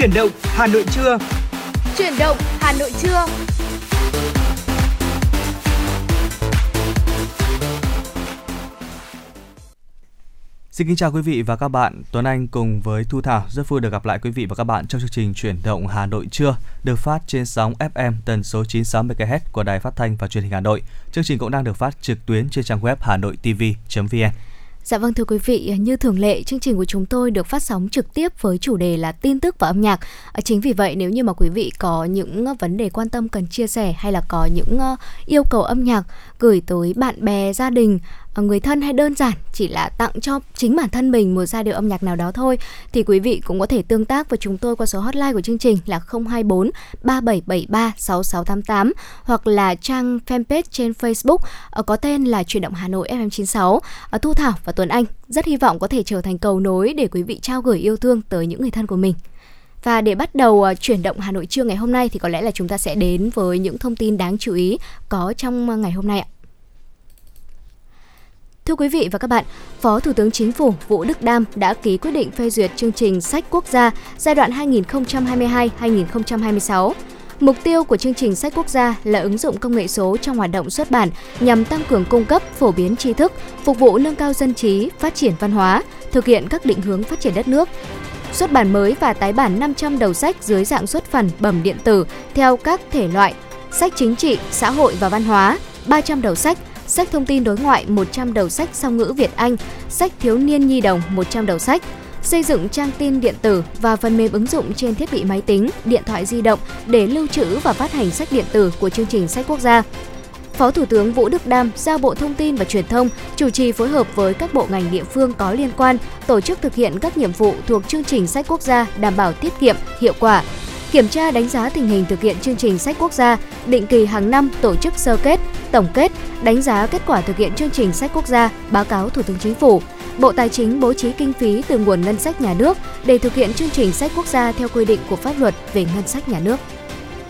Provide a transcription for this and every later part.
Chuyển động Hà Nội trưa. Chuyển động Hà Nội trưa. Xin kính chào quý vị và các bạn. Tuấn Anh cùng với Thu Thảo rất vui được gặp lại quý vị và các bạn trong chương trình Chuyển động Hà Nội trưa được phát trên sóng FM tần số 96 MHz của Đài Phát thanh và Truyền hình Hà Nội. Chương trình cũng đang được phát trực tuyến trên trang web hanoitv.vn. Dạ vâng thưa quý vị, như thường lệ chương trình của chúng tôi được phát sóng trực tiếp với chủ đề là tin tức và âm nhạc. À, chính vì vậy nếu như mà quý vị có những ờ, vấn đề quan tâm cần chia sẻ hay là có những ờ, yêu cầu âm nhạc gửi tới bạn bè, gia đình Ờ, người thân hay đơn giản chỉ là tặng cho chính bản thân mình một giai điệu âm nhạc nào đó thôi, thì quý vị cũng có thể tương tác với chúng tôi qua số hotline của chương trình là 024 3773 6688 hoặc là trang fanpage trên Facebook ờ, có tên là Chuyển động Hà Nội FM96. ở ờ, Thu Thảo và Tuấn Anh rất hy vọng có thể trở thành cầu nối để quý vị trao gửi yêu thương tới những người thân của mình. Và để bắt đầu chuyển động Hà Nội trưa ngày hôm nay thì có lẽ là chúng ta sẽ đến với những thông tin đáng chú ý có trong ngày hôm nay ạ. Thưa quý vị và các bạn, Phó Thủ tướng Chính phủ Vũ Đức Đam đã ký quyết định phê duyệt chương trình sách quốc gia giai đoạn 2022-2026. Mục tiêu của chương trình sách quốc gia là ứng dụng công nghệ số trong hoạt động xuất bản nhằm tăng cường cung cấp, phổ biến tri thức, phục vụ nâng cao dân trí, phát triển văn hóa, thực hiện các định hướng phát triển đất nước. Xuất bản mới và tái bản 500 đầu sách dưới dạng xuất bản bẩm điện tử theo các thể loại sách chính trị, xã hội và văn hóa, 300 đầu sách sách thông tin đối ngoại 100 đầu sách song ngữ Việt Anh, sách thiếu niên nhi đồng 100 đầu sách, xây dựng trang tin điện tử và phần mềm ứng dụng trên thiết bị máy tính, điện thoại di động để lưu trữ và phát hành sách điện tử của chương trình sách quốc gia. Phó Thủ tướng Vũ Đức Đam giao Bộ Thông tin và Truyền thông chủ trì phối hợp với các bộ ngành địa phương có liên quan tổ chức thực hiện các nhiệm vụ thuộc chương trình sách quốc gia đảm bảo tiết kiệm, hiệu quả, kiểm tra đánh giá tình hình thực hiện chương trình sách quốc gia, định kỳ hàng năm tổ chức sơ kết, tổng kết, đánh giá kết quả thực hiện chương trình sách quốc gia, báo cáo Thủ tướng Chính phủ. Bộ Tài chính bố trí kinh phí từ nguồn ngân sách nhà nước để thực hiện chương trình sách quốc gia theo quy định của pháp luật về ngân sách nhà nước.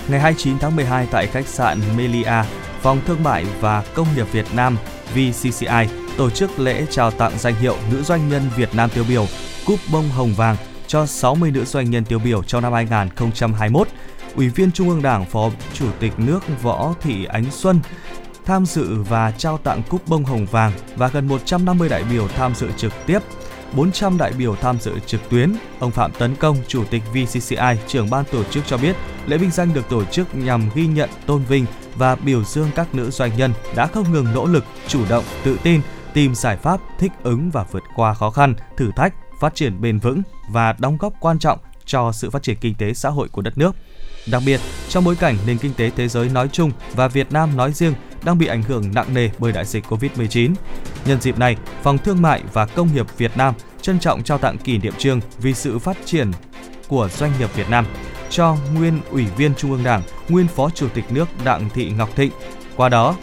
Ngày 29 tháng 12 tại khách sạn Melia, Phòng Thương mại và Công nghiệp Việt Nam VCCI tổ chức lễ trao tặng danh hiệu Nữ doanh nhân Việt Nam tiêu biểu Cúp bông hồng vàng cho 60 nữ doanh nhân tiêu biểu trong năm 2021. Ủy viên Trung ương Đảng, Phó Chủ tịch nước Võ Thị Ánh Xuân tham dự và trao tặng cúp bông hồng vàng và gần 150 đại biểu tham dự trực tiếp 400 đại biểu tham dự trực tuyến. Ông Phạm Tấn Công, Chủ tịch VCCI, trưởng ban tổ chức cho biết, lễ vinh danh được tổ chức nhằm ghi nhận, tôn vinh và biểu dương các nữ doanh nhân đã không ngừng nỗ lực, chủ động, tự tin, tìm giải pháp thích ứng và vượt qua khó khăn, thử thách phát triển bền vững và đóng góp quan trọng cho sự phát triển kinh tế xã hội của đất nước. Đặc biệt, trong bối cảnh nền kinh tế thế giới nói chung và Việt Nam nói riêng đang bị ảnh hưởng nặng nề bởi đại dịch Covid-19. Nhân dịp này, Phòng Thương mại và Công nghiệp Việt Nam trân trọng trao tặng kỷ niệm trương vì sự phát triển của doanh nghiệp Việt Nam cho nguyên Ủy viên Trung ương Đảng, nguyên Phó Chủ tịch nước Đặng Thị Ngọc Thịnh. Qua đó,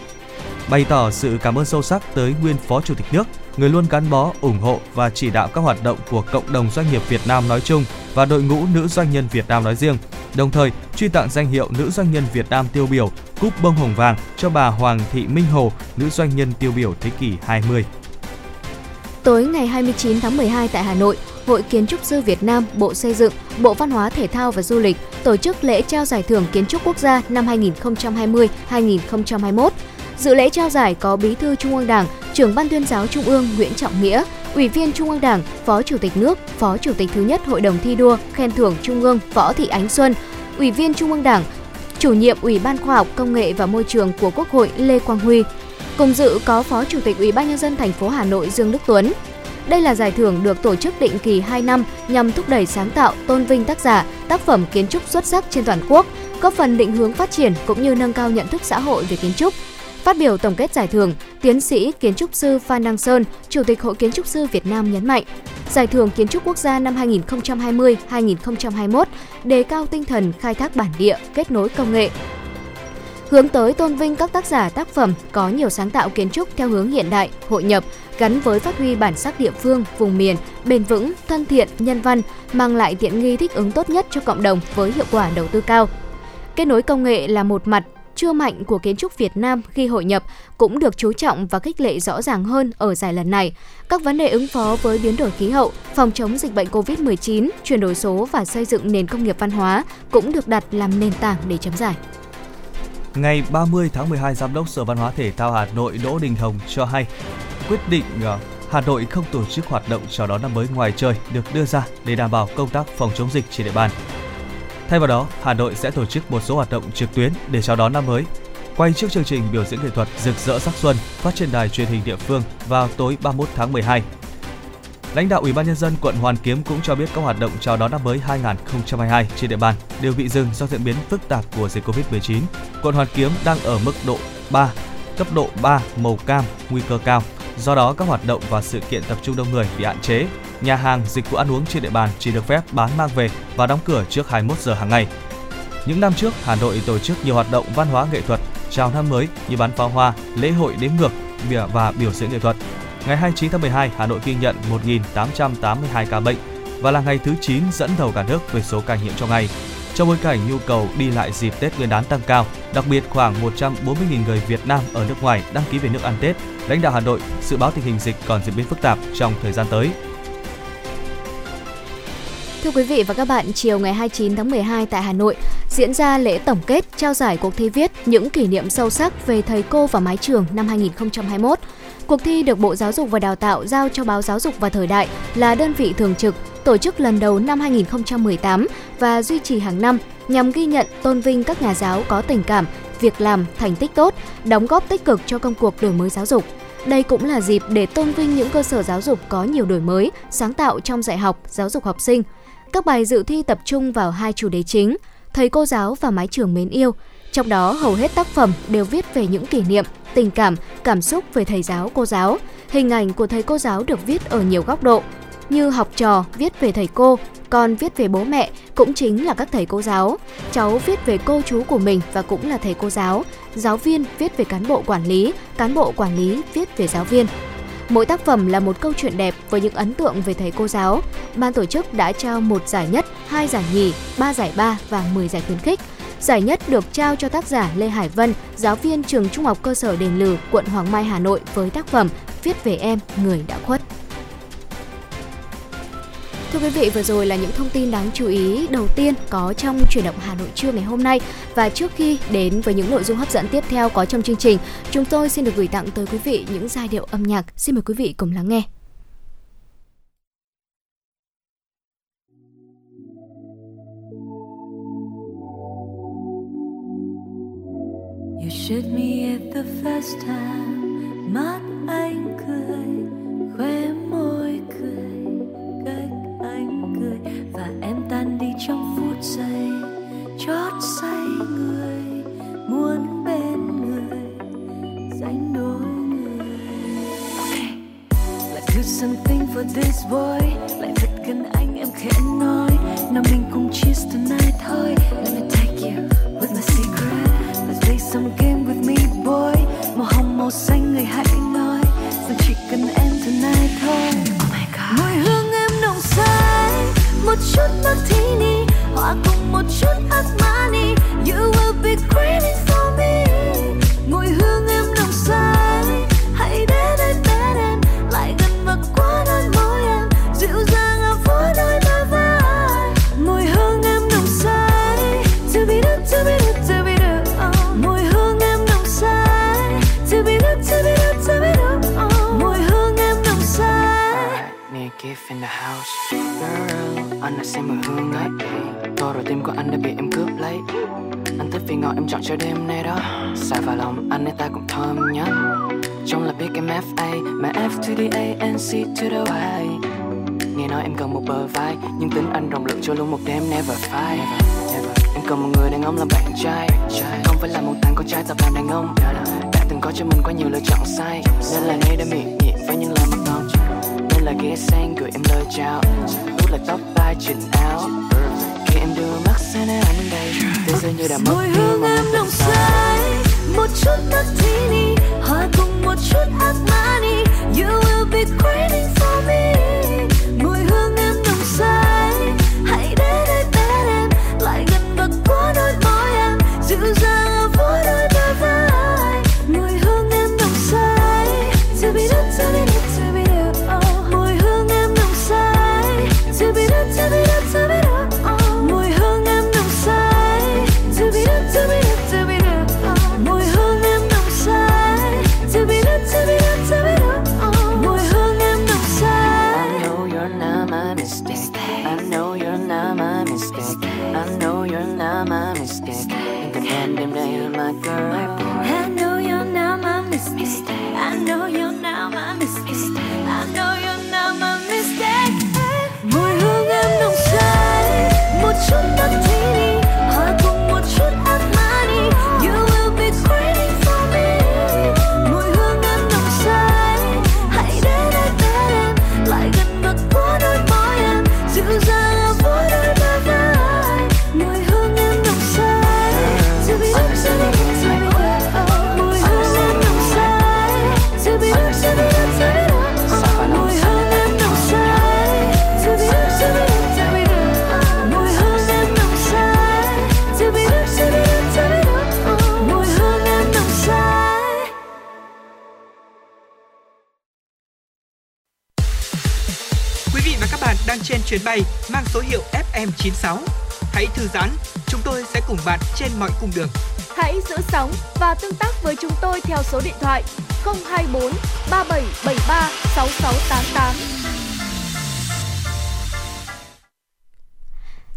bày tỏ sự cảm ơn sâu sắc tới nguyên Phó Chủ tịch nước, người luôn gắn bó, ủng hộ và chỉ đạo các hoạt động của cộng đồng doanh nghiệp Việt Nam nói chung và đội ngũ nữ doanh nhân Việt Nam nói riêng. Đồng thời, truy tặng danh hiệu nữ doanh nhân Việt Nam tiêu biểu cúp bông hồng vàng cho bà Hoàng Thị Minh Hồ, nữ doanh nhân tiêu biểu thế kỷ 20. Tối ngày 29 tháng 12 tại Hà Nội, Hội Kiến trúc sư Việt Nam, Bộ Xây dựng, Bộ Văn hóa Thể thao và Du lịch tổ chức lễ trao giải thưởng kiến trúc quốc gia năm 2020-2021 Dự lễ trao giải có Bí thư Trung ương Đảng, trưởng Ban tuyên giáo Trung ương Nguyễn Trọng Nghĩa, Ủy viên Trung ương Đảng, Phó Chủ tịch nước, Phó Chủ tịch thứ nhất Hội đồng thi đua khen thưởng Trung ương Võ Thị Ánh Xuân, Ủy viên Trung ương Đảng, Chủ nhiệm Ủy ban Khoa học Công nghệ và Môi trường của Quốc hội Lê Quang Huy. Cùng dự có Phó Chủ tịch Ủy ban nhân dân thành phố Hà Nội Dương Đức Tuấn. Đây là giải thưởng được tổ chức định kỳ 2 năm nhằm thúc đẩy sáng tạo, tôn vinh tác giả, tác phẩm kiến trúc xuất sắc trên toàn quốc, góp phần định hướng phát triển cũng như nâng cao nhận thức xã hội về kiến trúc, Phát biểu tổng kết giải thưởng, tiến sĩ kiến trúc sư Phan Đăng Sơn, Chủ tịch Hội Kiến trúc sư Việt Nam nhấn mạnh, Giải thưởng Kiến trúc quốc gia năm 2020-2021 đề cao tinh thần khai thác bản địa, kết nối công nghệ, hướng tới tôn vinh các tác giả tác phẩm có nhiều sáng tạo kiến trúc theo hướng hiện đại, hội nhập, gắn với phát huy bản sắc địa phương, vùng miền, bền vững, thân thiện, nhân văn, mang lại tiện nghi thích ứng tốt nhất cho cộng đồng với hiệu quả đầu tư cao. Kết nối công nghệ là một mặt, chưa mạnh của kiến trúc Việt Nam khi hội nhập cũng được chú trọng và khích lệ rõ ràng hơn ở giải lần này. Các vấn đề ứng phó với biến đổi khí hậu, phòng chống dịch bệnh COVID-19, chuyển đổi số và xây dựng nền công nghiệp văn hóa cũng được đặt làm nền tảng để chấm giải. Ngày 30 tháng 12, Giám đốc Sở Văn hóa Thể thao Hà Nội Đỗ Đình Hồng cho hay quyết định ờ, Hà Nội không tổ chức hoạt động chào đón năm mới ngoài trời được đưa ra để đảm bảo công tác phòng chống dịch trên địa bàn. Thay vào đó, Hà Nội sẽ tổ chức một số hoạt động trực tuyến để chào đón năm mới. Quay trước chương trình biểu diễn nghệ thuật Rực rỡ sắc xuân phát trên đài truyền hình địa phương vào tối 31 tháng 12. Lãnh đạo Ủy ban nhân dân quận Hoàn Kiếm cũng cho biết các hoạt động chào đón năm mới 2022 trên địa bàn đều bị dừng do diễn biến phức tạp của dịch Covid-19. Quận Hoàn Kiếm đang ở mức độ 3, cấp độ 3 màu cam, nguy cơ cao. Do đó các hoạt động và sự kiện tập trung đông người bị hạn chế. Nhà hàng, dịch vụ ăn uống trên địa bàn chỉ được phép bán mang về và đóng cửa trước 21 giờ hàng ngày. Những năm trước, Hà Nội tổ chức nhiều hoạt động văn hóa nghệ thuật chào năm mới như bắn pháo hoa, lễ hội đếm ngược và biểu diễn nghệ thuật. Ngày 29 tháng 12, Hà Nội ghi nhận 1.882 ca bệnh và là ngày thứ 9 dẫn đầu cả nước về số ca nhiễm trong ngày. Trong bối cảnh nhu cầu đi lại dịp Tết Nguyên đán tăng cao, đặc biệt khoảng 140.000 người Việt Nam ở nước ngoài đăng ký về nước ăn Tết, lãnh đạo Hà Nội dự báo tình hình dịch còn diễn biến phức tạp trong thời gian tới. Thưa quý vị và các bạn, chiều ngày 29 tháng 12 tại Hà Nội diễn ra lễ tổng kết trao giải cuộc thi viết những kỷ niệm sâu sắc về thầy cô và mái trường năm 2021. Cuộc thi được Bộ Giáo dục và Đào tạo giao cho Báo Giáo dục và Thời đại là đơn vị thường trực tổ chức lần đầu năm 2018 và duy trì hàng năm nhằm ghi nhận tôn vinh các nhà giáo có tình cảm, việc làm, thành tích tốt, đóng góp tích cực cho công cuộc đổi mới giáo dục. Đây cũng là dịp để tôn vinh những cơ sở giáo dục có nhiều đổi mới, sáng tạo trong dạy học, giáo dục học sinh. Các bài dự thi tập trung vào hai chủ đề chính: thầy cô giáo và mái trường mến yêu. Trong đó hầu hết tác phẩm đều viết về những kỷ niệm, tình cảm, cảm xúc về thầy giáo cô giáo. Hình ảnh của thầy cô giáo được viết ở nhiều góc độ, như học trò viết về thầy cô, con viết về bố mẹ cũng chính là các thầy cô giáo. Cháu viết về cô chú của mình và cũng là thầy cô giáo. Giáo viên viết về cán bộ quản lý, cán bộ quản lý viết về giáo viên. Mỗi tác phẩm là một câu chuyện đẹp với những ấn tượng về thầy cô giáo. Ban tổ chức đã trao một giải nhất, hai giải nhì, ba giải ba và 10 giải khuyến khích. Giải nhất được trao cho tác giả Lê Hải Vân, giáo viên trường Trung học cơ sở Đền Lừ, quận Hoàng Mai, Hà Nội với tác phẩm Viết về em, người đã khuất. Thưa quý vị, vừa rồi là những thông tin đáng chú ý đầu tiên có trong chuyển động Hà Nội trưa ngày hôm nay. Và trước khi đến với những nội dung hấp dẫn tiếp theo có trong chương trình, chúng tôi xin được gửi tặng tới quý vị những giai điệu âm nhạc. Xin mời quý vị cùng lắng nghe. You should me at the first time Mắt anh something for this boy. Lại thật gần anh em khẽ nói. Nào mình cùng cheers tonight thôi. Let me take you with my secret. Play some game with me boy. Màu hồng màu xanh người hãy nói. Rằng chỉ cần em tonight thôi. Oh my God. mùi hương em nồng say. Một chút martini hòa cùng một chút Armani you will be craving xem mùi hương đấy. Tô rồi tim của anh đã bị em cướp lấy. Anh thích vì ngọt em chọn cho đêm nay đó. Xài vào lòng anh ấy ta cũng thơm nhất Trong là biết em FA Mà F to the A and C to the Y. Nghe nói em cần một bờ vai, Nhưng tính anh rộng lượng cho luôn một đêm never fight Em cần một người đàn ông làm bạn trai. Không phải là một thằng con trai tập làm đàn ông. Đã từng có cho mình quá nhiều lựa chọn sai. Nên là nay đã miệng nhiệt với những lời mà ngọt Nên là ghé sang gửi em lời chào. Út là tóc chỉnh áo. Khi em đưa mắt sang nơi anh đây Thế giới như đã mất mùi hương em nồng say một chút martini hòa cùng một chút Armani you will be craving for me chuyến bay mang số hiệu FM96. Hãy thư giãn, chúng tôi sẽ cùng bạn trên mọi cung đường. Hãy giữ sóng và tương tác với chúng tôi theo số điện thoại 024 3773 6688.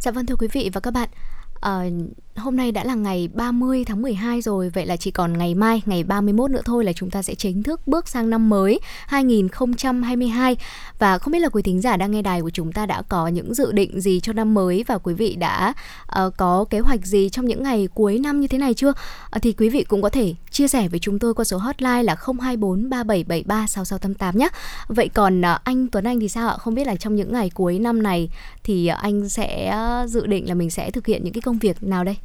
Dạ vâng thưa quý vị và các bạn, À, hôm nay đã là ngày 30 tháng 12 rồi, vậy là chỉ còn ngày mai, ngày 31 nữa thôi là chúng ta sẽ chính thức bước sang năm mới 2022. Và không biết là quý thính giả đang nghe đài của chúng ta đã có những dự định gì cho năm mới và quý vị đã uh, có kế hoạch gì trong những ngày cuối năm như thế này chưa? Uh, thì quý vị cũng có thể chia sẻ với chúng tôi qua số hotline là 024 3773 6688 nhé. Vậy còn uh, anh Tuấn Anh thì sao ạ? Không biết là trong những ngày cuối năm này thì uh, anh sẽ uh, dự định là mình sẽ thực hiện những cái công việc nào đây?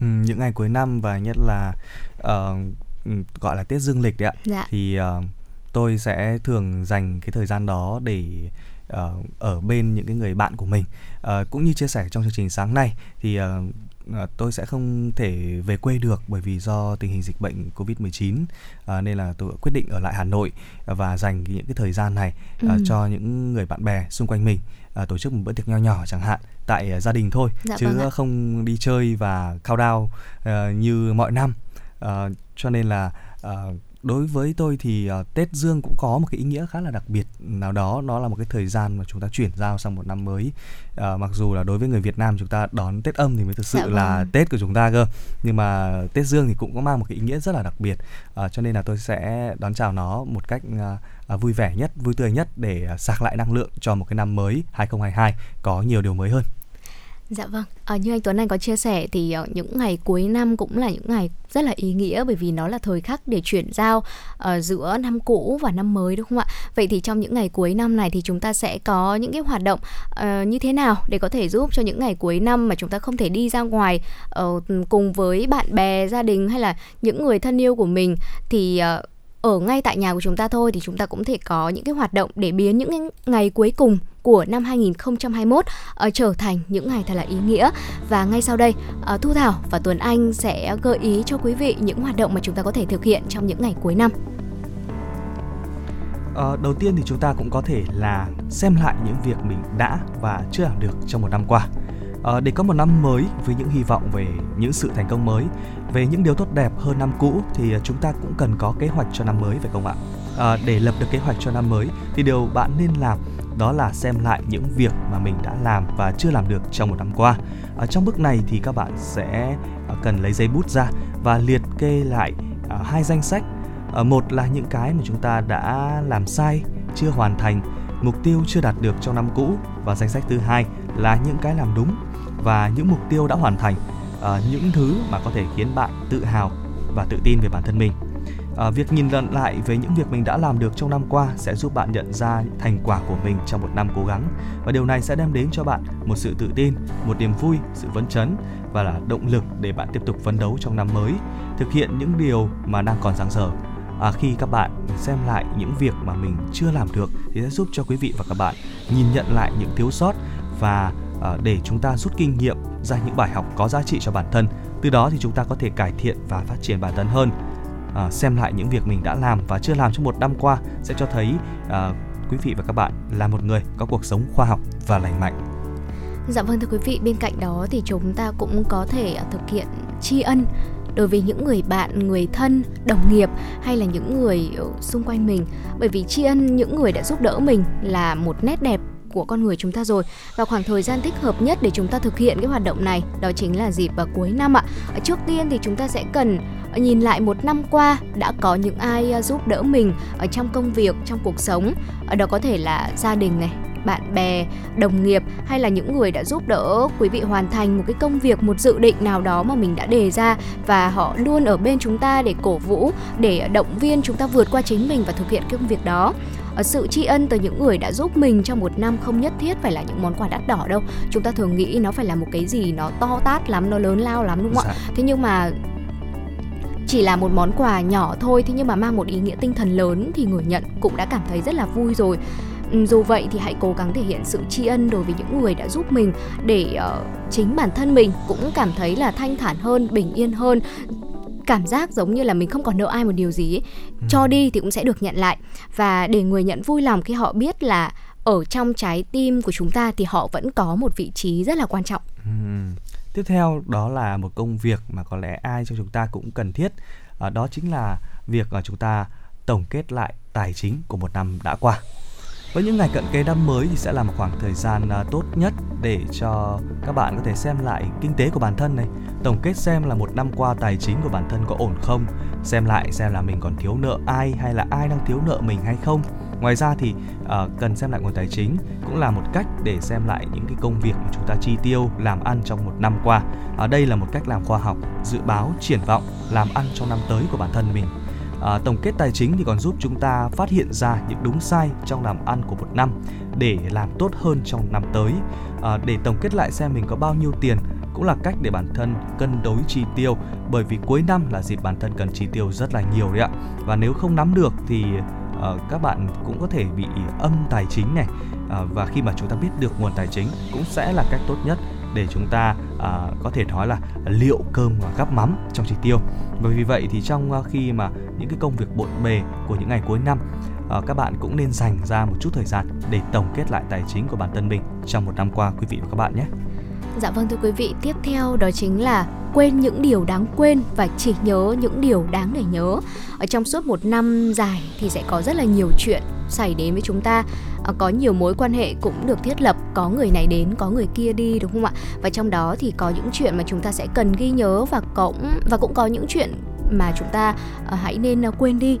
Ừ, những ngày cuối năm và nhất là uh, gọi là Tết Dương lịch đấy ạ. Dạ. Thì uh, tôi sẽ thường dành cái thời gian đó để uh, ở bên những cái người bạn của mình uh, cũng như chia sẻ trong chương trình sáng nay thì uh, tôi sẽ không thể về quê được bởi vì do tình hình dịch bệnh Covid-19 à, nên là tôi quyết định ở lại Hà Nội và dành những cái thời gian này ừ. à, cho những người bạn bè xung quanh mình à, tổ chức một bữa tiệc nho nhỏ chẳng hạn tại uh, gia đình thôi dạ, chứ vâng không đi chơi và countdown uh, như mọi năm. Uh, cho nên là uh, đối với tôi thì uh, Tết Dương cũng có một cái ý nghĩa khá là đặc biệt nào đó nó là một cái thời gian mà chúng ta chuyển giao sang một năm mới. Uh, mặc dù là đối với người Việt Nam chúng ta đón Tết âm thì mới thực sự dạ là vâng. Tết của chúng ta cơ. Nhưng mà Tết Dương thì cũng có mang một cái ý nghĩa rất là đặc biệt. Uh, cho nên là tôi sẽ đón chào nó một cách uh, uh, vui vẻ nhất vui tươi nhất để uh, sạc lại năng lượng cho một cái năm mới 2022 có nhiều điều mới hơn Dạ vâng, à, như anh Tuấn Anh có chia sẻ thì uh, những ngày cuối năm cũng là những ngày rất là ý nghĩa bởi vì nó là thời khắc để chuyển giao uh, giữa năm cũ và năm mới đúng không ạ? Vậy thì trong những ngày cuối năm này thì chúng ta sẽ có những cái hoạt động uh, như thế nào để có thể giúp cho những ngày cuối năm mà chúng ta không thể đi ra ngoài uh, cùng với bạn bè, gia đình hay là những người thân yêu của mình thì uh, ở ngay tại nhà của chúng ta thôi thì chúng ta cũng thể có những cái hoạt động để biến những ngày cuối cùng của năm 2021 uh, ờ, trở thành những ngày thật là ý nghĩa và ngay sau đây uh, Thu Thảo và Tuấn Anh sẽ gợi ý cho quý vị những hoạt động mà chúng ta có thể thực hiện trong những ngày cuối năm. À, đầu tiên thì chúng ta cũng có thể là xem lại những việc mình đã và chưa làm được trong một năm qua. À, để có một năm mới với những hy vọng về những sự thành công mới, về những điều tốt đẹp hơn năm cũ thì ờ, chúng ta cũng cần có kế hoạch cho năm mới phải không ạ? À, để lập được kế hoạch cho năm mới thì điều bạn nên làm đó là xem lại những việc mà mình đã làm và chưa làm được trong một năm qua. Ở trong bước này thì các bạn sẽ cần lấy giấy bút ra và liệt kê lại à, hai danh sách. À, một là những cái mà chúng ta đã làm sai, chưa hoàn thành, mục tiêu chưa đạt được trong năm cũ và danh sách thứ hai là những cái làm đúng và những mục tiêu đã hoàn thành, ờ, những thứ mà có thể khiến bạn tự hào và tự tin về bản thân mình. À, việc nhìn lần lại về những việc mình đã làm được trong năm qua sẽ giúp bạn nhận ra thành quả của mình trong một năm cố gắng. Và điều này sẽ đem đến cho bạn một sự tự tin một niềm vui sự phấn chấn và là động lực để bạn tiếp tục phấn đấu trong năm mới thực hiện những điều mà đang còn dang dở à, khi các bạn xem lại những việc mà mình chưa làm được thì sẽ giúp cho quý vị và các bạn nhìn nhận lại những thiếu sót và À, để chúng ta rút kinh nghiệm ra những bài học có giá trị cho bản thân. Từ đó thì chúng ta có thể cải thiện và phát triển bản thân hơn. À, xem lại những việc mình đã làm và chưa làm trong một năm qua sẽ cho thấy à, quý vị và các bạn là một người có cuộc sống khoa học và lành mạnh. Dạ vâng thưa quý vị, bên cạnh đó thì chúng ta cũng có thể à, thực hiện tri ân đối với những người bạn, người thân, đồng nghiệp hay là những người ờ, xung quanh mình. Bởi vì tri ân những người đã giúp đỡ mình là một nét đẹp của con người chúng ta rồi. Và khoảng thời gian thích hợp nhất để chúng ta thực hiện cái hoạt động này đó chính là dịp vào cuối năm ạ. Trước tiên thì chúng ta sẽ cần à, nhìn lại một năm qua đã có những ai à, giúp đỡ mình ở trong công việc trong cuộc sống. Ở đó có thể là gia đình này bạn bè, đồng nghiệp hay là những người đã giúp đỡ quý vị hoàn thành một cái công việc, một dự định nào đó mà mình đã đề ra và họ luôn ở bên chúng ta để cổ vũ, để động viên chúng ta vượt qua chính mình và thực hiện cái công việc đó sự tri ân từ những người đã giúp mình trong một năm không nhất thiết phải là những món quà đắt đỏ đâu. Chúng ta thường nghĩ nó phải là một cái gì nó to tát lắm nó lớn lao lắm đúng không ạ? Dạ. thế nhưng mà chỉ là một món quà nhỏ thôi thế nhưng mà mang một ý nghĩa tinh thần lớn thì người nhận cũng đã cảm thấy rất là vui rồi. Ừ, dù vậy thì hãy cố gắng thể hiện sự tri ân đối với những người đã giúp mình để uh, chính bản thân mình cũng cảm thấy là thanh thản hơn bình yên hơn cảm giác giống như là mình không còn nợ ai một điều gì ấy. Ừ. cho đi thì cũng sẽ được nhận lại và để người nhận vui lòng khi họ biết là ở trong trái tim của chúng ta thì họ vẫn có một vị trí rất là quan trọng ừ. tiếp theo đó là một công việc mà có lẽ ai trong chúng ta cũng cần thiết à, đó chính là việc uh, chúng ta tổng kết lại tài chính của một năm đã qua với những ngày cận kề năm mới thì sẽ là một khoảng thời gian à, tốt nhất để cho các bạn có thể xem lại kinh tế của bản thân này, tổng kết xem là một năm qua tài chính của bản thân có ổn không, xem lại xem là mình còn thiếu nợ ai hay là ai đang thiếu nợ mình hay không. Ngoài ra thì uh, cần xem lại nguồn tài chính cũng là một cách để xem lại những cái công việc mà chúng ta chi tiêu làm ăn trong một năm qua. Ở đây là một cách làm khoa học, dự báo, triển vọng, làm ăn trong năm tới của bản thân mình À, tổng kết tài chính thì còn giúp chúng ta phát hiện ra những đúng sai trong làm ăn của một năm để làm tốt hơn trong năm tới. À, để tổng kết lại xem mình có bao nhiêu tiền cũng là cách để bản thân cân đối chi tiêu bởi vì cuối năm là dịp bản thân cần chi tiêu rất là nhiều đấy ạ. Và nếu không nắm được thì uh, các bạn cũng có thể bị âm tài chính này uh, và khi mà chúng ta biết được nguồn tài chính cũng sẽ là cách tốt nhất để chúng ta uh, có thể nói là liệu cơm và gắp mắm trong chi tiêu. Và vì vậy thì trong à, khi mà những cái công việc bộn bề của những ngày cuối năm uh, các bạn cũng nên dành ra một chút thời gian để tổng kết lại tài chính của bản thân mình trong một năm qua quý vị và các bạn nhé. Dạ vâng thưa quý vị, tiếp theo đó chính là quên những điều đáng quên và chỉ nhớ những điều đáng để nhớ. Ở trong suốt một năm dài thì sẽ có rất là nhiều chuyện xảy đến với chúng ta Ờ, có nhiều mối quan hệ cũng được thiết lập, có người này đến, có người kia đi, đúng không ạ? Và trong đó thì có những chuyện mà chúng ta sẽ cần ghi nhớ và cũng và cũng có những chuyện mà chúng ta ờ, hãy nên ờ, quên đi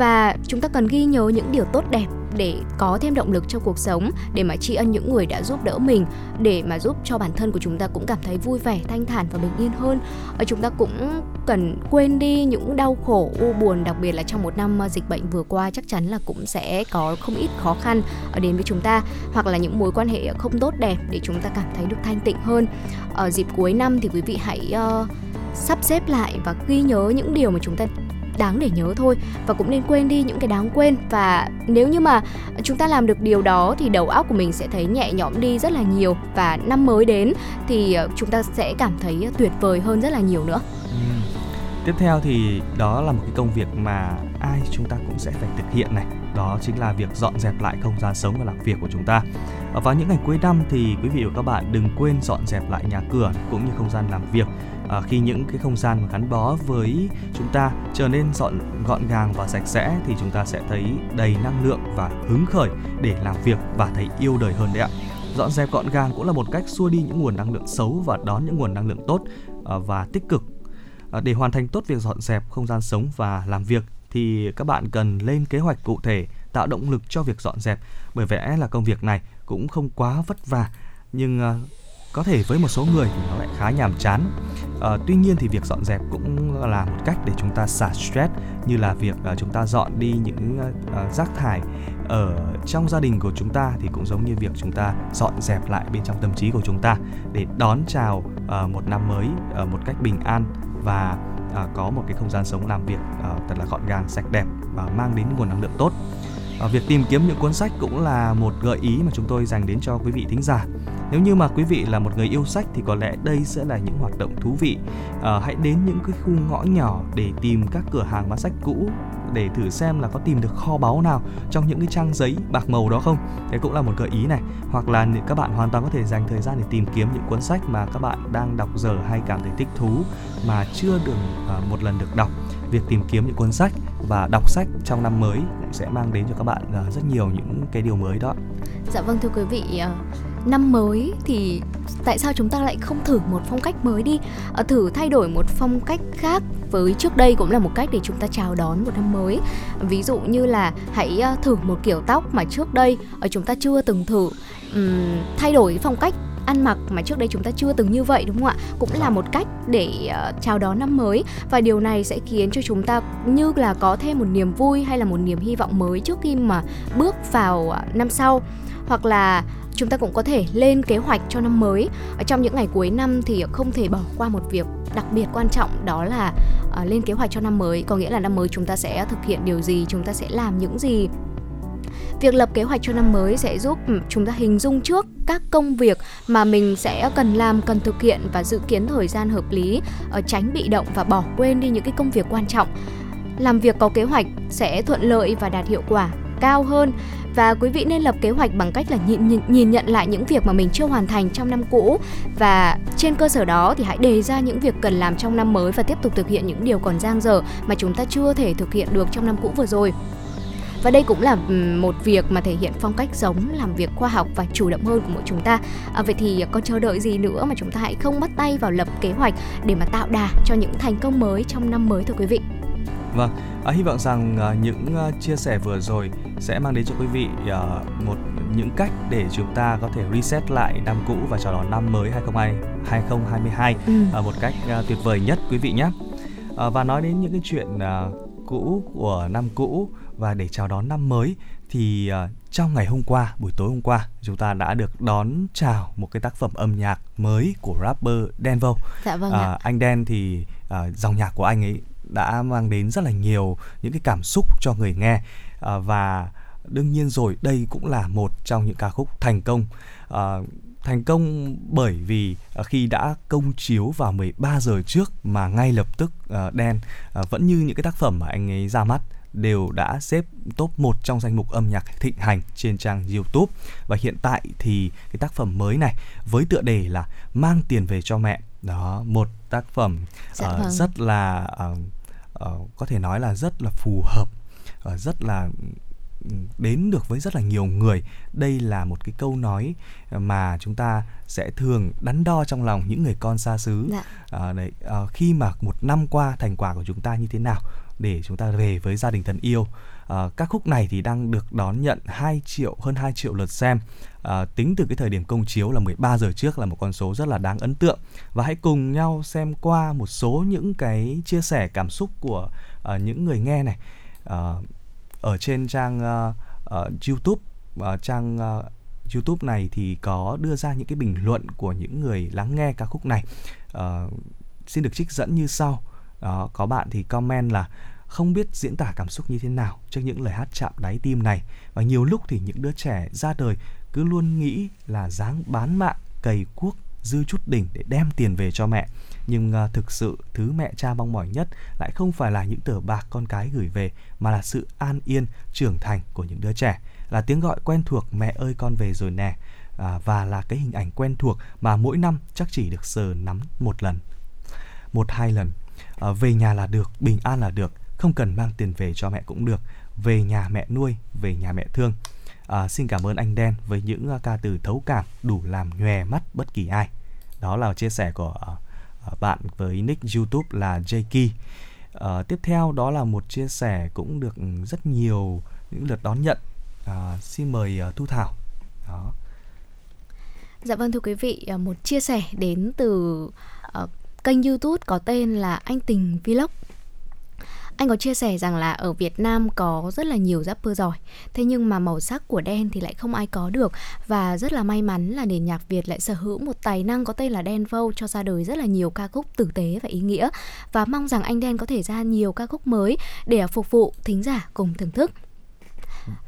và chúng ta cần ghi nhớ những điều tốt đẹp để có thêm động lực cho cuộc sống để mà tri ân những người đã giúp đỡ mình để mà giúp cho bản thân của chúng ta cũng cảm thấy vui vẻ thanh thản và bình yên hơn. Ở chúng ta cũng cần quên đi những đau khổ u buồn đặc biệt là trong một năm ờ, dịch bệnh vừa qua chắc chắn là cũng sẽ có không ít khó khăn ờ, đến với chúng ta. Hoặc là những mối quan hệ không tốt đẹp để chúng ta cảm thấy được thanh tịnh hơn. Ở dịp cuối năm thì quý vị hãy uh, sắp xếp lại và ghi nhớ những điều mà chúng ta đáng để nhớ thôi và cũng nên quên đi những cái đáng quên và nếu như mà chúng ta làm được điều đó thì đầu óc của mình sẽ thấy nhẹ nhõm đi rất là nhiều và năm mới đến thì ờ, chúng ta sẽ cảm thấy tuyệt vời hơn rất là nhiều nữa. Ừ. Tiếp theo thì đó là một cái công việc mà ai chúng ta cũng sẽ phải thực hiện này đó chính là việc dọn dẹp lại không gian sống và làm việc của chúng ta. Và những ngày cuối năm thì quý vị và các bạn đừng quên dọn dẹp lại nhà cửa cũng như không gian làm việc à, khi những cái không gian mà gắn bó với chúng ta trở nên dọn gọn gàng và sạch sẽ thì chúng ta sẽ thấy đầy năng lượng và hứng khởi để làm việc và thấy yêu đời hơn đấy ạ. Dọn dẹp gọn gàng cũng là một cách xua đi những nguồn năng lượng xấu và đón những nguồn năng lượng tốt à, và tích cực. À, để hoàn thành tốt việc dọn dẹp không gian sống và làm việc thì các bạn cần lên kế hoạch cụ thể tạo động lực cho việc dọn dẹp. Bởi vẽ là công việc này cũng không quá vất vả nhưng uh, có thể với một số người thì nó lại khá nhàm chán. À, tuy nhiên thì việc dọn dẹp cũng là một cách để chúng ta xả stress như là việc uh, chúng ta dọn đi những uh, rác thải ở trong gia đình của chúng ta thì cũng giống như việc chúng ta dọn dẹp lại bên trong tâm trí của chúng ta để đón chào uh, một năm mới uh, một cách bình an và uh, có một cái không gian sống làm việc uh, thật là gọn gàng sạch đẹp và mang đến nguồn năng lượng tốt. À, việc tìm kiếm những cuốn sách cũng là một gợi ý mà chúng tôi dành đến cho quý vị thính giả. Nếu như mà quý vị là một người yêu sách thì có lẽ đây sẽ là những hoạt động thú vị. À, hãy đến những cái khu ngõ nhỏ để tìm các cửa hàng bán sách cũ để thử xem là có tìm được kho báu nào trong những cái trang giấy bạc màu đó không. Thế cũng là một gợi ý này. Hoặc là các bạn hoàn toàn có thể dành thời gian để tìm kiếm những cuốn sách mà các bạn đang đọc giờ hay cảm thấy thích thú mà chưa được à, một lần được đọc việc tìm kiếm những cuốn sách và đọc sách trong năm mới cũng sẽ mang đến cho các bạn à, rất nhiều những cái điều mới đó. Dạ vâng thưa quý vị, à, năm mới thì tại sao chúng ta lại không thử một phong cách mới đi? À, thử thay đổi một phong cách khác với trước đây cũng là một cách để chúng ta chào đón một năm mới. Ví dụ như là hãy à, thử một kiểu tóc mà trước đây ở chúng ta chưa từng thử. Thay đổi phong cách ăn mặc mà trước đây chúng ta chưa từng như vậy đúng không ạ? Cũng là một cách để uh, chào đón năm mới. Và điều này sẽ khiến cho chúng ta như là có thêm một niềm vui hay là một niềm hy vọng mới trước khi mà bước vào uh, năm sau. Hoặc là chúng ta cũng có thể lên kế hoạch cho năm mới. Ở trong những ngày cuối năm thì không thể bỏ qua một việc đặc biệt quan trọng đó là uh, lên kế hoạch cho năm mới. Có nghĩa là năm mới chúng ta sẽ thực hiện điều gì chúng ta sẽ làm những gì việc lập kế hoạch cho năm mới sẽ giúp ừ, chúng ta hình dung trước các công việc mà mình sẽ cần làm cần thực hiện và dự kiến thời gian hợp lý ờ, tránh bị động và bỏ quên đi những cái công việc quan trọng. Làm việc có kế hoạch sẽ thuận lợi và đạt hiệu quả cao hơn. Và quý vị nên lập kế hoạch bằng cách là nhìn, nhìn, nhìn nhận lại những việc mà mình chưa hoàn thành trong năm cũ. Và trên cơ sở đó thì hãy đề ra những việc cần làm trong năm mới và tiếp tục thực hiện những điều còn dang dở mà chúng ta chưa thể thực hiện được trong năm cũ vừa rồi và đây cũng là một việc mà thể hiện phong cách sống làm việc khoa học và chủ động hơn của mỗi chúng ta à, vậy thì có chờ đợi gì nữa mà chúng ta hãy không bắt tay vào lập kế hoạch để mà tạo đà cho những thành công mới trong năm mới thưa quý vị Vâng, à, hy vọng rằng à, những à, chia sẻ vừa rồi sẽ mang đến cho quý vị à, một những cách để chúng ta có thể reset lại năm cũ và chào đón năm mới 2020 2022 ừ. à, một cách à, tuyệt vời nhất quý vị nhé. À, và nói đến những cái chuyện à, cũ của năm cũ và để chào đón năm mới thì uh, trong ngày hôm qua buổi tối hôm qua chúng ta đã được đón chào một cái tác phẩm âm nhạc mới của rapper Denvo. Dạ vâng ạ. Uh, anh Đen thì uh, dòng nhạc của anh ấy đã mang đến rất là nhiều những cái cảm xúc cho người nghe à, và đương nhiên rồi đây cũng là một trong những ca khúc thành công à, thành công bởi vì à, khi đã công chiếu vào 13 giờ trước mà ngay lập tức uh, đen uh, vẫn như những cái tác phẩm mà anh ấy ra mắt đều đã xếp top 1 trong danh mục âm nhạc thịnh hành trên trang YouTube. Và hiện tại thì cái tác phẩm mới này với tựa đề là mang tiền về cho mẹ. Đó một tác phẩm dạ uh, vâng. rất là uh, uh, có thể nói là rất là phù hợp uh, rất là ừ, đến được với rất là nhiều người. Đây là một cái câu nói mà chúng ta sẽ thường đắn đo trong lòng những người con xa xứ. Dạ. à, đấy à, khi mà một năm qua thành quả của chúng ta như thế nào để chúng ta về với gia đình thân yêu. À, các khúc này thì đang được đón nhận 2 triệu hơn 2 triệu lượt xem. À, tính từ cái thời điểm công chiếu là 13 giờ trước là một con số rất là đáng ấn tượng. Và hãy cùng nhau xem qua một số những cái chia sẻ cảm xúc của uh, những người nghe này. À, ở trên trang uh, uh, YouTube uh, trang uh, YouTube này thì có đưa ra những cái bình luận của những người lắng nghe ca khúc này. Uh, xin được trích dẫn như sau đó có bạn thì comment là không biết diễn tả cảm xúc như thế nào trước những lời hát chạm đáy tim này. Và nhiều lúc thì những đứa trẻ ra đời cứ luôn nghĩ là dáng bán mạng cày cuốc dư chút đỉnh để đem tiền về cho mẹ. Nhưng uh, thực sự thứ mẹ cha mong mỏi nhất lại không phải là những tờ bạc con cái gửi về mà là sự an yên trưởng thành của những đứa trẻ. Là tiếng gọi quen thuộc mẹ ơi con về rồi nè à, và là cái hình ảnh quen thuộc mà mỗi năm chắc chỉ được sờ nắm một lần một hai lần à, về nhà là được bình an là được không cần mang tiền về cho mẹ cũng được. Về nhà mẹ nuôi về nhà mẹ thương. À, xin cảm ơn anh đen với những uh, ca từ thấu cảm đủ làm nhòe mắt bất kỳ ai. Đó là chia sẻ của uh, bạn với nick youtube là Jakey uh, tiếp theo đó là một chia sẻ cũng được rất nhiều những lượt đón nhận. Uh, xin mời uh, thu thảo. Đó. Dạ vâng thưa quý vị, một chia sẻ đến từ uh, kênh YouTube có tên là Anh Tình Vlog. Anh có chia sẻ rằng là ở Việt Nam có rất là nhiều rapper giỏi, Thế nhưng mà màu sắc của đen thì lại không ai có được. Và rất là may mắn là nền nhạc Việt lại sở hữu một tài năng có tên là Đen Vâu Cho ra đời rất là nhiều ca khúc tử tế và ý nghĩa. Và mong rằng anh Đen có thể ra nhiều ca khúc mới Để phục vụ thính giả cùng thưởng thức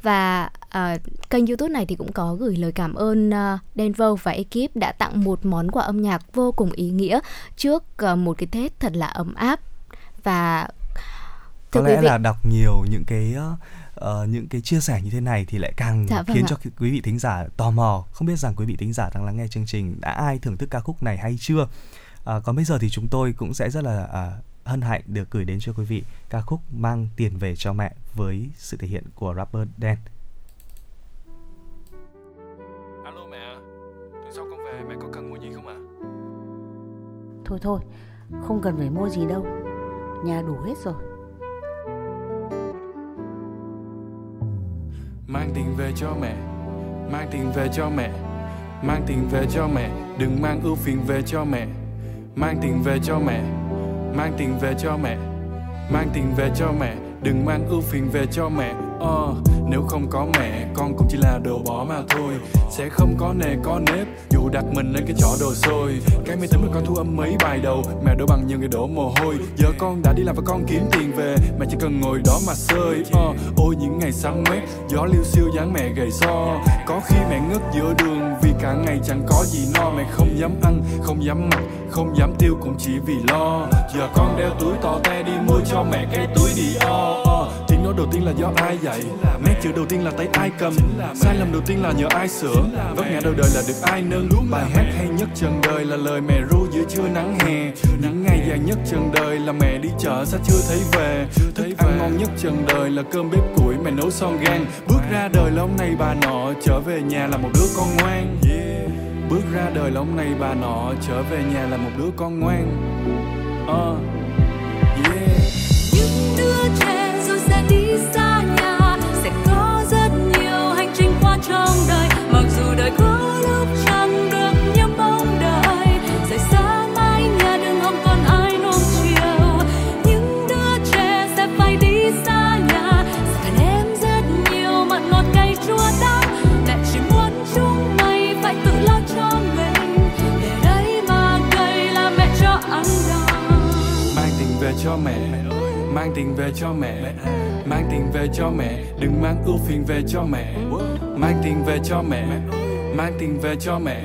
và uh, kênh youtube này thì cũng có gửi lời cảm ơn uh, Denver và ekip đã tặng một món quà âm nhạc vô cùng ý nghĩa trước uh, một cái Tết thật là ấm áp. Và có lẽ là đọc nhiều những cái uh, những cái chia sẻ như thế này thì lại càng dạ, vâng khiến ạ. cho quý vị thính giả tò mò. Không biết rằng quý vị thính giả đang lắng nghe chương trình đã ai thưởng thức ca khúc này hay chưa? Uh, còn bây giờ thì chúng tôi cũng sẽ rất là uh, hân hạnh được gửi đến cho quý vị ca khúc Mang tiền về cho mẹ với sự thể hiện của rapper Đen. Alo mẹ, tuần sau con về mẹ có cần mua gì không ạ? À? Thôi thôi, không cần phải mua gì đâu, nhà đủ hết rồi. Mang tiền về cho mẹ, mang tiền về cho mẹ, mang tiền về cho mẹ, đừng mang ưu phiền về cho mẹ. Mang tiền về cho mẹ, mang tiền về cho mẹ, mang tiền về cho mẹ, đừng mang ưu phiền về cho mẹ. Uh, nếu không có mẹ, con cũng chỉ là đồ bỏ mà thôi. Sẽ không có nề có nếp, dù đặt mình lên cái chỗ đồ xôi. Cái máy tính mà con thu âm mấy bài đầu, mẹ đổ bằng nhiều người đổ mồ hôi. Giờ con đã đi làm và con kiếm tiền về, mẹ chỉ cần ngồi đó mà sơi uh, ờ, Ôi những ngày sáng mét, gió liêu siêu dáng mẹ gầy so. Có khi mẹ ngất giữa đường vì cả ngày chẳng có gì no. Mẹ không dám ăn, không dám mặc, không dám tiêu cũng chỉ vì lo. Giờ con đeo túi to te đi mua cho mẹ cái túi đi o uh, Tiếng đầu tiên là do ai dạy? Nét chữ đầu tiên là tay ai cầm? Sai lầm đầu tiên là nhờ ai sửa? Vấp ngã đầu đời là được ai nâng? Bài hát hay nhất trần đời là lời mẹ ru giữa trưa nắng hè. Những ngày dài nhất trần đời là mẹ đi chợ sao chưa thấy về. Thức ăn ngon nhất trần đời là cơm bếp củi mẹ nấu son gan Bước ra đời là ông này bà nọ Trở về nhà là một đứa con ngoan. Bước ra đời là ông này bà nọ Trở về nhà là một đứa con ngoan. Uh, mẹ. Mang tiền về cho mẹ. Mang tiền về cho mẹ. Đừng mang ưu phiền về cho mẹ. Mang tiền về cho mẹ. Mang tiền về cho mẹ.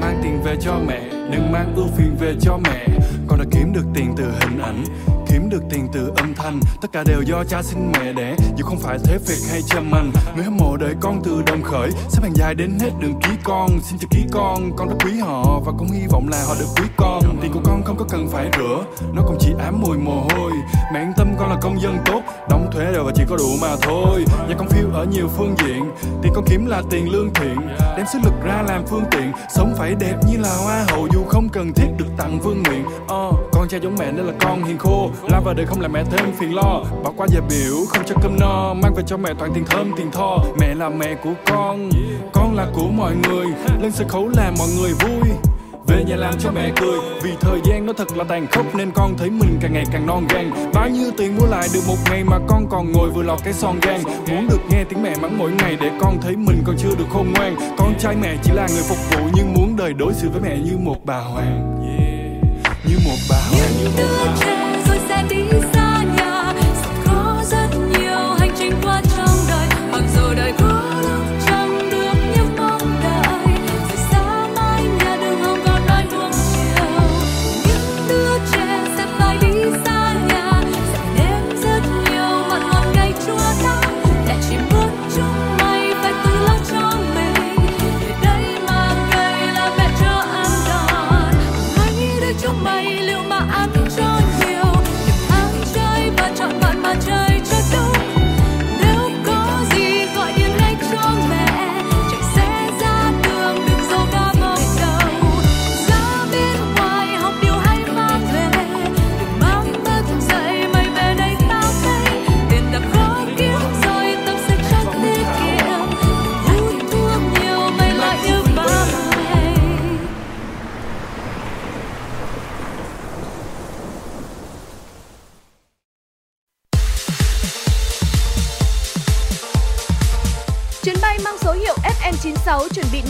Mang tiền về cho mẹ. Đừng mang ưu phiền về cho mẹ. Con đã kiếm được tiền từ hình ảnh kiếm được tiền từ âm thanh. Tất cả đều do cha sinh mẹ đẻ dù không phải thế việc hay châm anh người hâm mộ đợi con từ đồng khởi xếp hàng dài đến hết đường ký con. Xin chào ký con con rất quý họ và cũng hy vọng là họ được quý con. Tiền của con không có cần phải rửa nó cũng chỉ ám mùi mồ hôi. Mẹ yên tâm con là công dân tốt đóng thuế đều và chỉ có đủ mà thôi. Nhà con phiêu ở nhiều phương diện tiền con kiếm là tiền lương thiện. Đem sức lực ra làm phương tiện sống phải đẹp như là hoa hậu dù không cần thiết được tặng vương miện. Ờ con trai giống mẹ nên là con hiền khô. La vào đời không làm mẹ thêm phiền lo. Bỏ qua giờ biểu, không cho cơm no. Mang về cho mẹ toàn tiền thơm, tiền tho. Mẹ là mẹ của con con là của mọi người. Lên sân khấu làm mọi người vui. Về nhà làm cho mẹ cười. Vì thời gian nó thật là tàn khốc nên con thấy mình càng ngày càng non gan. Bao nhiêu tiền mua lại được một ngày mà con còn ngồi vừa lọt cái son gan muốn được nghe tiếng mẹ mắng mỗi ngày để con thấy mình còn chưa được khôn ngoan. Con trai mẹ chỉ là người phục vụ nhưng muốn đời đối xử với mẹ như một bà hoàng. yeah. Như một bà hoàng như một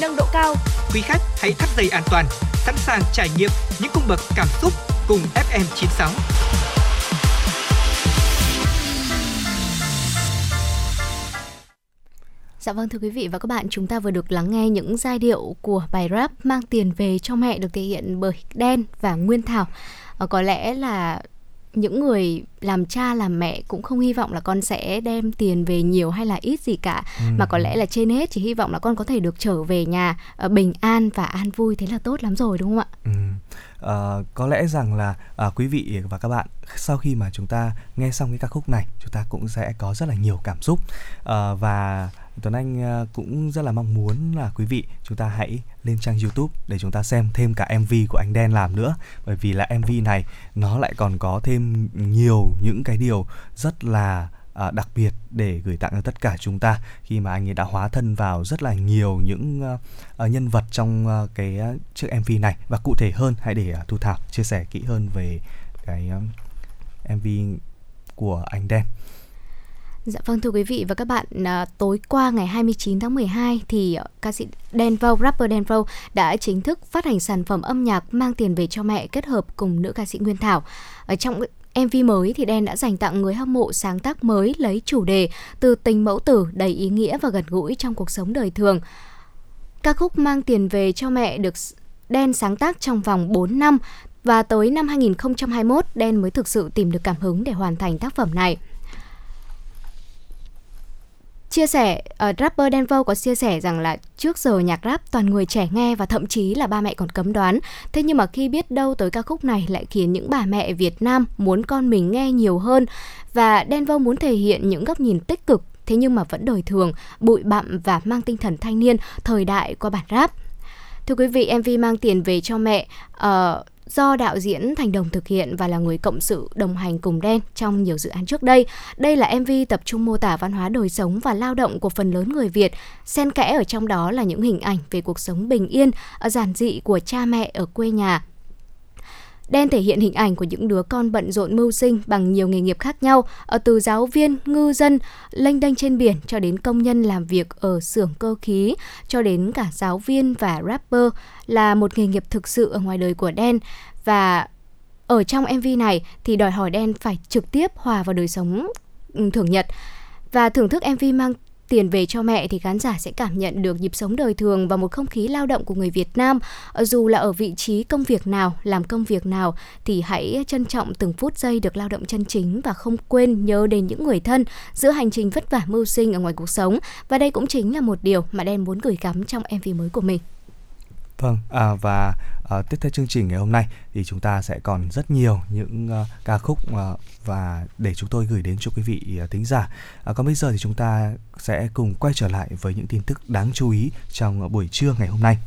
nâng độ cao. Quý khách hãy thắt dây an toàn, sẵn sàng trải nghiệm những cung bậc cảm xúc cùng FM96. Dạ vâng thưa quý vị và các bạn, chúng ta vừa được lắng nghe những giai điệu của bài rap mang tiền về cho mẹ được thể hiện bởi Đen và Nguyên Thảo. Ờ, có lẽ là những người làm cha làm mẹ cũng không hy vọng là con sẽ đem tiền về nhiều hay là ít gì cả Ừ. mà có lẽ là trên hết chỉ hy vọng là con có thể được trở về nhà ờ, bình an và an vui thế là tốt lắm rồi đúng không ạ Ừ. Ờ, có lẽ rằng là à, quý vị và các bạn sau khi mà chúng ta nghe xong cái ca khúc này chúng ta cũng sẽ có rất là nhiều cảm xúc Ờ, và Tuấn Anh à, cũng rất là mong muốn là quý vị chúng ta hãy lên trang YouTube để chúng ta xem thêm cả MV của anh Đen làm nữa. Bởi vì là MV này nó lại còn có thêm nhiều những cái điều rất là à, đặc biệt để gửi tặng cho tất cả chúng ta. Khi mà anh ấy đã hóa thân vào rất là nhiều những à, à nhân vật trong à, cái à, chiếc MV này. Và cụ thể hơn hãy để à, Thu Thảo chia sẻ kỹ hơn về cái um, MV của anh Đen. Dạ vâng thưa quý vị và các bạn, à, tối qua ngày 29 tháng 12 thì ờ, ca sĩ Denvo, rapper Denvo đã chính thức phát hành sản phẩm âm nhạc mang tiền về cho mẹ kết hợp cùng nữ ca sĩ Nguyên Thảo. Ở trong MV mới thì Đen đã dành tặng người hâm mộ sáng tác mới lấy chủ đề từ tình mẫu tử đầy ý nghĩa và gần gũi trong cuộc sống đời thường. Ca khúc mang tiền về cho mẹ được Đen sáng tác trong vòng 4 năm và tới năm 2021 Đen mới thực sự tìm được cảm hứng để hoàn thành tác phẩm này. Chia sẻ, uh, rapper Denver có chia sẻ rằng là trước giờ nhạc rap toàn người trẻ nghe và thậm chí là ba mẹ còn cấm đoán. Thế nhưng mà khi biết đâu tới ca khúc này lại khiến những bà mẹ Việt Nam muốn con mình nghe nhiều hơn và Denver muốn thể hiện những góc nhìn tích cực thế nhưng mà vẫn đời thường, bụi bặm và mang tinh thần thanh niên thời đại qua bản rap. Thưa quý vị, MV mang tiền về cho mẹ uh, do đạo diễn Thành Đồng thực hiện và là người cộng sự đồng hành cùng Đen trong nhiều dự án trước đây. Đây là MV tập trung mô tả văn hóa đời sống và lao động của phần lớn người Việt. Xen kẽ ở trong đó là những hình ảnh về cuộc sống bình yên, giản dị của cha mẹ ở quê nhà. Đen thể hiện hình ảnh của những đứa con bận rộn mưu sinh bằng nhiều nghề nghiệp khác nhau, ở từ giáo viên, ngư dân, lênh đênh trên biển cho đến công nhân làm việc ở xưởng cơ khí, cho đến cả giáo viên và rapper là một nghề nghiệp thực sự ở ngoài đời của Đen. Và ở trong MV này thì đòi hỏi Đen phải trực tiếp hòa vào đời sống ừ, thường nhật. Và thưởng thức MV mang tiền về cho mẹ thì khán giả sẽ cảm nhận được nhịp sống đời thường và một không khí lao động của người Việt Nam. Dù là ở vị trí công việc nào, làm công việc nào thì hãy trân trọng từng phút giây được lao động chân chính và không quên nhớ đến những người thân giữa hành trình vất vả mưu sinh ở ngoài cuộc sống. Và đây cũng chính là một điều mà Đen muốn gửi gắm trong MV mới của mình. Vâng, à, và à, tiếp theo chương trình ngày hôm nay thì chúng ta sẽ còn rất nhiều những à, ca khúc à, và để chúng tôi gửi đến cho quý vị à, thính giả. À, còn bây giờ thì chúng ta sẽ cùng quay trở lại với những tin tức đáng chú ý trong buổi trưa ngày hôm nay.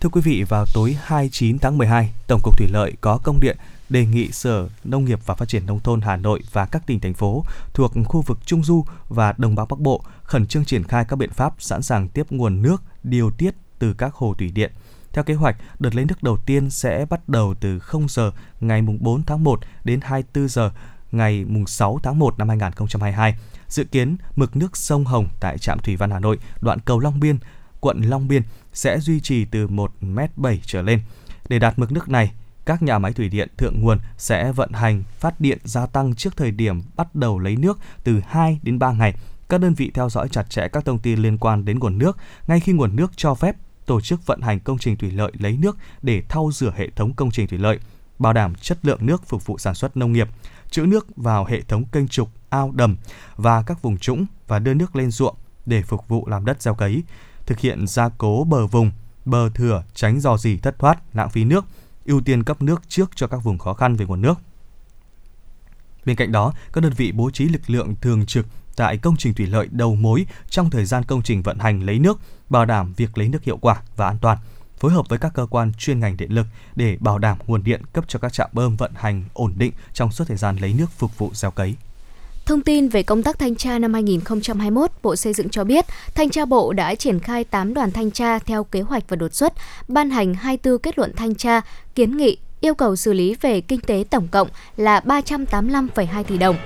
Thưa quý vị, vào tối 29 tháng 12, Tổng cục Thủy lợi có công điện đề nghị Sở Nông nghiệp và Phát triển Nông thôn Hà Nội và các tỉnh, thành phố thuộc khu vực Trung Du và Đồng bằng Bắc Bộ khẩn trương triển khai các biện pháp sẵn sàng tiếp nguồn nước điều tiết từ các hồ thủy điện. Theo kế hoạch, đợt lấy nước đầu tiên sẽ bắt đầu từ 0 giờ ngày mùng 4 tháng 1 đến 24 giờ ngày mùng 6 tháng 1 năm 2022. Dự kiến mực nước sông Hồng tại trạm Thủy Văn Hà Nội, đoạn cầu Long Biên, quận Long Biên sẽ duy trì từ 1m7 trở lên. Để đạt mực nước này, các nhà máy thủy điện thượng nguồn sẽ vận hành phát điện gia tăng trước thời điểm bắt đầu lấy nước từ 2 đến 3 ngày. Các đơn vị theo dõi chặt chẽ các thông tin liên quan đến nguồn nước ngay khi nguồn nước cho phép tổ chức vận hành công trình thủy lợi lấy nước để thau rửa hệ thống công trình thủy lợi, bảo đảm chất lượng nước phục vụ sản xuất nông nghiệp, trữ nước vào hệ thống kênh trục, ao đầm và các vùng trũng và đưa nước lên ruộng để phục vụ làm đất gieo cấy, thực hiện gia cố bờ vùng, bờ thừa tránh dò dỉ thất thoát, lãng phí nước, ưu tiên cấp nước trước cho các vùng khó khăn về nguồn nước. Bên cạnh đó, các đơn vị bố trí lực lượng thường trực tại công trình thủy lợi đầu mối trong thời gian công trình vận hành lấy nước, bảo đảm việc lấy nước hiệu quả và an toàn, phối hợp với các cơ quan chuyên ngành điện lực để bảo đảm nguồn điện cấp cho các trạm bơm vận hành ổn định trong suốt thời gian lấy nước phục vụ gieo cấy. Thông tin về công tác thanh tra năm 2021, Bộ Xây dựng cho biết, Thanh tra Bộ đã triển khai 8 đoàn thanh tra theo kế hoạch và đột xuất, ban hành 24 kết luận thanh tra, kiến nghị, yêu cầu xử lý về kinh tế tổng cộng là 385,2 tỷ đồng.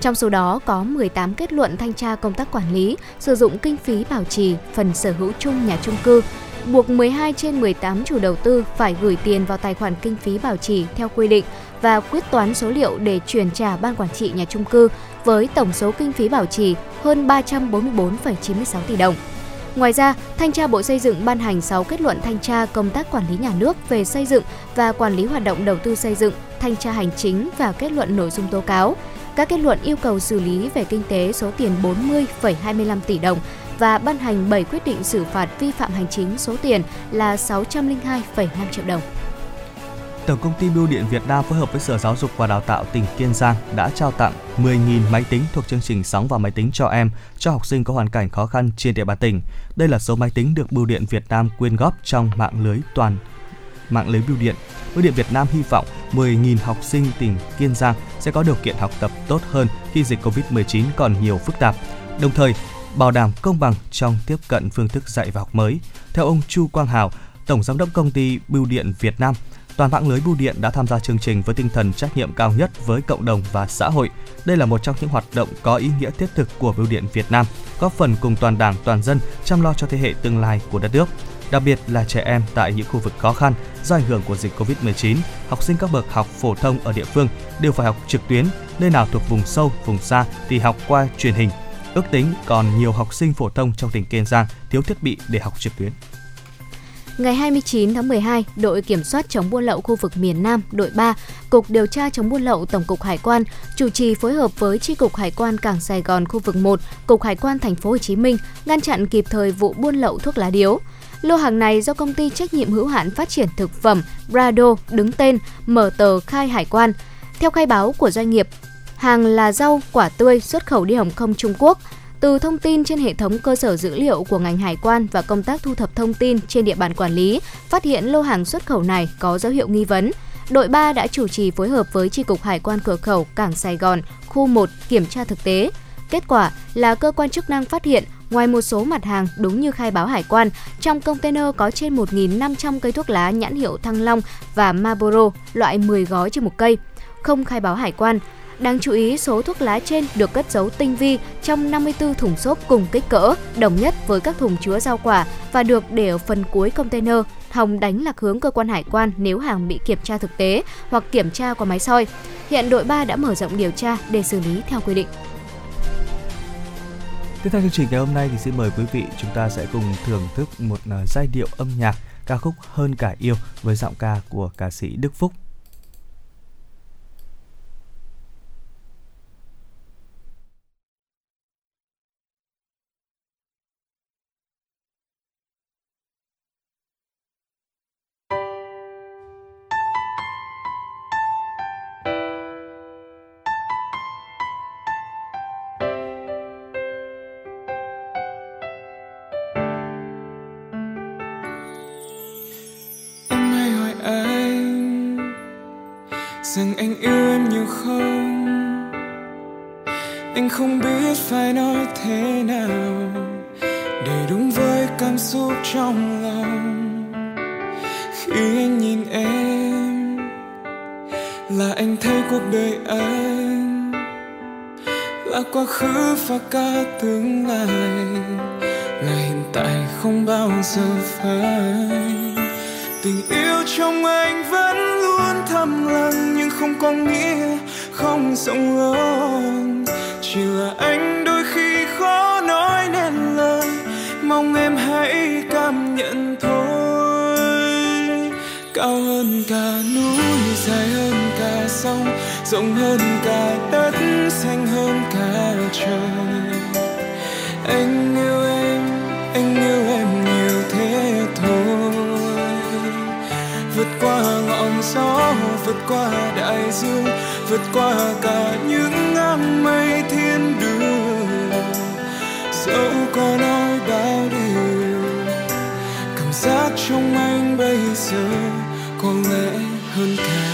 Trong số đó có 18 kết luận thanh tra công tác quản lý, sử dụng kinh phí bảo trì, phần sở hữu chung nhà chung cư, buộc 12 trên 18 chủ đầu tư phải gửi tiền vào tài khoản kinh phí bảo trì theo quy định và quyết toán số liệu để chuyển trả ban quản trị nhà chung cư với tổng số kinh phí bảo trì hơn 344,96 tỷ đồng. Ngoài ra, Thanh tra Bộ Xây dựng ban hành 6 kết luận thanh tra công tác quản lý nhà nước về xây dựng và quản lý hoạt động đầu tư xây dựng, thanh tra hành chính và kết luận nội dung tố cáo. Các kết luận yêu cầu xử lý về kinh tế số tiền 40,25 tỷ đồng và ban hành 7 quyết định xử phạt vi phạm hành chính số tiền là 602,5 triệu đồng. Tổng công ty Bưu điện Việt Nam phối hợp với Sở Giáo dục và Đào tạo tỉnh Kiên Giang đã trao tặng 10.000 máy tính thuộc chương trình Sóng và máy tính cho em cho học sinh có hoàn cảnh khó khăn trên địa bàn tỉnh. Đây là số máy tính được Bưu điện Việt Nam quyên góp trong mạng lưới toàn mạng lưới bưu điện. Bưu điện Việt Nam hy vọng 10.000 học sinh tỉnh Kiên Giang sẽ có điều kiện học tập tốt hơn khi dịch Covid-19 còn nhiều phức tạp. Đồng thời, bảo đảm công bằng trong tiếp cận phương thức dạy và học mới. Theo ông Chu Quang Hào, Tổng giám đốc công ty Bưu điện Việt Nam, toàn mạng lưới bưu điện đã tham gia chương trình với tinh thần trách nhiệm cao nhất với cộng đồng và xã hội. Đây là một trong những hoạt động có ý nghĩa thiết thực của Bưu điện Việt Nam, góp phần cùng toàn Đảng, toàn dân chăm lo cho thế hệ tương lai của đất nước đặc biệt là trẻ em tại những khu vực khó khăn do ảnh hưởng của dịch Covid-19, học sinh các bậc học phổ thông ở địa phương đều phải học trực tuyến, nơi nào thuộc vùng sâu, vùng xa thì học qua truyền hình. Ước tính còn nhiều học sinh phổ thông trong tỉnh Kiên Giang thiếu thiết bị để học trực tuyến. Ngày 29 tháng 12, đội kiểm soát chống buôn lậu khu vực miền Nam, đội 3, Cục điều tra chống buôn lậu Tổng cục Hải quan chủ trì phối hợp với Chi cục Hải quan Cảng Sài Gòn khu vực 1, Cục Hải quan Thành phố Hồ Chí Minh ngăn chặn kịp thời vụ buôn lậu thuốc lá điếu. Lô hàng này do công ty trách nhiệm hữu hạn phát triển thực phẩm Brado đứng tên mở tờ khai hải quan. Theo khai báo của doanh nghiệp, hàng là rau, quả tươi xuất khẩu đi Hồng Kông Trung Quốc. Từ thông tin trên hệ thống cơ sở dữ liệu của ngành hải quan và công tác thu thập thông tin trên địa bàn quản lý, phát hiện lô hàng xuất khẩu này có dấu hiệu nghi vấn. Đội 3 đã chủ trì phối hợp với tri cục Hải quan cửa khẩu Cảng Sài Gòn, khu 1 kiểm tra thực tế. Kết quả là cơ quan chức năng phát hiện Ngoài một số mặt hàng đúng như khai báo hải quan, trong container có trên 1.500 cây thuốc lá nhãn hiệu Thăng Long và Marlboro loại 10 gói trên một cây, không khai báo hải quan. Đáng chú ý, số thuốc lá trên được cất giấu tinh vi trong 54 thùng xốp cùng kích cỡ, đồng nhất với các thùng chứa rau quả và được để ở phần cuối container. Hồng đánh lạc hướng cơ quan hải quan nếu hàng bị kiểm tra thực tế hoặc kiểm tra qua máy soi. Hiện đội 3 đã mở rộng điều tra để xử lý theo quy định. Tiếp theo chương trình ngày hôm nay thì xin mời quý vị chúng ta sẽ cùng thưởng thức một à, giai điệu âm nhạc ca khúc Hơn cả yêu với giọng ca của ca sĩ Đức Phúc. Khi anh nhìn em, là anh thấy cuộc đời anh, là quá khứ và cả tương lai. Là hiện tại không bao giờ phai. Tình yêu trong anh vẫn luôn thầm lặng nhưng không có nghĩa không rộng lớn. Chỉ là anh cao hơn cả núi, dài hơn cả sông, rộng hơn cả đất, xanh hơn cả trời. Anh yêu em, anh yêu em nhiều thế thôi. Vượt qua ngọn gió, vượt qua đại dương, vượt qua cả những áng mây thiên đường. Dẫu có nói bao điều, cảm giác trong anh bây giờ có lẽ hơn cả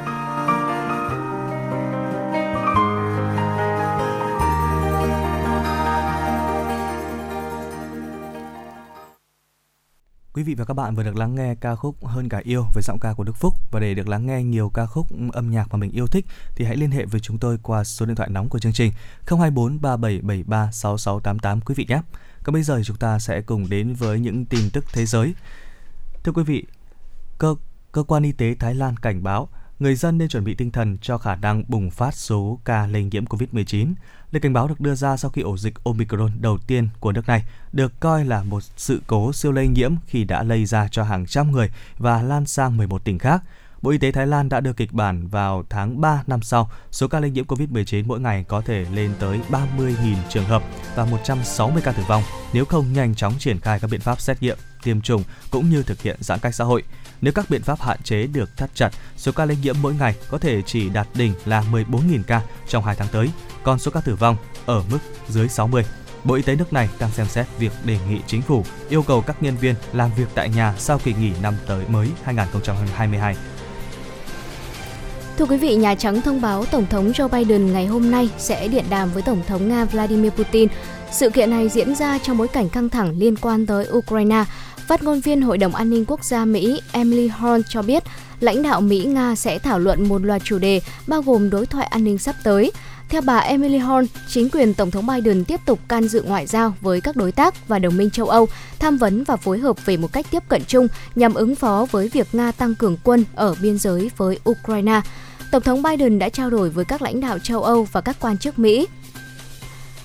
Quý vị và các bạn vừa được lắng nghe ca khúc Hơn cả yêu với giọng ca của Đức Phúc và để được lắng nghe nhiều ca khúc âm nhạc mà mình yêu thích thì hãy liên hệ với chúng tôi qua số điện thoại nóng của chương trình 024 3773 6688 quý vị nhé. Còn bây giờ thì chúng ta sẽ cùng đến với những tin tức thế giới. Thưa quý vị, cơ cơ quan y tế Thái Lan cảnh báo người dân nên chuẩn bị tinh thần cho khả năng bùng phát số ca lây nhiễm COVID-19. Lời cảnh báo được đưa ra sau khi ổ dịch Omicron đầu tiên của nước này được coi là một sự cố siêu lây nhiễm khi đã lây ra cho hàng trăm người và lan sang 11 tỉnh khác. Bộ Y tế Thái Lan đã đưa kịch bản vào tháng 3 năm sau, số ca lây nhiễm COVID-19 mỗi ngày có thể lên tới 30.000 trường hợp và 160 ca tử vong nếu không nhanh chóng triển khai các biện pháp xét nghiệm, tiêm chủng cũng như thực hiện giãn cách xã hội. Nếu các biện pháp hạn chế được thắt chặt, số ca lây nhiễm mỗi ngày có thể chỉ đạt đỉnh là 14.000 ca trong 2 tháng tới, còn số ca tử vong ở mức dưới 60. Bộ Y tế nước này đang xem xét việc đề nghị chính phủ yêu cầu các nhân viên làm việc tại nhà sau kỳ nghỉ năm tới mới 2022. Thưa quý vị, Nhà Trắng thông báo Tổng thống Joe Biden ngày hôm nay sẽ điện đàm với Tổng thống Nga Vladimir Putin. Sự kiện này diễn ra trong bối cảnh căng thẳng liên quan tới Ukraine. Phát ngôn viên Hội đồng An ninh Quốc gia Mỹ Emily Horn cho biết, lãnh đạo Mỹ-Nga sẽ thảo luận một loạt chủ đề bao gồm đối thoại an ninh sắp tới. Theo bà Emily Horn, chính quyền Tổng thống Biden tiếp tục can dự ngoại giao với các đối tác và đồng minh châu Âu, tham vấn và phối hợp về một cách tiếp cận chung nhằm ứng phó với việc Nga tăng cường quân ở biên giới với Ukraine. Tổng thống Biden đã trao đổi với các lãnh đạo châu Âu và các quan chức Mỹ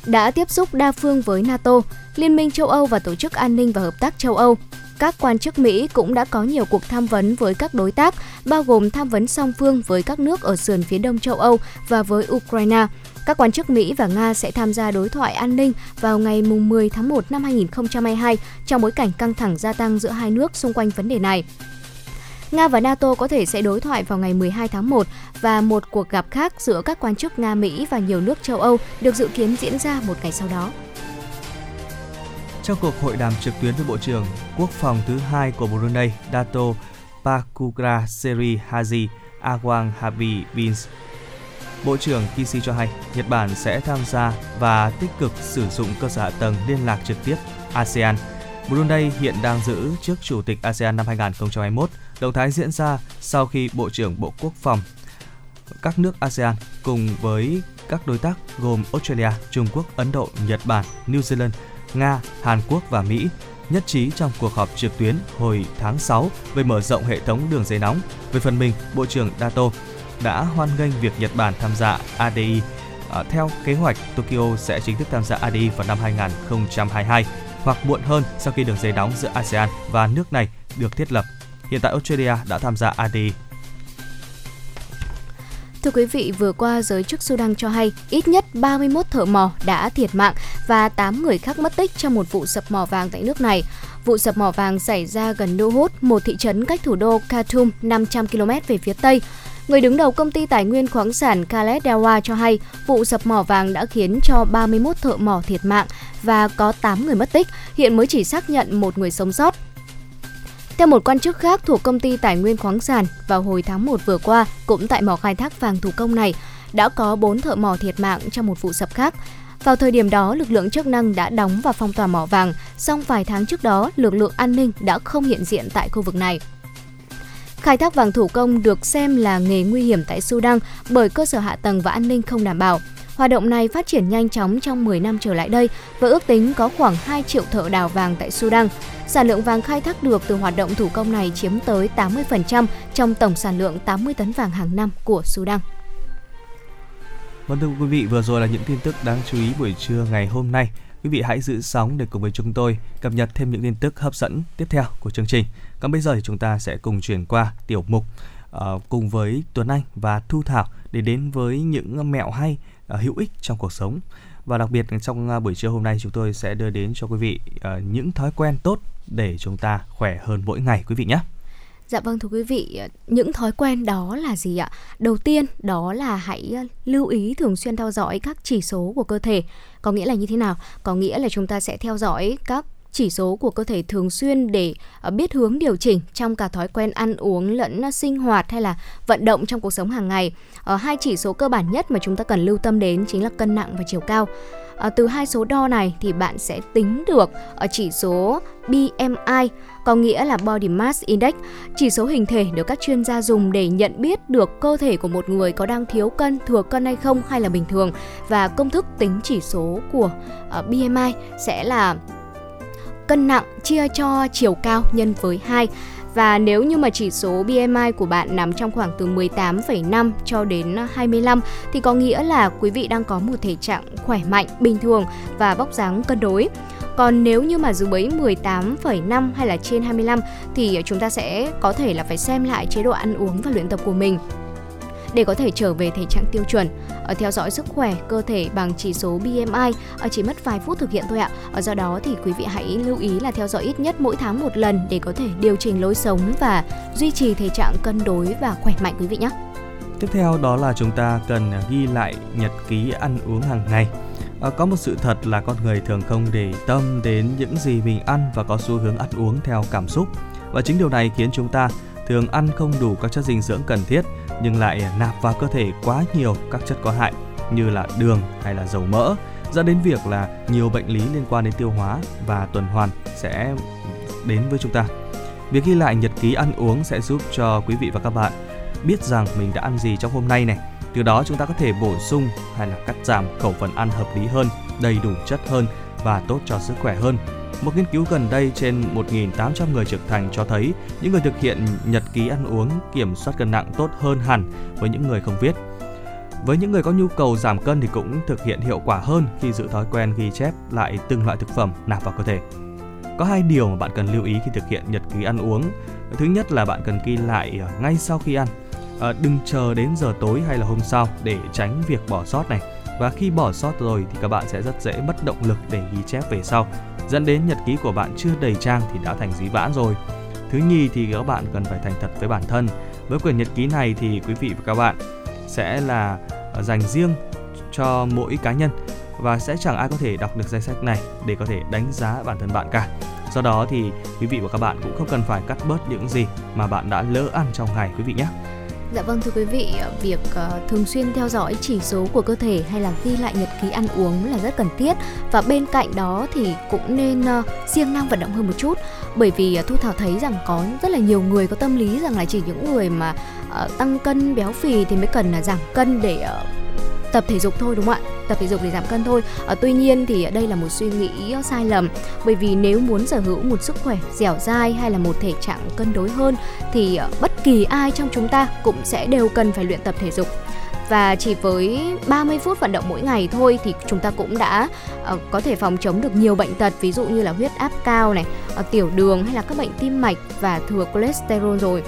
đã tiếp xúc đa phương với NATO, Liên minh châu Âu và Tổ chức An ninh và Hợp tác châu Âu. Các quan chức Mỹ cũng đã có nhiều cuộc tham vấn với các đối tác, bao gồm tham vấn song phương với các nước ở sườn phía đông châu Âu và với Ukraine. Các quan chức Mỹ và Nga sẽ tham gia đối thoại an ninh vào ngày 10 tháng 1 năm 2022 trong bối cảnh căng thẳng gia tăng giữa hai nước xung quanh vấn đề này. Nga và NATO có thể sẽ đối thoại vào ngày 12 tháng 1 và một cuộc gặp khác giữa các quan chức Nga, Mỹ và nhiều nước châu Âu được dự kiến diễn ra một ngày sau đó. Trong cuộc hội đàm trực tuyến với Bộ trưởng Quốc phòng thứ hai của Brunei, Dato Pakugra Seri Haji Awang Habibins. Bộ trưởng Kishi cho hay Nhật Bản sẽ tham gia và tích cực sử dụng cơ sở hạ tầng liên lạc trực tiếp ASEAN. Brunei hiện đang giữ chức Chủ tịch ASEAN năm 2021. Động thái diễn ra sau khi Bộ trưởng Bộ Quốc phòng các nước ASEAN cùng với các đối tác gồm Australia, Trung Quốc, Ấn Độ, Nhật Bản, New Zealand, Nga, Hàn Quốc và Mỹ nhất trí trong cuộc họp trực tuyến hồi tháng 6 về mở rộng hệ thống đường dây nóng. Về phần mình, Bộ trưởng Dato đã hoan nghênh việc Nhật Bản tham gia ADI. À, theo kế hoạch, Tokyo sẽ chính thức tham gia ADI vào năm 2022 hoặc muộn hơn sau khi đường dây nóng giữa ASEAN và nước này được thiết lập. Hiện tại Australia đã tham gia ADI Thưa quý vị, vừa qua giới chức Sudan cho hay ít nhất 31 thợ mỏ đã thiệt mạng và 8 người khác mất tích trong một vụ sập mỏ vàng tại nước này. Vụ sập mỏ vàng xảy ra gần Nuhut, một thị trấn cách thủ đô Khartoum 500 km về phía tây. Người đứng đầu công ty tài nguyên khoáng sản Khaled Dawa cho hay vụ sập mỏ vàng đã khiến cho 31 thợ mỏ thiệt mạng và có 8 người mất tích, hiện mới chỉ xác nhận một người sống sót. Theo một quan chức khác thuộc công ty tài nguyên khoáng sản, vào hồi tháng 1 vừa qua, cũng tại mỏ khai thác vàng thủ công này, đã có 4 thợ mỏ thiệt mạng trong một vụ sập khác. Vào thời điểm đó, lực lượng chức năng đã đóng và phong tỏa mỏ vàng, song vài tháng trước đó, lực lượng an ninh đã không hiện diện tại khu vực này. Khai thác vàng thủ công được xem là nghề nguy hiểm tại Sudan bởi cơ sở hạ tầng và an ninh không đảm bảo. Hoạt động này phát triển nhanh chóng trong 10 năm trở lại đây và ước tính có khoảng 2 triệu thợ đào vàng tại Sudan. Sản lượng vàng khai thác được từ hoạt động thủ công này chiếm tới 80% trong tổng sản lượng 80 tấn vàng hàng năm của Sudan. Vâng thưa quý vị, vừa rồi là những tin tức đáng chú ý buổi trưa ngày hôm nay. Quý vị hãy giữ sóng để cùng với chúng tôi cập nhật thêm những tin tức hấp dẫn tiếp theo của chương trình. Còn bây giờ thì chúng ta sẽ cùng chuyển qua tiểu mục uh, cùng với Tuấn Anh và Thu Thảo để đến với những mẹo hay uh, hữu ích trong cuộc sống. Và đặc biệt trong à, buổi trưa hôm nay chúng tôi sẽ đưa đến cho quý vị uh, những thói quen tốt để chúng ta khỏe hơn mỗi ngày quý vị nhé. Dạ vâng thưa quý vị, những thói quen đó là gì ạ? Đầu tiên đó là hãy lưu ý thường xuyên theo dõi các chỉ số của cơ thể. Có nghĩa là như thế nào? Có nghĩa là chúng ta sẽ theo dõi các chỉ số của cơ thể thường xuyên để ờ, biết hướng điều chỉnh trong cả thói quen ăn uống lẫn ờ, sinh hoạt hay là vận động trong cuộc sống hàng ngày. Ờ, hai chỉ số cơ bản nhất mà chúng ta cần lưu tâm đến chính là cân nặng và chiều cao. À, từ hai số đo này thì bạn sẽ tính được ở chỉ số BMI có nghĩa là Body Mass Index, chỉ số hình thể được các chuyên gia dùng để nhận biết được cơ thể của một người có đang thiếu cân, thừa cân hay không hay là bình thường và công thức tính chỉ số của uh, BMI sẽ là cân nặng chia cho chiều cao nhân với 2 và nếu như mà chỉ số BMI của bạn nằm trong khoảng từ 18,5 cho đến 25 thì có nghĩa là quý vị đang có một thể trạng khỏe mạnh, bình thường và vóc dáng cân đối. Còn nếu như mà dưới 18,5 hay là trên 25 thì chúng ta sẽ có thể là phải xem lại chế độ ăn uống và luyện tập của mình để có thể trở về thể trạng tiêu chuẩn. Ở theo dõi sức khỏe cơ thể bằng chỉ số BMI ở ờ, chỉ mất vài phút thực hiện thôi ạ. Ở do đó thì quý vị hãy lưu ý là theo dõi ít nhất mỗi tháng một lần để có thể điều chỉnh lối sống và duy trì thể trạng cân đối và khỏe mạnh quý vị nhé. Tiếp theo đó là chúng ta cần ghi lại nhật ký ăn uống hàng ngày. À, có một sự thật là con người thường không để tâm đến những gì mình ăn và có xu hướng ăn uống theo cảm xúc. Và chính điều này khiến chúng ta thường ăn không đủ các chất dinh dưỡng cần thiết nhưng lại nạp vào cơ thể quá nhiều các chất có hại như là đường hay là dầu mỡ dẫn đến việc là nhiều bệnh lý liên quan đến tiêu hóa và tuần hoàn sẽ đến với chúng ta. Việc ghi lại nhật ký ăn uống sẽ giúp cho quý vị và các bạn biết rằng mình đã ăn gì trong hôm nay này. Từ đó chúng ta có thể bổ sung hay là cắt giảm khẩu phần ăn hợp lý hơn, đầy đủ chất hơn và tốt cho sức khỏe hơn. Một nghiên cứu gần đây trên 1.800 người trưởng thành cho thấy những người thực hiện nhật ký ăn uống kiểm soát cân nặng tốt hơn hẳn với những người không viết. Với những người có nhu cầu giảm cân thì cũng thực hiện hiệu quả hơn khi giữ thói quen ghi chép lại từng loại thực phẩm nạp vào cơ thể. Có hai điều mà bạn cần lưu ý khi thực hiện nhật ký ăn uống. Thứ nhất là bạn cần ghi lại ờ, ngay sau khi ăn. À, đừng chờ đến giờ tối hay là hôm sau để tránh việc bỏ sót này. Và khi bỏ sót rồi thì các bạn sẽ rất dễ mất động lực để ghi chép về sau dẫn đến nhật ký của bạn chưa đầy trang thì đã thành dí vãn rồi. Thứ nhì thì các bạn cần phải thành thật với bản thân. Với quyển nhật ký này thì quý vị và các bạn sẽ là ờ, dành riêng cho mỗi cá nhân và sẽ chẳng ai có thể đọc được danh sách này để có thể đánh giá bản thân bạn cả. Do đó thì quý vị và các bạn cũng không cần phải cắt bớt những gì mà bạn đã lỡ ăn trong ngày, quý vị nhé. Dạ vâng thưa quý vị, ờ, việc uh, thường xuyên theo dõi chỉ số của cơ thể hay là ghi lại nhật ký ăn uống là rất cần thiết. Và bên cạnh đó thì cũng nên uh, siêng năng vận động hơn một chút. Bởi vì uh, Thu Thảo thấy rằng có rất là nhiều người có tâm lý rằng là chỉ những người mà uh, tăng cân béo phì thì mới cần là giảm cân để uh, tập thể dục thôi đúng không ạ? Tập thể dục để giảm cân thôi. À, tuy nhiên thì đây là một suy nghĩ sai lầm. Bởi vì nếu muốn sở hữu một sức khỏe dẻo dai hay là một thể trạng cân đối hơn thì ờ, bất kỳ ai trong chúng ta cũng sẽ đều cần phải luyện tập thể dục. Và chỉ với 30 phút vận động mỗi ngày thôi thì chúng ta cũng đã uh, có thể phòng chống được nhiều bệnh tật ví dụ như là huyết áp cao này, uh, tiểu đường hay là các bệnh tim mạch và thừa cholesterol rồi.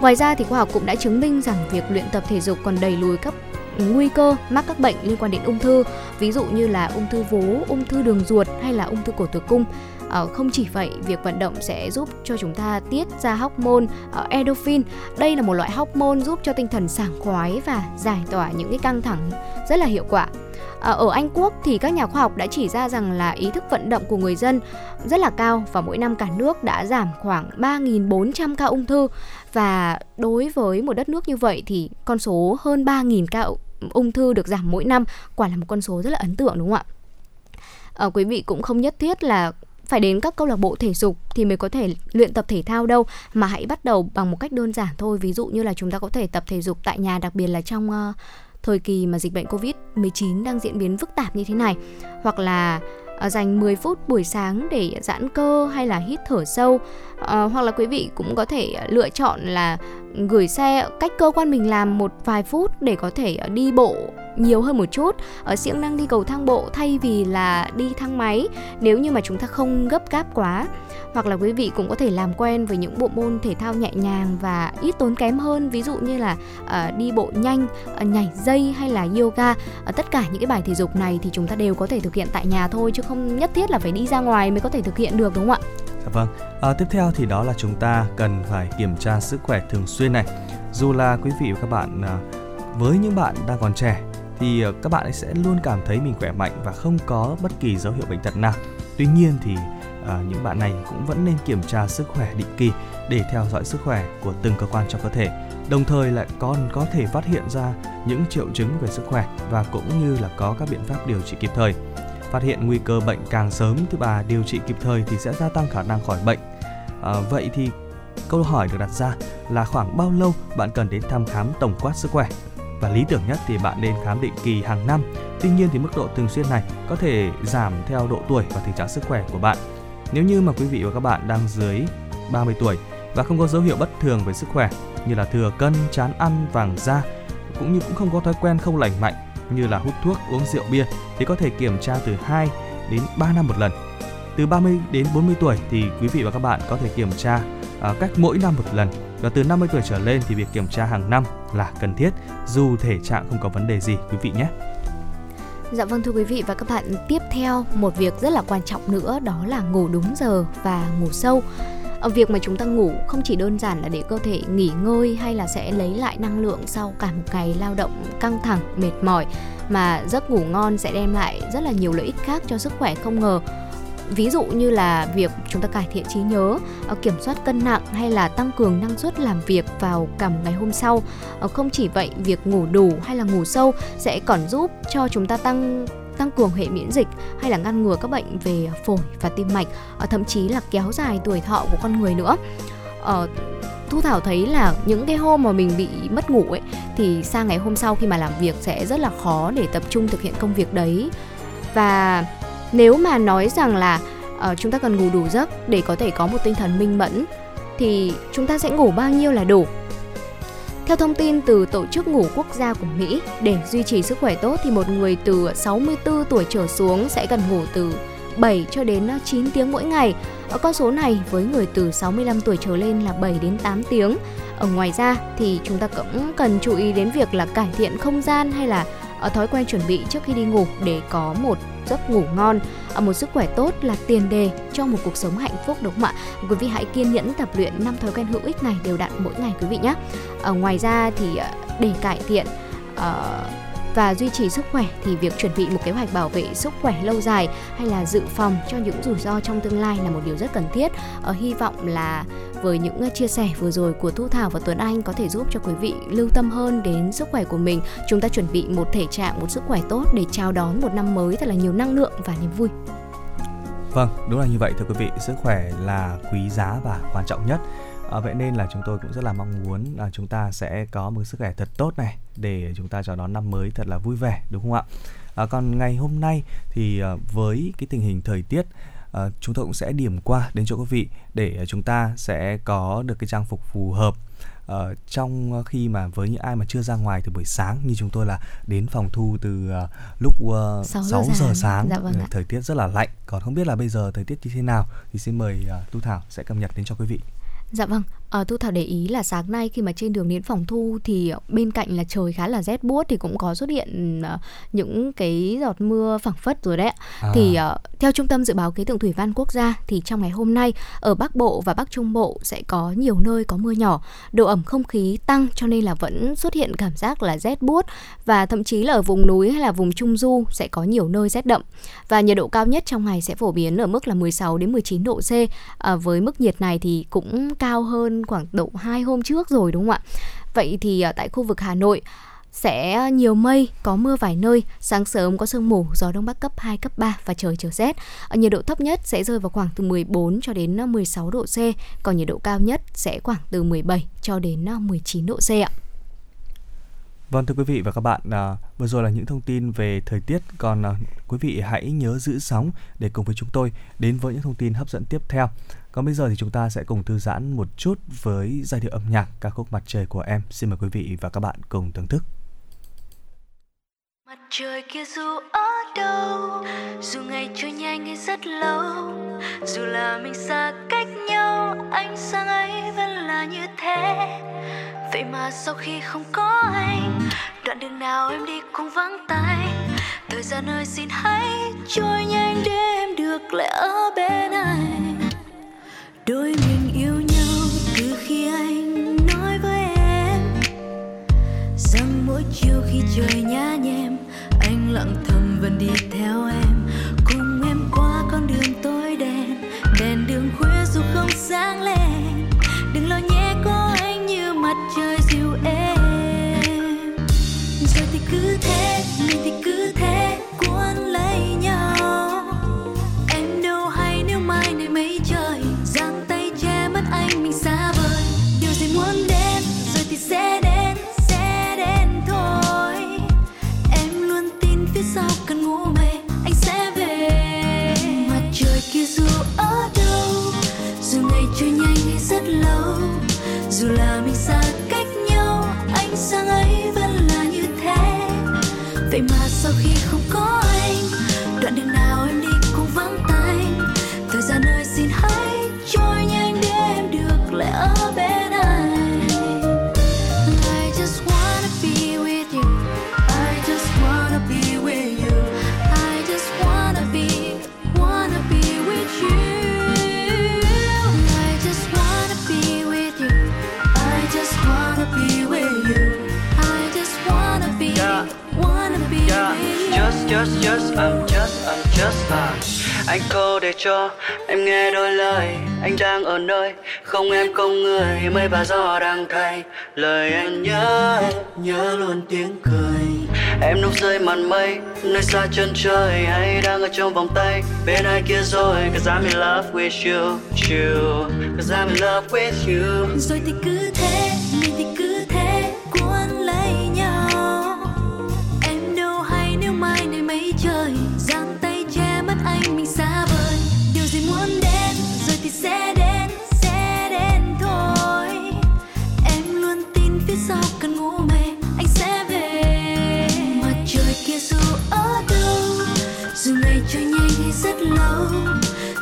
Ngoài ra thì khoa học cũng đã chứng minh rằng việc luyện tập thể dục còn đẩy lùi các nguy cơ mắc các bệnh liên quan đến ung thư ví dụ như là ung thư vú ung thư đường ruột hay là ung thư cổ tử cung À, không chỉ vậy, việc vận động sẽ giúp cho chúng ta tiết ra hormone uh, endorphin. Đây là một loại hormone giúp cho tinh thần sảng khoái và giải tỏa những cái căng thẳng rất là hiệu quả. Ờ, ở Anh Quốc thì các nhà khoa học đã chỉ ra rằng là ý thức vận động của người dân rất là cao và mỗi năm cả nước đã giảm khoảng 3.400 ca ung thư và đối với một đất nước như vậy thì con số hơn 3.000 ca ung thư được giảm mỗi năm quả là một con số rất là ấn tượng đúng không ạ? À, quý vị cũng không nhất thiết là phải đến các câu lạc bộ thể dục thì mới có thể luyện tập thể thao đâu mà hãy bắt đầu bằng một cách đơn giản thôi. Ví dụ như là chúng ta có thể tập thể dục tại nhà đặc biệt là trong uh, thời kỳ mà dịch bệnh Covid-19 đang diễn biến phức tạp như thế này. Hoặc là uh, dành 10 phút buổi sáng để giãn cơ hay là hít thở sâu à, hoặc là quý vị cũng có thể lựa chọn là gửi xe cách cơ quan mình làm một vài phút để có thể đi bộ nhiều hơn một chút. Ở siêng năng đi cầu thang bộ thay vì là đi thang máy nếu như mà chúng ta không gấp gáp quá. Hoặc là quý vị cũng có thể làm quen với những bộ môn thể thao nhẹ nhàng và ít tốn kém hơn ví dụ như là uh, đi bộ nhanh uh, nhảy dây hay là yoga. Uh, tất cả những cái bài thể dục này thì chúng ta đều có thể thực hiện tại nhà thôi chứ không nhất thiết là phải đi ra ngoài mới có thể thực hiện được đúng không ạ? Dạ vâng. À, tiếp theo thì đó là chúng ta cần phải kiểm tra sức khỏe thường xuyên này. Dù là quý vị và các bạn à, với những bạn đang còn trẻ thì à, các bạn ấy sẽ luôn cảm thấy mình khỏe mạnh và không có bất kỳ dấu hiệu bệnh tật nào. Tuy nhiên thì à, những bạn này cũng vẫn nên kiểm tra sức khỏe định kỳ để theo dõi sức khỏe của từng cơ quan trong cơ thể. Đồng thời lại còn có thể phát hiện ra những triệu chứng về sức khỏe và cũng như là có các biện pháp điều trị kịp thời phát hiện nguy cơ bệnh càng sớm thứ ba điều trị kịp thời thì sẽ gia tăng khả năng khỏi bệnh. À, vậy thì câu hỏi được đặt ra là khoảng bao lâu bạn cần đến thăm khám tổng quát sức khỏe? Và lý tưởng nhất thì bạn nên khám định kỳ hàng năm. Tuy nhiên thì mức độ thường xuyên này có thể giảm theo độ tuổi và tình trạng sức khỏe của bạn. Nếu như mà quý vị và các bạn đang dưới 30 tuổi và không có dấu hiệu bất thường về sức khỏe như là thừa cân, chán ăn, vàng da cũng như cũng không có thói quen không lành mạnh như là hút thuốc, uống rượu bia thì có thể kiểm tra từ 2 đến 3 năm một lần. Từ 30 đến 40 tuổi thì quý vị và các bạn có thể kiểm tra à, cách mỗi năm một lần và từ 50 tuổi trở lên thì việc kiểm tra hàng năm là cần thiết dù thể trạng không có vấn đề gì quý vị nhé. Dạ vâng thưa quý vị và các bạn, tiếp theo một việc rất là quan trọng nữa đó là ngủ đúng giờ và ngủ sâu Ờ, việc mà chúng ta ngủ không chỉ đơn giản là để cơ thể nghỉ ngơi hay là sẽ lấy lại năng lượng sau cả một ngày lao động căng thẳng, mệt mỏi, mà giấc ngủ ngon sẽ đem lại rất là nhiều lợi ích khác cho sức khỏe không ngờ. Ví dụ như là việc chúng ta cải thiện trí nhớ ờ, kiểm soát cân nặng hay là tăng cường năng suất làm việc vào cả một ngày hôm sau. Ờ, không chỉ vậy, việc ngủ đủ hay là ngủ sâu sẽ còn giúp cho chúng ta tăng tăng cường hệ miễn dịch hay là ngăn ngừa các bệnh về phổi và tim mạch ờ, thậm chí là kéo dài tuổi thọ của con người nữa. Ờ, thu thảo thấy là những cái hôm mà mình bị mất ngủ ấy thì sang ngày hôm sau khi mà làm việc sẽ rất là khó để tập trung thực hiện công việc đấy. Và nếu mà nói rằng là uh, chúng ta cần ngủ đủ giấc để có thể có một tinh thần minh mẫn thì chúng ta sẽ ngủ bao nhiêu là đủ? Theo thông tin từ Tổ chức Ngủ Quốc gia của Mỹ, để duy trì sức khỏe tốt thì một người từ 64 tuổi trở xuống sẽ cần ngủ từ 7 cho đến 9 tiếng mỗi ngày. Ở con số này với người từ 65 tuổi trở lên là 7 đến 8 tiếng. Ở ngoài ra thì chúng ta cũng cần chú ý đến việc là cải thiện không gian hay là ở thói quen chuẩn bị trước khi đi ngủ để có một giấc ngủ ngon. Một sức khỏe tốt là tiền đề cho một cuộc sống hạnh phúc đúng không ạ? Quý vị hãy kiên nhẫn tập luyện năm thói quen hữu ích này đều đặn mỗi ngày quý vị nhé. Ở ngoài ra thì ờ, để cải thiện uh, và duy trì sức khỏe thì việc chuẩn bị một kế hoạch bảo vệ sức khỏe lâu dài hay là dự phòng cho những rủi ro trong tương lai là một điều rất cần thiết. Ở hy vọng là với những ờ, chia sẻ vừa rồi của Thu Thảo và Tuấn Anh có thể giúp cho quý vị lưu tâm hơn đến sức khỏe của mình. Chúng ta chuẩn bị một thể trạng, một sức khỏe tốt để chào đón một năm mới thật là nhiều năng lượng và niềm vui. Vâng, đúng là như vậy thưa quý vị, sức khỏe là quý giá và quan trọng nhất. À, vậy nên là chúng tôi cũng rất là mong muốn là chúng ta sẽ có một sức khỏe thật tốt này để chúng ta chào đón năm mới thật là vui vẻ đúng không ạ? À, còn ngày hôm nay thì à, với cái tình hình thời tiết à, chúng tôi cũng sẽ điểm qua đến chỗ quý vị để chúng ta sẽ có được cái trang phục phù hợp. Uh, trong khi mà với những ai mà chưa ra ngoài từ buổi sáng như chúng tôi là đến phòng thu từ uh, lúc uh, 6 giờ 6 giờ sáng, sáng. Dạ vâng thời tiết rất là lạnh. Còn không biết là bây giờ thời tiết như thế nào thì xin mời uh, Tu Thảo sẽ cập nhật đến cho quý vị Dạ vâng, à, Thu Thảo để ý là sáng nay khi mà trên đường đến phòng thu thì bên cạnh là trời khá là rét buốt thì cũng có xuất hiện uh, những cái giọt mưa phẳng phất rồi đấy. À. Thì uh, theo Trung tâm Dự báo Khí tượng Thủy văn Quốc gia thì trong ngày hôm nay ở Bắc Bộ và Bắc Trung Bộ sẽ có nhiều nơi có mưa nhỏ, độ ẩm không khí tăng cho nên là vẫn xuất hiện cảm giác là rét buốt và thậm chí là ở vùng núi hay là vùng Trung Du sẽ có nhiều nơi rét đậm. Và nhiệt độ cao nhất trong ngày sẽ phổ biến ở mức là 16 đến 19 độ C. À, với mức nhiệt này thì cũng cao hơn khoảng độ 2 hôm trước rồi đúng không ạ? Vậy thì à, tại khu vực Hà Nội sẽ nhiều mây, có mưa vài nơi, sáng sớm có sương mù, gió đông bắc cấp 2, cấp 3 và trời trở rét. Ở nhiệt độ thấp nhất sẽ rơi vào khoảng từ 14 cho đến à, 16 độ C, còn nhiệt độ cao nhất sẽ khoảng từ 17 cho đến à, 19 độ C ạ. Vâng thưa quý vị và các bạn, à, vừa rồi là những thông tin về thời tiết. Còn à, quý vị hãy nhớ giữ sóng để cùng với chúng tôi đến với những thông tin hấp dẫn tiếp theo. Còn bây giờ thì chúng ta sẽ cùng thư giãn một chút với giai điệu âm nhạc, ca khúc Mặt trời của em. Xin mời quý vị và các bạn cùng thưởng thức. Mặt trời kia dù ở đâu, Dù ngày trôi nhanh hay rất lâu, Dù là mình xa cách nhau, Ánh sáng ấy vẫn là như thế Vậy mà sau khi không có anh, Đoạn đường nào em đi cũng vắng tay Thời gian ơi, xin hãy trôi nhanh để em được lại ở bên anh Đôi mình yêu nhau từ khi anh nói với em. Rằng mỗi chiều khi trời nhá nhem, Anh lặng thầm vẫn đi theo em. Cùng em qua con đường tối đen, Đèn đường khuya dù không sáng lên. Đừng lo nhé, có anh như mặt trời just, just, I'm just, I'm just à. Anh cô để cho em nghe đôi lời. Anh đang ở nơi không em không người. Mây và gió đang thay. Lời anh nhớ Nhớ luôn tiếng cười. Em núp dưới màn mây Nơi xa chân trời. Hay đang ở trong vòng tay Bên ai kia rồi? Cause I'm in love with you, you. Cause I'm in love with you. Rồi thì cứ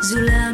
Dù là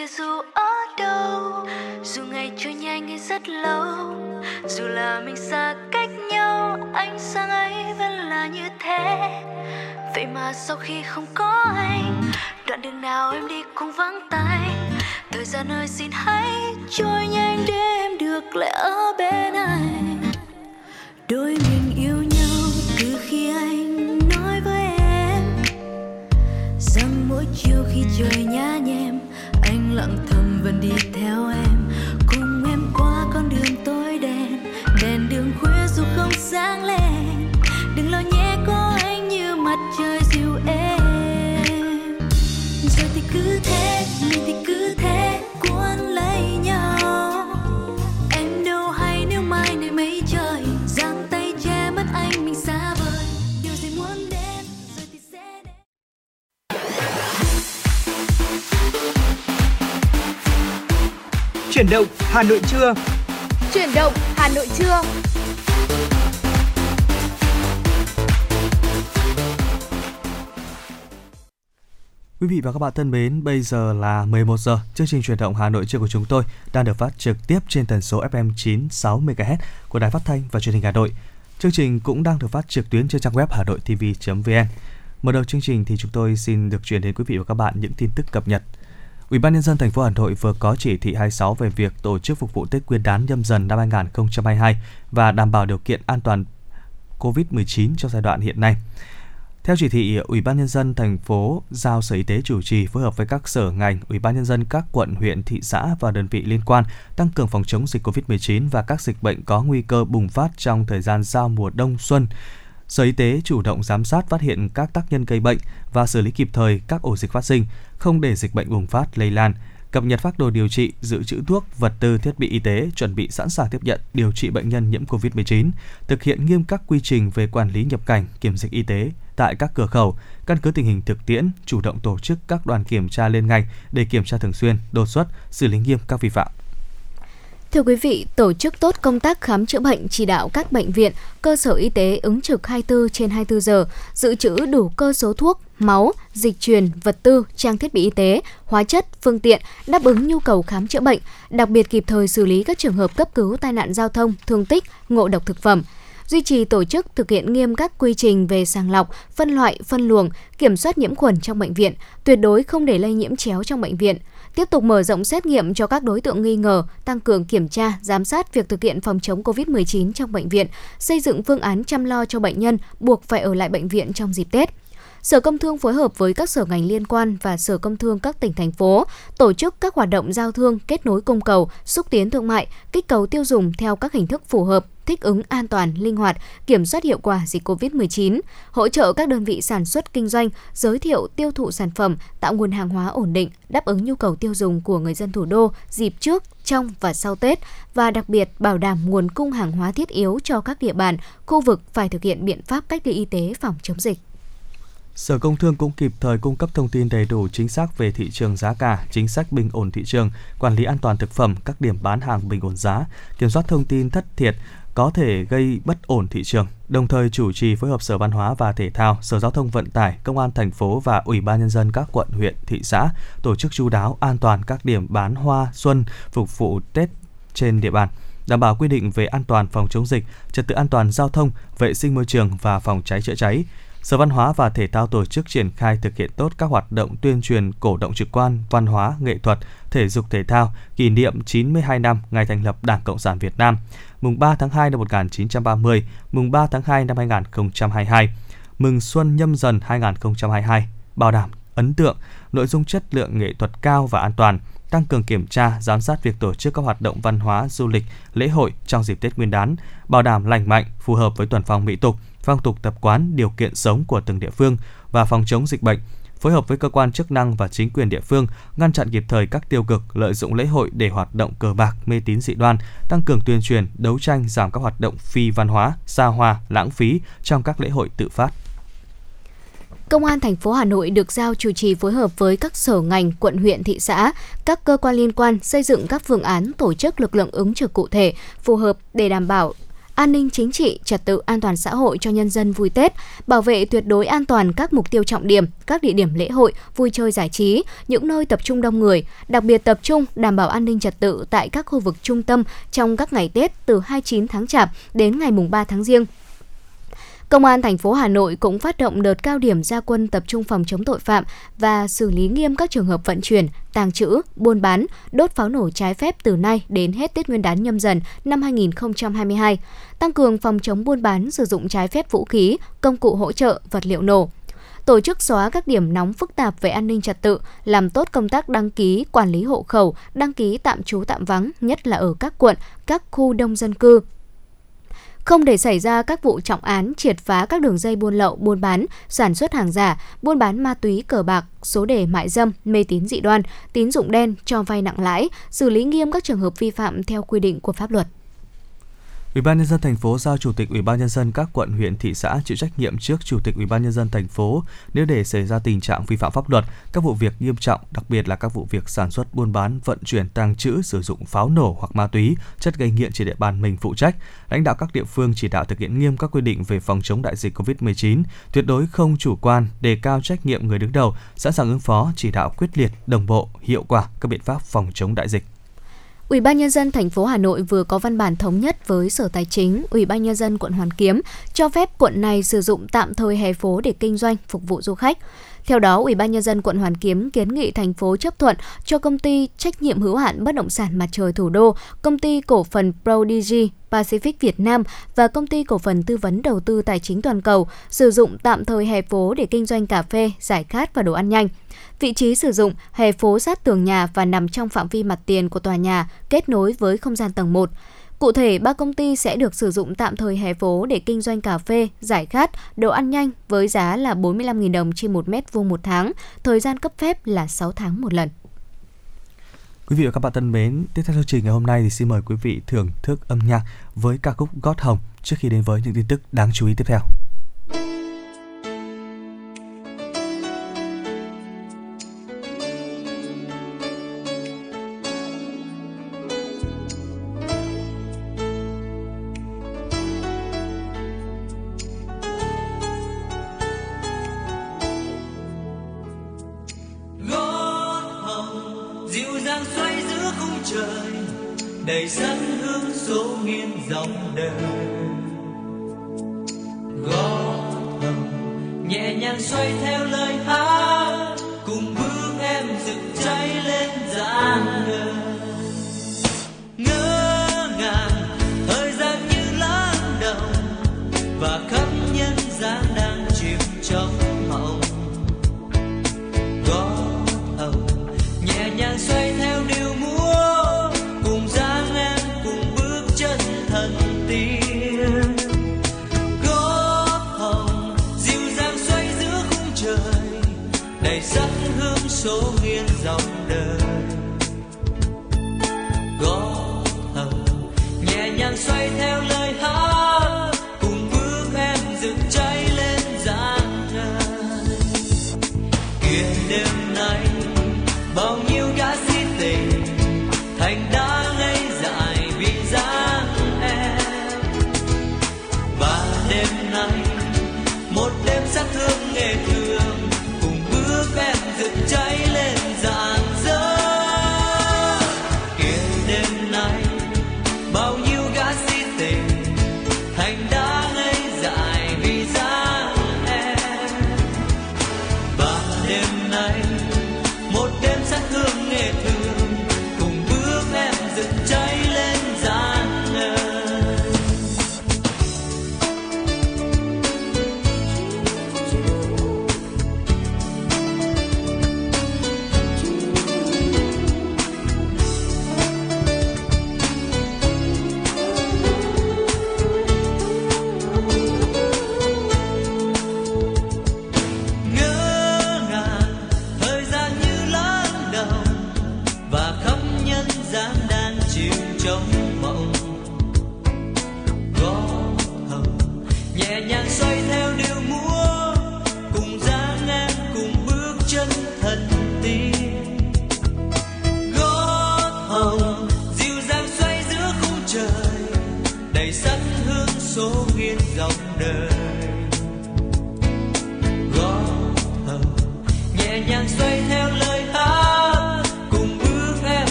kia dù ở đâu, Dù ngày trôi nhanh hay rất lâu, Dù là mình xa cách nhau, Ánh sáng ấy vẫn là như thế. Vậy mà sau khi không có anh, Đoạn đường nào em đi cũng vắng tay. Thời gian ơi, xin hãy trôi nhanh để em được lại ở bên anh. Đôi mình yêu nhau từ khi anh nói với em, rằng mỗi chiều khi trời nhá nhem lặng thầm vẫn đi theo em. Cùng em qua con đường tối đen, đèn đường khuya dù không sáng lên. Chuyển động Hà Nội trưa. Chuyển động Hà Nội trưa. Quý vị và các bạn thân mến, bây giờ là 11 giờ. Chương trình truyền động Hà Nội trưa của chúng tôi đang được phát trực tiếp trên tần số FM 96 MHz của Đài Phát thanh và Truyền hình Hà Nội. Chương trình cũng đang được phát trực tuyến trên trang web hà nội tv.vn. Mở đầu chương trình thì chúng tôi xin được truyền đến quý vị và các bạn những tin tức cập nhật. Ủy ban nhân dân thành phố Hà Nội vừa có chỉ thị 26 về việc tổ chức phục vụ Tết Nguyên đán nhâm dần năm 2022 và đảm bảo điều kiện an toàn COVID-19 trong giai đoạn hiện nay. Theo chỉ thị, Ủy ban nhân dân thành phố giao Sở Y tế chủ trì phối hợp với các sở ngành, Ủy ban nhân dân các quận, huyện, thị xã và đơn vị liên quan tăng cường phòng chống dịch COVID-19 và các dịch bệnh có nguy cơ bùng phát trong thời gian giao mùa đông xuân. Sở Y tế chủ động giám sát phát hiện các tác nhân gây bệnh và xử lý kịp thời các ổ dịch phát sinh, không để dịch bệnh bùng phát lây lan, cập nhật phác đồ điều trị, dự trữ thuốc, vật tư, thiết bị y tế, chuẩn bị sẵn sàng tiếp nhận, điều trị bệnh nhân nhiễm COVID-19, thực hiện nghiêm các quy trình về quản lý nhập cảnh, kiểm dịch y tế tại các cửa khẩu, căn cứ tình hình thực tiễn, chủ động tổ chức các đoàn kiểm tra liên ngành để kiểm tra thường xuyên, đột xuất, xử lý nghiêm các vi phạm. Thưa quý vị, tổ chức tốt công tác khám chữa bệnh chỉ đạo các bệnh viện, cơ sở y tế ứng trực 24 trên 24 giờ, dự trữ đủ cơ số thuốc, máu, dịch truyền, vật tư, trang thiết bị y tế, hóa chất, phương tiện đáp ứng nhu cầu khám chữa bệnh, đặc biệt kịp thời xử lý các trường hợp cấp cứu tai nạn giao thông, thương tích, ngộ độc thực phẩm duy trì tổ chức thực hiện nghiêm các quy trình về sàng lọc, phân loại, phân luồng, kiểm soát nhiễm khuẩn trong bệnh viện, tuyệt đối không để lây nhiễm chéo trong bệnh viện. Tiếp tục mở rộng xét nghiệm cho các đối tượng nghi ngờ, tăng cường kiểm tra, giám sát việc thực hiện phòng chống COVID-19 trong bệnh viện, xây dựng phương án chăm lo cho bệnh nhân buộc phải ở lại bệnh viện trong dịp Tết. Sở Công Thương phối hợp với các sở ngành liên quan và Sở Công Thương các tỉnh thành phố tổ chức các hoạt động giao thương, kết nối cung cầu, xúc tiến thương mại, kích cầu tiêu dùng theo các hình thức phù hợp, thích ứng an toàn, linh hoạt, kiểm soát hiệu quả dịch COVID-19, hỗ trợ các đơn vị sản xuất kinh doanh, giới thiệu tiêu thụ sản phẩm, tạo nguồn hàng hóa ổn định, đáp ứng nhu cầu tiêu dùng của người dân thủ đô dịp trước, trong và sau Tết và đặc biệt bảo đảm nguồn cung hàng hóa thiết yếu cho các địa bàn, khu vực phải thực hiện biện pháp cách ly y tế phòng chống dịch. Sở Công Thương cũng kịp thời cung cấp thông tin đầy đủ chính xác về thị trường giá cả, chính sách bình ổn thị trường, quản lý an toàn thực phẩm, các điểm bán hàng bình ổn giá, kiểm soát thông tin thất thiệt có thể gây bất ổn thị trường. Đồng thời chủ trì phối hợp Sở Văn hóa và Thể thao, Sở Giao thông Vận tải, Công an thành phố và Ủy ban nhân dân các quận, huyện, thị xã tổ chức chú đáo an toàn các điểm bán hoa xuân phục vụ Tết trên địa bàn đảm bảo quy định về an toàn phòng chống dịch, trật tự an toàn giao thông, vệ sinh môi trường và phòng cháy chữa cháy, Sở Văn hóa và Thể thao tổ chức triển khai thực hiện tốt các hoạt động tuyên truyền cổ động trực quan, văn hóa, nghệ thuật, thể dục thể thao kỷ niệm 92 năm ngày thành lập Đảng Cộng sản Việt Nam, mùng 3 tháng 2 năm 1930, mùng 3 tháng 2 năm 2022, mừng Xuân Nhâm Dần 2022, bảo đảm ấn tượng, nội dung chất lượng nghệ thuật cao và an toàn, tăng cường kiểm tra, giám sát việc tổ chức các hoạt động văn hóa, du lịch, lễ hội trong dịp Tết Nguyên đán, bảo đảm lành mạnh, phù hợp với tuần phong mỹ tục, phong tục tập quán, điều kiện sống của từng địa phương và phòng chống dịch bệnh, phối hợp với cơ quan chức năng và chính quyền địa phương ngăn chặn kịp thời các tiêu cực lợi dụng lễ hội để hoạt động cờ bạc, mê tín dị đoan, tăng cường tuyên truyền, đấu tranh giảm các hoạt động phi văn hóa, xa hoa, lãng phí trong các lễ hội tự phát. Công an thành phố Hà Nội được giao chủ trì phối hợp với các sở ngành, quận huyện, thị xã, các cơ quan liên quan xây dựng các phương án tổ chức lực lượng ứng trực cụ thể, phù hợp để đảm bảo an ninh chính trị, trật tự an toàn xã hội cho nhân dân vui Tết, bảo vệ tuyệt đối an toàn các mục tiêu trọng điểm, các địa điểm lễ hội, vui chơi giải trí, những nơi tập trung đông người, đặc biệt tập trung đảm bảo an ninh trật tự tại các khu vực trung tâm trong các ngày Tết từ 29 tháng Chạp đến ngày mùng 3 tháng Giêng. Công an thành phố Hà Nội cũng phát động đợt cao điểm gia quân tập trung phòng chống tội phạm và xử lý nghiêm các trường hợp vận chuyển, tàng trữ, buôn bán, đốt pháo nổ trái phép từ nay đến hết Tết Nguyên đán nhâm dần năm 2022, tăng cường phòng chống buôn bán sử dụng trái phép vũ khí, công cụ hỗ trợ, vật liệu nổ tổ chức xóa các điểm nóng phức tạp về an ninh trật tự, làm tốt công tác đăng ký, quản lý hộ khẩu, đăng ký tạm trú tạm vắng, nhất là ở các quận, các khu đông dân cư, không để xảy ra các vụ trọng án triệt phá các đường dây buôn lậu, buôn bán, sản xuất hàng giả, buôn bán ma túy, cờ bạc, số đề mại dâm, mê tín dị đoan, tín dụng đen, cho vay nặng lãi, xử lý nghiêm các trường hợp vi phạm theo quy định của pháp luật. Ủy ban nhân dân thành phố giao chủ tịch Ủy ban nhân dân các quận huyện thị xã chịu trách nhiệm trước chủ tịch Ủy ban nhân dân thành phố nếu để xảy ra tình trạng vi phạm pháp luật, các vụ việc nghiêm trọng, đặc biệt là các vụ việc sản xuất, buôn bán, vận chuyển, tàng trữ, sử dụng pháo nổ hoặc ma túy, chất gây nghiện trên địa bàn mình phụ trách. Lãnh đạo các địa phương chỉ đạo thực hiện nghiêm các quy định về phòng chống đại dịch COVID-19, tuyệt đối không chủ quan, đề cao trách nhiệm người đứng đầu, sẵn sàng ứng phó, chỉ đạo quyết liệt, đồng bộ, hiệu quả các biện pháp phòng chống đại dịch. Ủy ban nhân dân thành phố Hà Nội vừa có văn bản thống nhất với Sở Tài chính, Ủy ban nhân dân quận Hoàn Kiếm cho phép quận này sử dụng tạm thời hè phố để kinh doanh phục vụ du khách. Theo đó, Ủy ban nhân dân quận Hoàn Kiếm kiến nghị thành phố chấp thuận cho công ty trách nhiệm hữu hạn bất động sản Mặt trời Thủ đô, công ty cổ phần Prodigy Pacific Việt Nam và công ty cổ phần tư vấn đầu tư tài chính toàn cầu sử dụng tạm thời hè phố để kinh doanh cà phê, giải khát và đồ ăn nhanh. Vị trí sử dụng hè phố sát tường nhà và nằm trong phạm vi mặt tiền của tòa nhà, kết nối với không gian tầng 1. Cụ thể, ba công ty sẽ được sử dụng tạm thời hè phố để kinh doanh cà phê, giải khát, đồ ăn nhanh với giá là 45.000 đồng trên 1 mét vuông một tháng, thời gian cấp phép là 6 tháng một lần. Quý vị và các bạn thân mến, tiếp theo chương trình ngày hôm nay thì xin mời quý vị thưởng thức âm nhạc với ca khúc Gót Hồng trước khi đến với những tin tức đáng chú ý tiếp theo.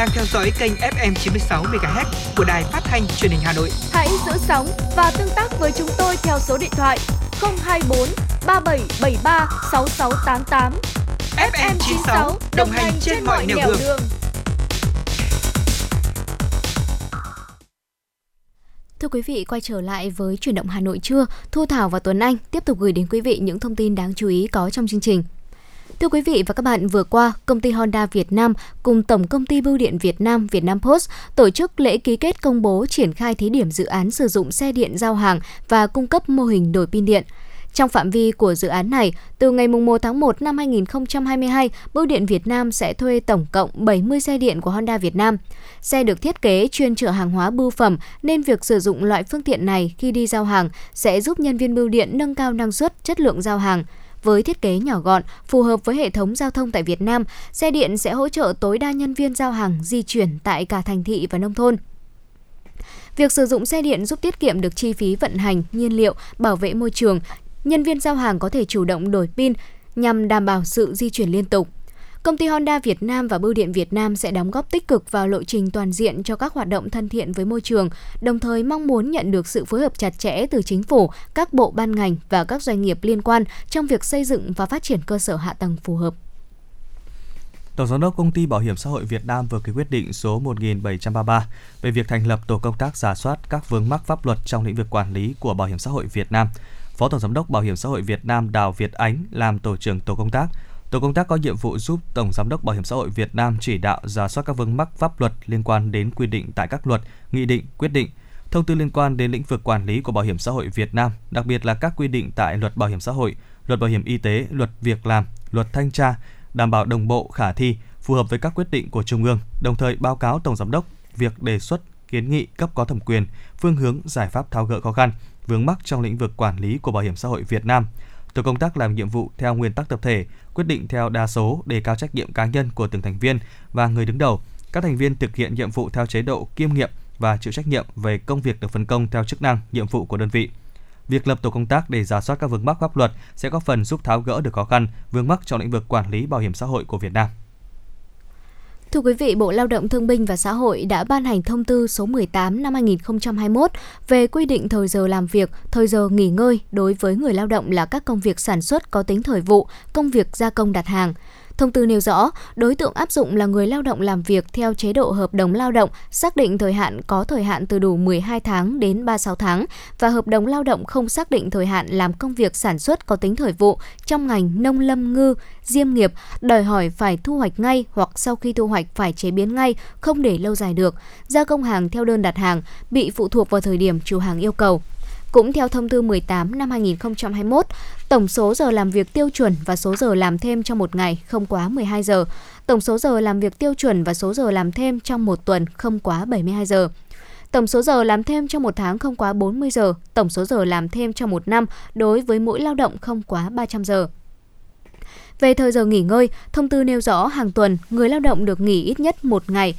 Đang theo dõi kênh FM 96 MHz của đài phát thanh truyền hình Hà Nội. Hãy giữ sóng và tương tác với chúng tôi theo số điện thoại 024 3773 6688. FM 96 đồng hành trên mọi nẻo đường. Thưa quý vị, quay trở lại với chuyển động Hà Nội trưa, Thu Thảo và Tuấn Anh tiếp tục gửi đến quý vị những thông tin đáng chú ý có trong chương trình. Thưa quý vị và các bạn, vừa qua, công ty Honda Việt Nam cùng Tổng công ty Bưu điện Việt Nam Vietnam Post tổ chức lễ ký kết công bố triển khai thí điểm dự án sử dụng xe điện giao hàng và cung cấp mô hình đổi pin điện. Trong phạm vi của dự án này, từ ngày 1 tháng 1 năm 2022, Bưu điện Việt Nam sẽ thuê tổng cộng 70 xe điện của Honda Việt Nam. Xe được thiết kế chuyên chở hàng hóa bưu phẩm nên việc sử dụng loại phương tiện này khi đi giao hàng sẽ giúp nhân viên bưu điện nâng cao năng suất, chất lượng giao hàng. Với thiết kế nhỏ gọn, phù hợp với hệ thống giao thông tại Việt Nam, xe điện sẽ hỗ trợ tối đa nhân viên giao hàng di chuyển tại cả thành thị và nông thôn. Việc sử dụng xe điện giúp tiết kiệm được chi phí vận hành, nhiên liệu, bảo vệ môi trường. Nhân viên giao hàng có thể chủ động đổi pin nhằm đảm bảo sự di chuyển liên tục. Công ty Honda Việt Nam và Bưu điện Việt Nam sẽ đóng góp tích cực vào lộ trình toàn diện cho các hoạt động thân thiện với môi trường, đồng thời mong muốn nhận được sự phối hợp chặt chẽ từ chính phủ, các bộ ban ngành và các doanh nghiệp liên quan trong việc xây dựng và phát triển cơ sở hạ tầng phù hợp. Tổng giám đốc Công ty Bảo hiểm xã hội Việt Nam vừa ký quyết định số 1733 về việc thành lập tổ công tác giả soát các vướng mắc pháp luật trong lĩnh vực quản lý của Bảo hiểm xã hội Việt Nam. Phó Tổng giám đốc Bảo hiểm xã hội Việt Nam Đào Việt Ánh làm tổ trưởng tổ công tác. Tổ công tác có nhiệm vụ giúp Tổng giám đốc Bảo hiểm xã hội Việt Nam chỉ đạo giả soát các vướng mắc pháp luật liên quan đến quy định tại các luật, nghị định, quyết định, thông tư liên quan đến lĩnh vực quản lý của Bảo hiểm xã hội Việt Nam, đặc biệt là các quy định tại Luật Bảo hiểm xã hội, Luật Bảo hiểm y tế, Luật Việc làm, Luật Thanh tra, đảm bảo đồng bộ, khả thi, phù hợp với các quyết định của Trung ương, đồng thời báo cáo Tổng giám đốc việc đề xuất kiến nghị cấp có thẩm quyền, phương hướng giải pháp tháo gỡ khó khăn, vướng mắc trong lĩnh vực quản lý của Bảo hiểm xã hội Việt Nam. Tổ công tác làm nhiệm vụ theo nguyên tắc tập thể, quyết định theo đa số, đề cao trách nhiệm cá nhân của từng thành viên và người đứng đầu. Các thành viên thực hiện nhiệm vụ theo chế độ kiêm nghiệm và chịu trách nhiệm về công việc được phân công theo chức năng, nhiệm vụ của đơn vị. Việc lập tổ công tác để giả soát các vướng mắc pháp luật sẽ góp phần giúp tháo gỡ được khó khăn, vướng mắc trong lĩnh vực quản lý bảo hiểm xã hội của Việt Nam. Thưa quý vị, Bộ Lao động Thương binh và Xã hội đã ban hành thông tư số 18 năm 2021 về quy định thời giờ làm việc, thời giờ nghỉ ngơi đối với người lao động là các công việc sản xuất có tính thời vụ, công việc gia công đặt hàng. Thông tư nêu rõ, đối tượng áp dụng là người lao động làm việc theo chế độ hợp đồng lao động, xác định thời hạn có thời hạn từ đủ 12 tháng đến 36 tháng và hợp đồng lao động không xác định thời hạn làm công việc sản xuất có tính thời vụ trong ngành nông lâm ngư, diêm nghiệp, đòi hỏi phải thu hoạch ngay hoặc sau khi thu hoạch phải chế biến ngay, không để lâu dài được, gia công hàng theo đơn đặt hàng, bị phụ thuộc vào thời điểm chủ hàng yêu cầu. Cũng theo thông tư 18 năm 2021, tổng số giờ làm việc tiêu chuẩn và số giờ làm thêm trong một ngày không quá 12 giờ. Tổng số giờ làm việc tiêu chuẩn và số giờ làm thêm trong một tuần không quá 72 giờ. Tổng số giờ làm thêm trong một tháng không quá 40 giờ, tổng số giờ làm thêm trong một năm đối với mỗi lao động không quá 300 giờ. Về thời giờ nghỉ ngơi, thông tư nêu rõ hàng tuần người lao động được nghỉ ít nhất một ngày,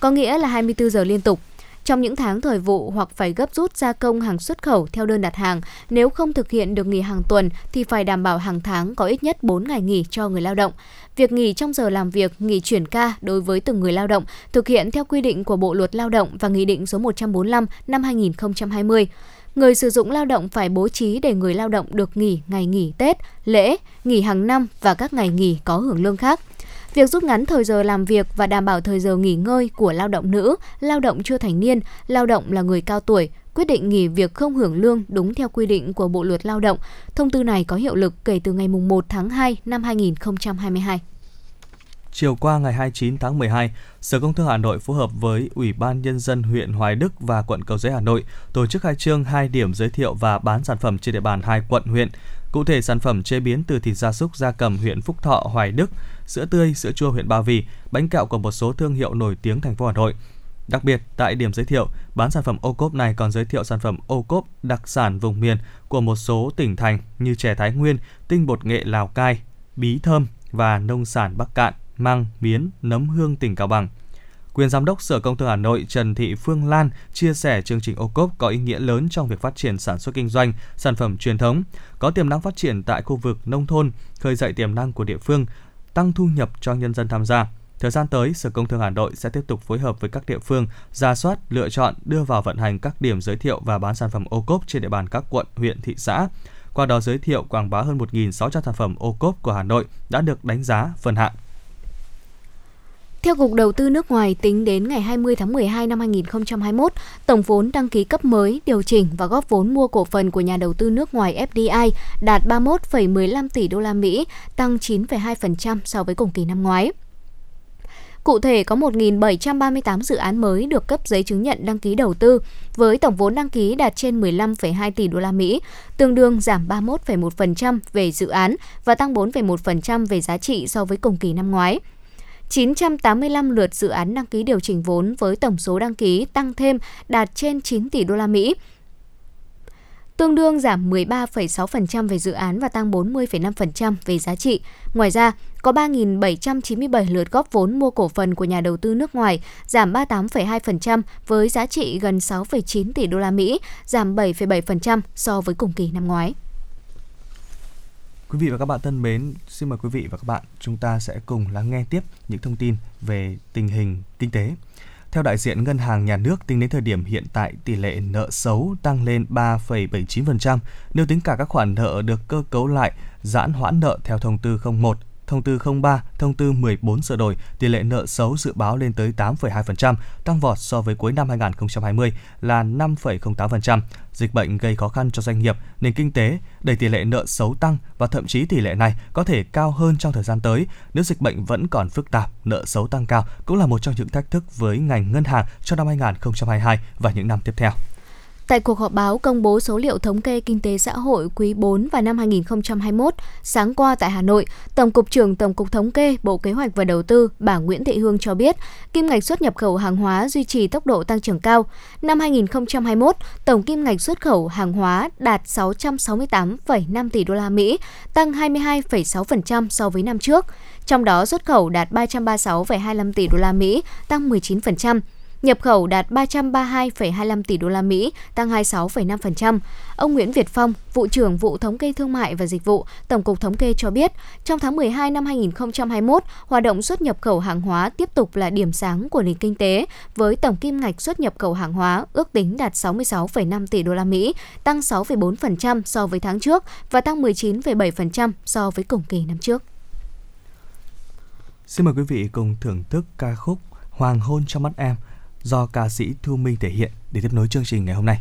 có nghĩa là 24 giờ liên tục trong những tháng thời vụ hoặc phải gấp rút gia công hàng xuất khẩu theo đơn đặt hàng. Nếu không thực hiện được nghỉ hàng tuần thì phải đảm bảo hàng tháng có ít nhất 4 ngày nghỉ cho người lao động. Việc nghỉ trong giờ làm việc, nghỉ chuyển ca đối với từng người lao động thực hiện theo quy định của Bộ luật Lao động và Nghị định số 145 năm 2020 người sử dụng lao động phải bố trí để người lao động được nghỉ ngày nghỉ Tết, lễ, nghỉ hàng năm và các ngày nghỉ có hưởng lương khác. Việc rút ngắn thời giờ làm việc và đảm bảo thời giờ nghỉ ngơi của lao động nữ, lao động chưa thành niên, lao động là người cao tuổi, quyết định nghỉ việc không hưởng lương đúng theo quy định của Bộ luật Lao động. Thông tư này có hiệu lực kể từ ngày 1 tháng 2 năm 2022. Chiều qua ngày 29 tháng 12, Sở Công Thương Hà Nội phối hợp với Ủy ban Nhân dân huyện Hoài Đức và quận Cầu Giấy Hà Nội tổ chức khai trương hai điểm giới thiệu và bán sản phẩm trên địa bàn hai quận huyện. Cụ thể sản phẩm chế biến từ thịt gia súc gia cầm huyện Phúc Thọ, Hoài Đức, sữa tươi, sữa chua huyện Ba Vì, bánh kẹo của một số thương hiệu nổi tiếng thành phố Hà Nội. Đặc biệt, tại điểm giới thiệu, bán sản phẩm ô cốp này còn giới thiệu sản phẩm ô cốp đặc sản vùng miền của một số tỉnh thành như chè Thái Nguyên, tinh bột nghệ Lào Cai, bí thơm và nông sản Bắc Cạn, măng, miến, nấm hương tỉnh Cao Bằng. Quyền Giám đốc Sở Công Thương Hà Nội Trần Thị Phương Lan chia sẻ chương trình ô cốp có ý nghĩa lớn trong việc phát triển sản xuất kinh doanh, sản phẩm truyền thống, có tiềm năng phát triển tại khu vực nông thôn, khơi dậy tiềm năng của địa phương, tăng thu nhập cho nhân dân tham gia. Thời gian tới, Sở Công Thương Hà Nội sẽ tiếp tục phối hợp với các địa phương, ra soát, lựa chọn, đưa vào vận hành các điểm giới thiệu và bán sản phẩm ô cốp trên địa bàn các quận, huyện, thị xã. Qua đó giới thiệu quảng bá hơn 1.600 sản phẩm ô cốp của Hà Nội đã được đánh giá phân hạng. Theo Cục Đầu tư nước ngoài, tính đến ngày 20 tháng 12 năm 2021, tổng vốn đăng ký cấp mới, điều chỉnh và góp vốn mua cổ phần của nhà đầu tư nước ngoài FDI đạt 31,15 tỷ đô la Mỹ, tăng 9,2% so với cùng kỳ năm ngoái. Cụ thể có 1.738 dự án mới được cấp giấy chứng nhận đăng ký đầu tư với tổng vốn đăng ký đạt trên 15,2 tỷ đô la Mỹ, tương đương giảm 31,1% về dự án và tăng 4,1% về giá trị so với cùng kỳ năm ngoái. 985 lượt dự án đăng ký điều chỉnh vốn với tổng số đăng ký tăng thêm đạt trên 9 tỷ đô la Mỹ, tương đương giảm 13,6% về dự án và tăng 40,5% về giá trị. Ngoài ra, có 3.797 lượt góp vốn mua cổ phần của nhà đầu tư nước ngoài, giảm 38,2% với giá trị gần 6,9 tỷ đô la Mỹ, giảm 7,7% so với cùng kỳ năm ngoái. Quý vị và các bạn thân mến, xin mời quý vị và các bạn chúng ta sẽ cùng lắng nghe tiếp những thông tin về tình hình kinh tế. Theo đại diện Ngân hàng Nhà nước, tính đến thời điểm hiện tại, tỷ lệ nợ xấu tăng lên 3,79%. Nếu tính cả các khoản nợ được cơ cấu lại, giãn hoãn nợ theo thông tư 01 Thông tư 03, thông tư 14 sửa đổi, tỷ lệ nợ xấu dự báo lên tới 8,2%, tăng vọt so với cuối năm 2020 là 5,08%. Dịch bệnh gây khó khăn cho doanh nghiệp, nền kinh tế, đẩy tỷ lệ nợ xấu tăng và thậm chí tỷ lệ này có thể cao hơn trong thời gian tới nếu dịch bệnh vẫn còn phức tạp, nợ xấu tăng cao cũng là một trong những thách thức với ngành ngân hàng cho năm 2022 và những năm tiếp theo. Tại cuộc họp báo công bố số liệu thống kê kinh tế xã hội quý 4 và năm 2021, sáng qua tại Hà Nội, Tổng cục trưởng Tổng cục Thống kê Bộ Kế hoạch và Đầu tư bà Nguyễn Thị Hương cho biết, kim ngạch xuất nhập khẩu hàng hóa duy trì tốc độ tăng trưởng cao. Năm 2021, tổng kim ngạch xuất khẩu hàng hóa đạt 668,5 tỷ đô la Mỹ, tăng 22,6% so với năm trước. Trong đó xuất khẩu đạt 336,25 tỷ đô la Mỹ, tăng 19%. Nhập khẩu đạt 332,25 tỷ đô la Mỹ, tăng 26,5%. Ông Nguyễn Việt Phong, vụ trưởng vụ thống kê thương mại và dịch vụ, Tổng cục Thống kê cho biết, trong tháng 12 năm 2021, hoạt động xuất nhập khẩu hàng hóa tiếp tục là điểm sáng của nền kinh tế với tổng kim ngạch xuất nhập khẩu hàng hóa ước tính đạt 66,5 tỷ đô la Mỹ, tăng 6,4% so với tháng trước và tăng 19,7% so với cùng kỳ năm trước. Xin mời quý vị cùng thưởng thức ca khúc Hoàng hôn trong mắt em do ca sĩ Thu Minh thể hiện để tiếp nối chương trình ngày hôm nay.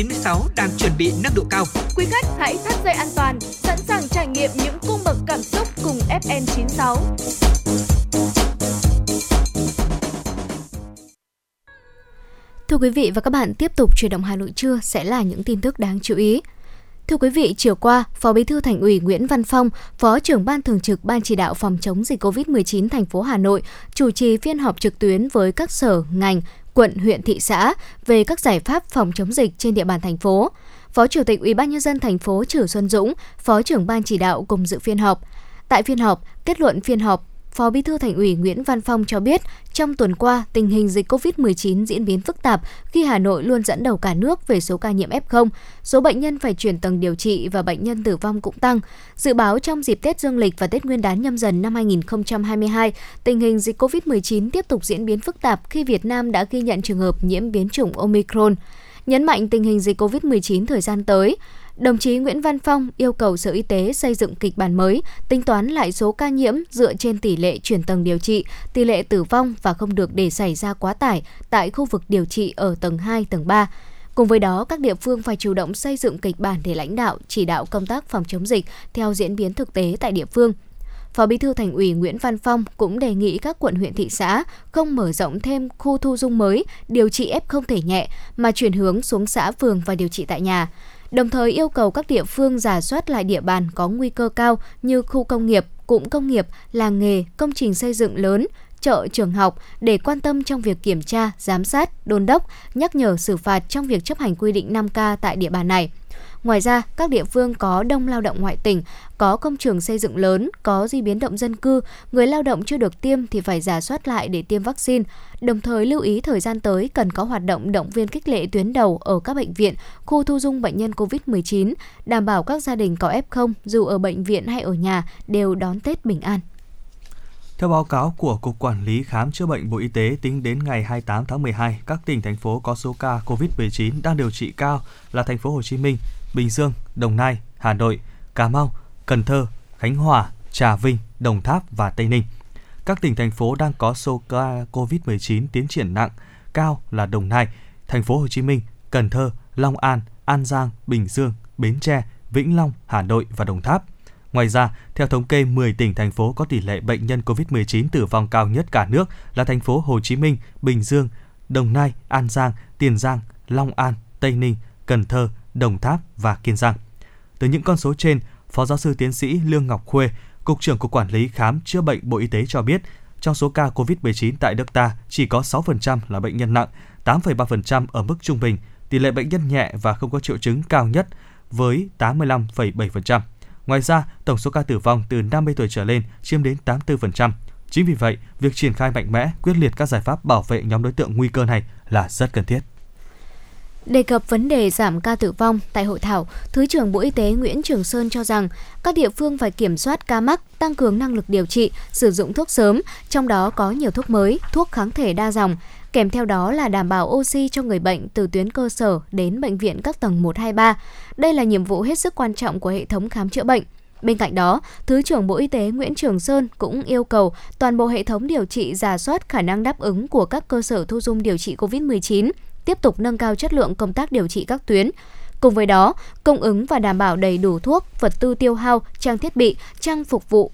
96 đang chuẩn bị nâng độ cao. Quý khách hãy thắt dây an toàn, sẵn sàng trải nghiệm những cung bậc cảm xúc cùng FN96. Thưa quý vị và các bạn, tiếp tục chuyển động Hà Nội trưa sẽ là những tin tức đáng chú ý. Thưa quý vị, chiều qua, Phó Bí thư Thành ủy Nguyễn Văn Phong, Phó trưởng ban thường trực Ban chỉ đạo phòng chống dịch COVID-19 thành phố Hà Nội chủ trì phiên họp trực tuyến với các sở, ngành, quận, huyện, thị xã về các giải pháp phòng chống dịch trên địa bàn thành phố. Phó Chủ tịch UBND thành phố Trử Xuân Dũng, Phó trưởng ban chỉ đạo cùng dự phiên họp. Tại phiên họp, kết luận phiên họp Phó Bí thư Thành ủy Nguyễn Văn Phong cho biết, trong tuần qua, tình hình dịch COVID-19 diễn biến phức tạp khi Hà Nội luôn dẫn đầu cả nước về số ca nhiễm F0, số bệnh nhân phải chuyển tầng điều trị và bệnh nhân tử vong cũng tăng. Dự báo trong dịp Tết Dương lịch và Tết Nguyên đán nhâm dần năm 2022, tình hình dịch COVID-19 tiếp tục diễn biến phức tạp khi Việt Nam đã ghi nhận trường hợp nhiễm biến chủng Omicron. Nhấn mạnh tình hình dịch COVID-19 thời gian tới, Đồng chí Nguyễn Văn Phong yêu cầu Sở Y tế xây dựng kịch bản mới, tính toán lại số ca nhiễm dựa trên tỷ lệ chuyển tầng điều trị, tỷ lệ tử vong và không được để xảy ra quá tải tại khu vực điều trị ở tầng 2, tầng 3. Cùng với đó, các địa phương phải chủ động xây dựng kịch bản để lãnh đạo, chỉ đạo công tác phòng chống dịch theo diễn biến thực tế tại địa phương. Phó Bí thư Thành ủy Nguyễn Văn Phong cũng đề nghị các quận huyện thị xã không mở rộng thêm khu thu dung mới điều trị F không thể nhẹ mà chuyển hướng xuống xã phường và điều trị tại nhà đồng thời yêu cầu các địa phương giả soát lại địa bàn có nguy cơ cao như khu công nghiệp, cụm công nghiệp, làng nghề, công trình xây dựng lớn, chợ, trường học để quan tâm trong việc kiểm tra, giám sát, đôn đốc, nhắc nhở xử phạt trong việc chấp hành quy định 5K tại địa bàn này. Ngoài ra, các địa phương có đông lao động ngoại tỉnh, có công trường xây dựng lớn, có di biến động dân cư, người lao động chưa được tiêm thì phải giả soát lại để tiêm vaccine. Đồng thời lưu ý thời gian tới cần có hoạt động động viên kích lệ tuyến đầu ở các bệnh viện, khu thu dung bệnh nhân COVID-19, đảm bảo các gia đình có F0 dù ở bệnh viện hay ở nhà đều đón Tết bình an. Theo báo cáo của Cục Quản lý Khám chữa bệnh Bộ Y tế, tính đến ngày 28 tháng 12, các tỉnh thành phố có số ca COVID-19 đang điều trị cao là thành phố Hồ Chí Minh, Bình Dương, Đồng Nai, Hà Nội, Cà Mau, Cần Thơ, Khánh Hòa, Trà Vinh, Đồng Tháp và Tây Ninh. Các tỉnh thành phố đang có số ca COVID-19 tiến triển nặng cao là Đồng Nai, Thành phố Hồ Chí Minh, Cần Thơ, Long An, An Giang, Bình Dương, Bến Tre, Vĩnh Long, Hà Nội và Đồng Tháp. Ngoài ra, theo thống kê 10 tỉnh thành phố có tỷ lệ bệnh nhân COVID-19 tử vong cao nhất cả nước là thành phố Hồ Chí Minh, Bình Dương, Đồng Nai, An Giang, Tiền Giang, Long An, Tây Ninh, Cần Thơ, Đồng Tháp và Kiên Giang. Từ những con số trên, Phó giáo sư tiến sĩ Lương Ngọc Khuê, Cục trưởng Cục Quản lý Khám chữa bệnh Bộ Y tế cho biết, trong số ca COVID-19 tại nước ta chỉ có 6% là bệnh nhân nặng, 8,3% ở mức trung bình, tỷ lệ bệnh nhân nhẹ và không có triệu chứng cao nhất với 85,7%. Ngoài ra, tổng số ca tử vong từ 50 tuổi trở lên chiếm đến 84%. Chính vì vậy, việc triển khai mạnh mẽ, quyết liệt các giải pháp bảo vệ nhóm đối tượng nguy cơ này là rất cần thiết. Đề cập vấn đề giảm ca tử vong tại hội thảo, Thứ trưởng Bộ Y tế Nguyễn Trường Sơn cho rằng các địa phương phải kiểm soát ca mắc, tăng cường năng lực điều trị, sử dụng thuốc sớm, trong đó có nhiều thuốc mới, thuốc kháng thể đa dòng. Kèm theo đó là đảm bảo oxy cho người bệnh từ tuyến cơ sở đến bệnh viện các tầng 1, 2, 3. Đây là nhiệm vụ hết sức quan trọng của hệ thống khám chữa bệnh. Bên cạnh đó, Thứ trưởng Bộ Y tế Nguyễn Trường Sơn cũng yêu cầu toàn bộ hệ thống điều trị giả soát khả năng đáp ứng của các cơ sở thu dung điều trị COVID-19, tiếp tục nâng cao chất lượng công tác điều trị các tuyến. Cùng với đó, cung ứng và đảm bảo đầy đủ thuốc, vật tư tiêu hao, trang thiết bị, trang phục vụ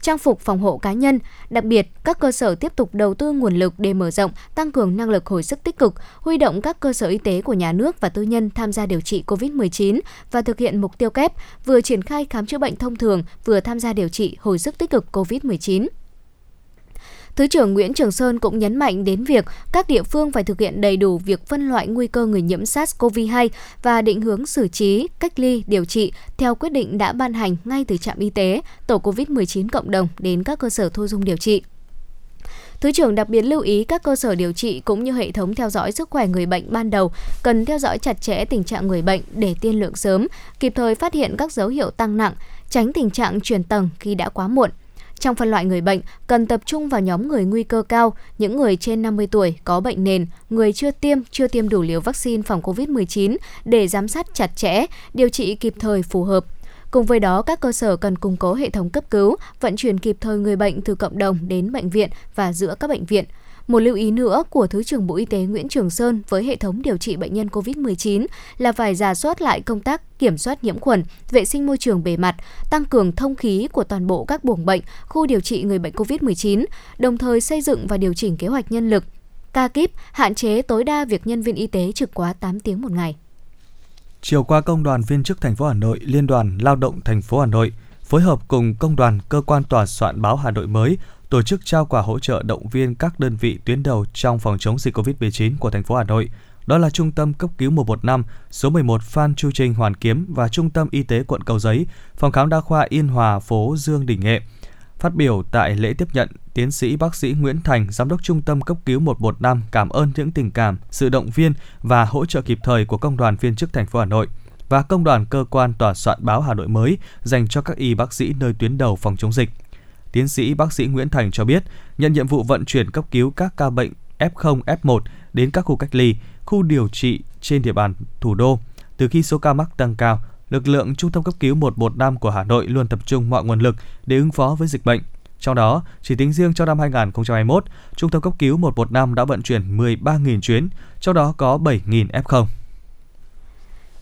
trang phục phòng hộ cá nhân. Đặc biệt, các cơ sở tiếp tục đầu tư nguồn lực để mở rộng, tăng cường năng lực hồi sức tích cực, huy động các cơ sở y tế của nhà nước và tư nhân tham gia điều trị COVID-19 và thực hiện mục tiêu kép vừa triển khai khám chữa bệnh thông thường, vừa tham gia điều trị hồi sức tích cực COVID-19. Thứ trưởng Nguyễn Trường Sơn cũng nhấn mạnh đến việc các địa phương phải thực hiện đầy đủ việc phân loại nguy cơ người nhiễm SARS-CoV-2 và định hướng xử trí, cách ly, điều trị theo quyết định đã ban hành ngay từ trạm y tế, tổ COVID-19 cộng đồng đến các cơ sở thu dung điều trị. Thứ trưởng đặc biệt lưu ý các cơ sở điều trị cũng như hệ thống theo dõi sức khỏe người bệnh ban đầu cần theo dõi chặt chẽ tình trạng người bệnh để tiên lượng sớm, kịp thời phát hiện các dấu hiệu tăng nặng, tránh tình trạng chuyển tầng khi đã quá muộn. Trong phân loại người bệnh, cần tập trung vào nhóm người nguy cơ cao, những người trên 50 tuổi có bệnh nền, người chưa tiêm, chưa tiêm đủ liều vaccine phòng COVID-19 để giám sát chặt chẽ, điều trị kịp thời phù hợp. Cùng với đó, các cơ sở cần củng cố hệ thống cấp cứu, vận chuyển kịp thời người bệnh từ cộng đồng đến bệnh viện và giữa các bệnh viện – một lưu ý nữa của Thứ trưởng Bộ Y tế Nguyễn Trường Sơn với hệ thống điều trị bệnh nhân COVID-19 là phải giả soát lại công tác kiểm soát nhiễm khuẩn, vệ sinh môi trường bề mặt, tăng cường thông khí của toàn bộ các buồng bệnh, khu điều trị người bệnh COVID-19, đồng thời xây dựng và điều chỉnh kế hoạch nhân lực, ca kíp, hạn chế tối đa việc nhân viên y tế trực quá 8 tiếng một ngày. Chiều qua Công đoàn viên chức thành phố Hà Nội, Liên đoàn Lao động thành phố Hà Nội phối hợp cùng Công đoàn Cơ quan Tòa soạn báo Hà Nội mới tổ chức trao quà hỗ trợ động viên các đơn vị tuyến đầu trong phòng chống dịch COVID-19 của thành phố Hà Nội. Đó là Trung tâm cấp cứu 115, số 11 Phan Chu Trinh Hoàn Kiếm và Trung tâm Y tế quận Cầu Giấy, phòng khám đa khoa Yên Hòa, phố Dương Đình Nghệ. Phát biểu tại lễ tiếp nhận, tiến sĩ bác sĩ Nguyễn Thành, giám đốc Trung tâm cấp cứu 115 cảm ơn những tình cảm, sự động viên và hỗ trợ kịp thời của công đoàn viên chức thành phố Hà Nội và công đoàn cơ quan tòa soạn báo Hà Nội mới dành cho các y bác sĩ nơi tuyến đầu phòng chống dịch. Tiến sĩ bác sĩ Nguyễn Thành cho biết, nhận nhiệm vụ vận chuyển cấp cứu các ca bệnh F0, F1 đến các khu cách ly, khu điều trị trên địa bàn thủ đô. Từ khi số ca mắc tăng cao, lực lượng Trung tâm cấp cứu 115 của Hà Nội luôn tập trung mọi nguồn lực để ứng phó với dịch bệnh. Trong đó, chỉ tính riêng cho năm 2021, Trung tâm cấp cứu 115 đã vận chuyển 13.000 chuyến, trong đó có 7.000 F0.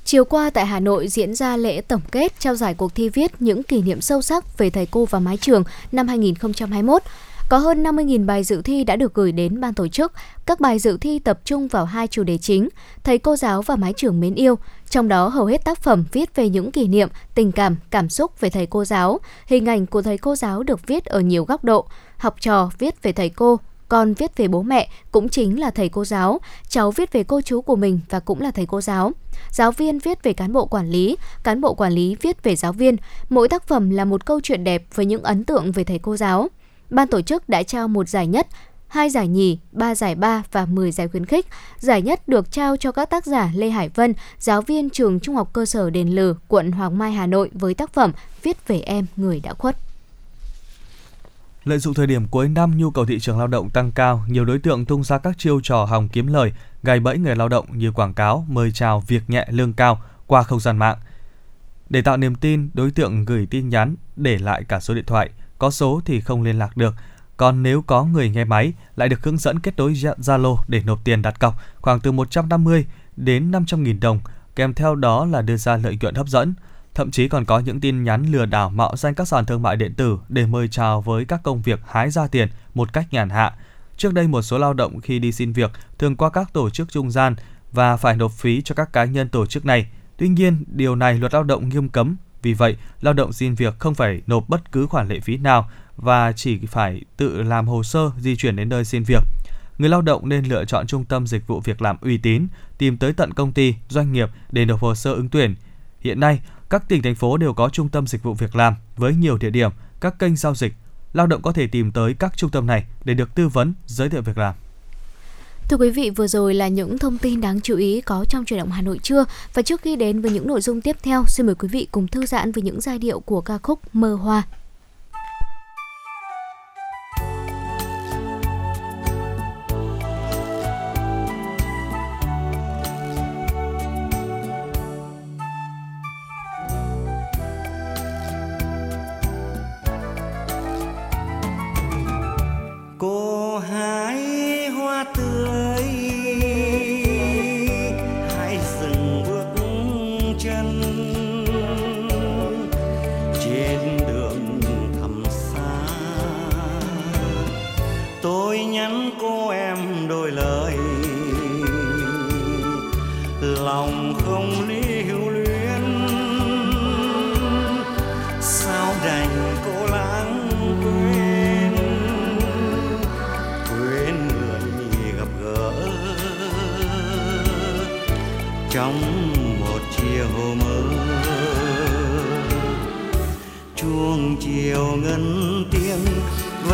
Chiều qua tại Hà Nội diễn ra lễ tổng kết trao giải cuộc thi viết những kỷ niệm sâu sắc về thầy cô và mái trường năm 2021. Có hơn 50.000 bài dự thi đã được gửi đến ban tổ chức. Các bài dự thi tập trung vào hai chủ đề chính, thầy cô giáo và mái trường mến yêu. Trong đó hầu hết tác phẩm viết về những kỷ niệm, tình cảm, cảm xúc về thầy cô giáo. Hình ảnh của thầy cô giáo được viết ở nhiều góc độ. Học trò viết về thầy cô, con viết về bố mẹ cũng chính là thầy cô giáo, cháu viết về cô chú của mình và cũng là thầy cô giáo. Giáo viên viết về cán bộ quản lý, cán bộ quản lý viết về giáo viên. Mỗi tác phẩm là một câu chuyện đẹp với những ấn tượng về thầy cô giáo. Ban tổ chức đã trao một giải nhất, hai giải nhì, ba giải ba và 10 giải khuyến khích. Giải nhất được trao cho các tác giả Lê Hải Vân, giáo viên trường Trung học cơ sở Đền Lừ, quận Hoàng Mai, Hà Nội với tác phẩm Viết về em người đã khuất. Lợi dụng thời điểm cuối năm nhu cầu thị trường lao động tăng cao, nhiều đối tượng tung ra các chiêu trò hòng kiếm lời, gài bẫy người lao động như quảng cáo, mời chào việc nhẹ lương cao qua không gian mạng. Để tạo niềm tin, đối tượng gửi tin nhắn để lại cả số điện thoại, có số thì không liên lạc được. Còn nếu có người nghe máy, lại được hướng dẫn kết nối Zalo để nộp tiền đặt cọc khoảng từ 150 đến 500 nghìn đồng, kèm theo đó là đưa ra lợi nhuận hấp dẫn. Thậm chí còn có những tin nhắn lừa đảo mạo danh các sàn thương mại điện tử để mời chào với các công việc hái ra tiền một cách nhàn hạ. Trước đây một số lao động khi đi xin việc thường qua các tổ chức trung gian và phải nộp phí cho các cá nhân tổ chức này. Tuy nhiên, điều này luật lao động nghiêm cấm, vì vậy lao động xin việc không phải nộp bất cứ khoản lệ phí nào và chỉ phải tự làm hồ sơ di chuyển đến nơi xin việc. Người lao động nên lựa chọn trung tâm dịch vụ việc làm uy tín, tìm tới tận công ty, doanh nghiệp để nộp hồ sơ ứng tuyển. Hiện nay, các tỉnh thành phố đều có trung tâm dịch vụ việc làm với nhiều địa điểm, các kênh giao dịch. Lao động có thể tìm tới các trung tâm này để được tư vấn, giới thiệu việc làm. Thưa quý vị, vừa rồi là những thông tin đáng chú ý có trong truyền động Hà Nội trưa. Và trước khi đến với những nội dung tiếp theo, xin mời quý vị cùng thư giãn với những giai điệu của ca khúc Mơ Hoa.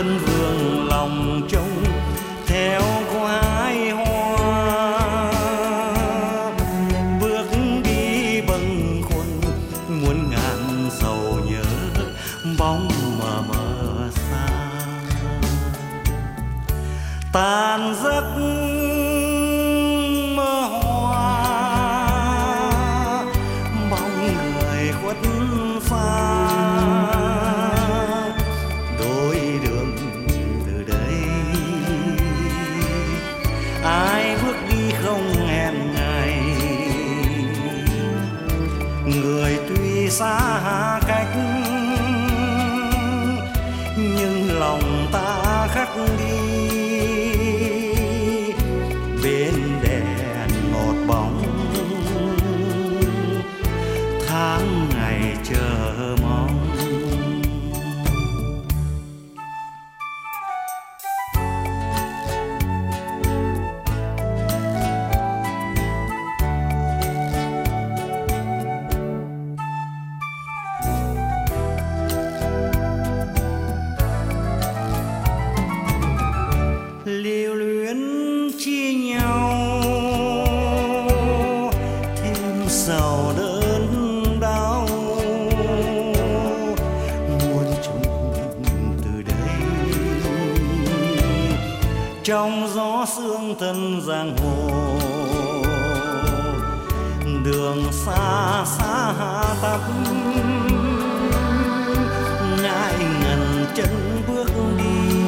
Vẫn vương lòng trông theo khoái hoa. Bước đi bâng khuâng, muôn ngàn sầu nhớ bóng mờ mờ xa. Tan giấc thân giang hồ đường xa xa tắp ngại ngần chân bước đi.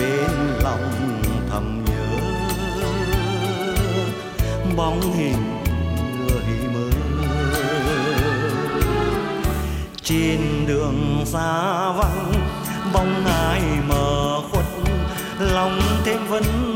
Bên lòng thầm nhớ. Bóng hình người mơ. Trên đường xa vắng, bóng ai mờ? Thêm vấn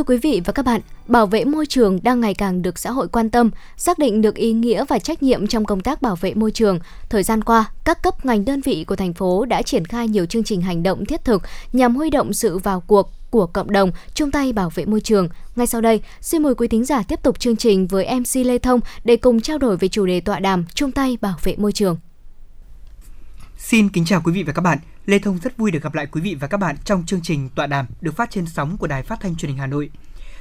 Thưa quý vị và các bạn, bảo vệ môi trường đang ngày càng được xã hội quan tâm, xác định được ý nghĩa và trách nhiệm trong công tác bảo vệ môi trường. Thời gian qua, các cấp ngành đơn vị của thành phố đã triển khai nhiều chương trình hành động thiết thực nhằm huy động sự vào cuộc của cộng đồng chung tay bảo vệ môi trường. Ngay sau đây, xin mời quý thính giả tiếp tục chương trình với MC Lê Thông để cùng trao đổi về chủ đề tọa đàm chung tay bảo vệ môi trường. Xin kính chào quý vị và các bạn. Lê Thông rất vui được gặp lại quý vị và các bạn trong chương trình tọa đàm được phát trên sóng của Đài Phát thanh Truyền hình Hà Nội.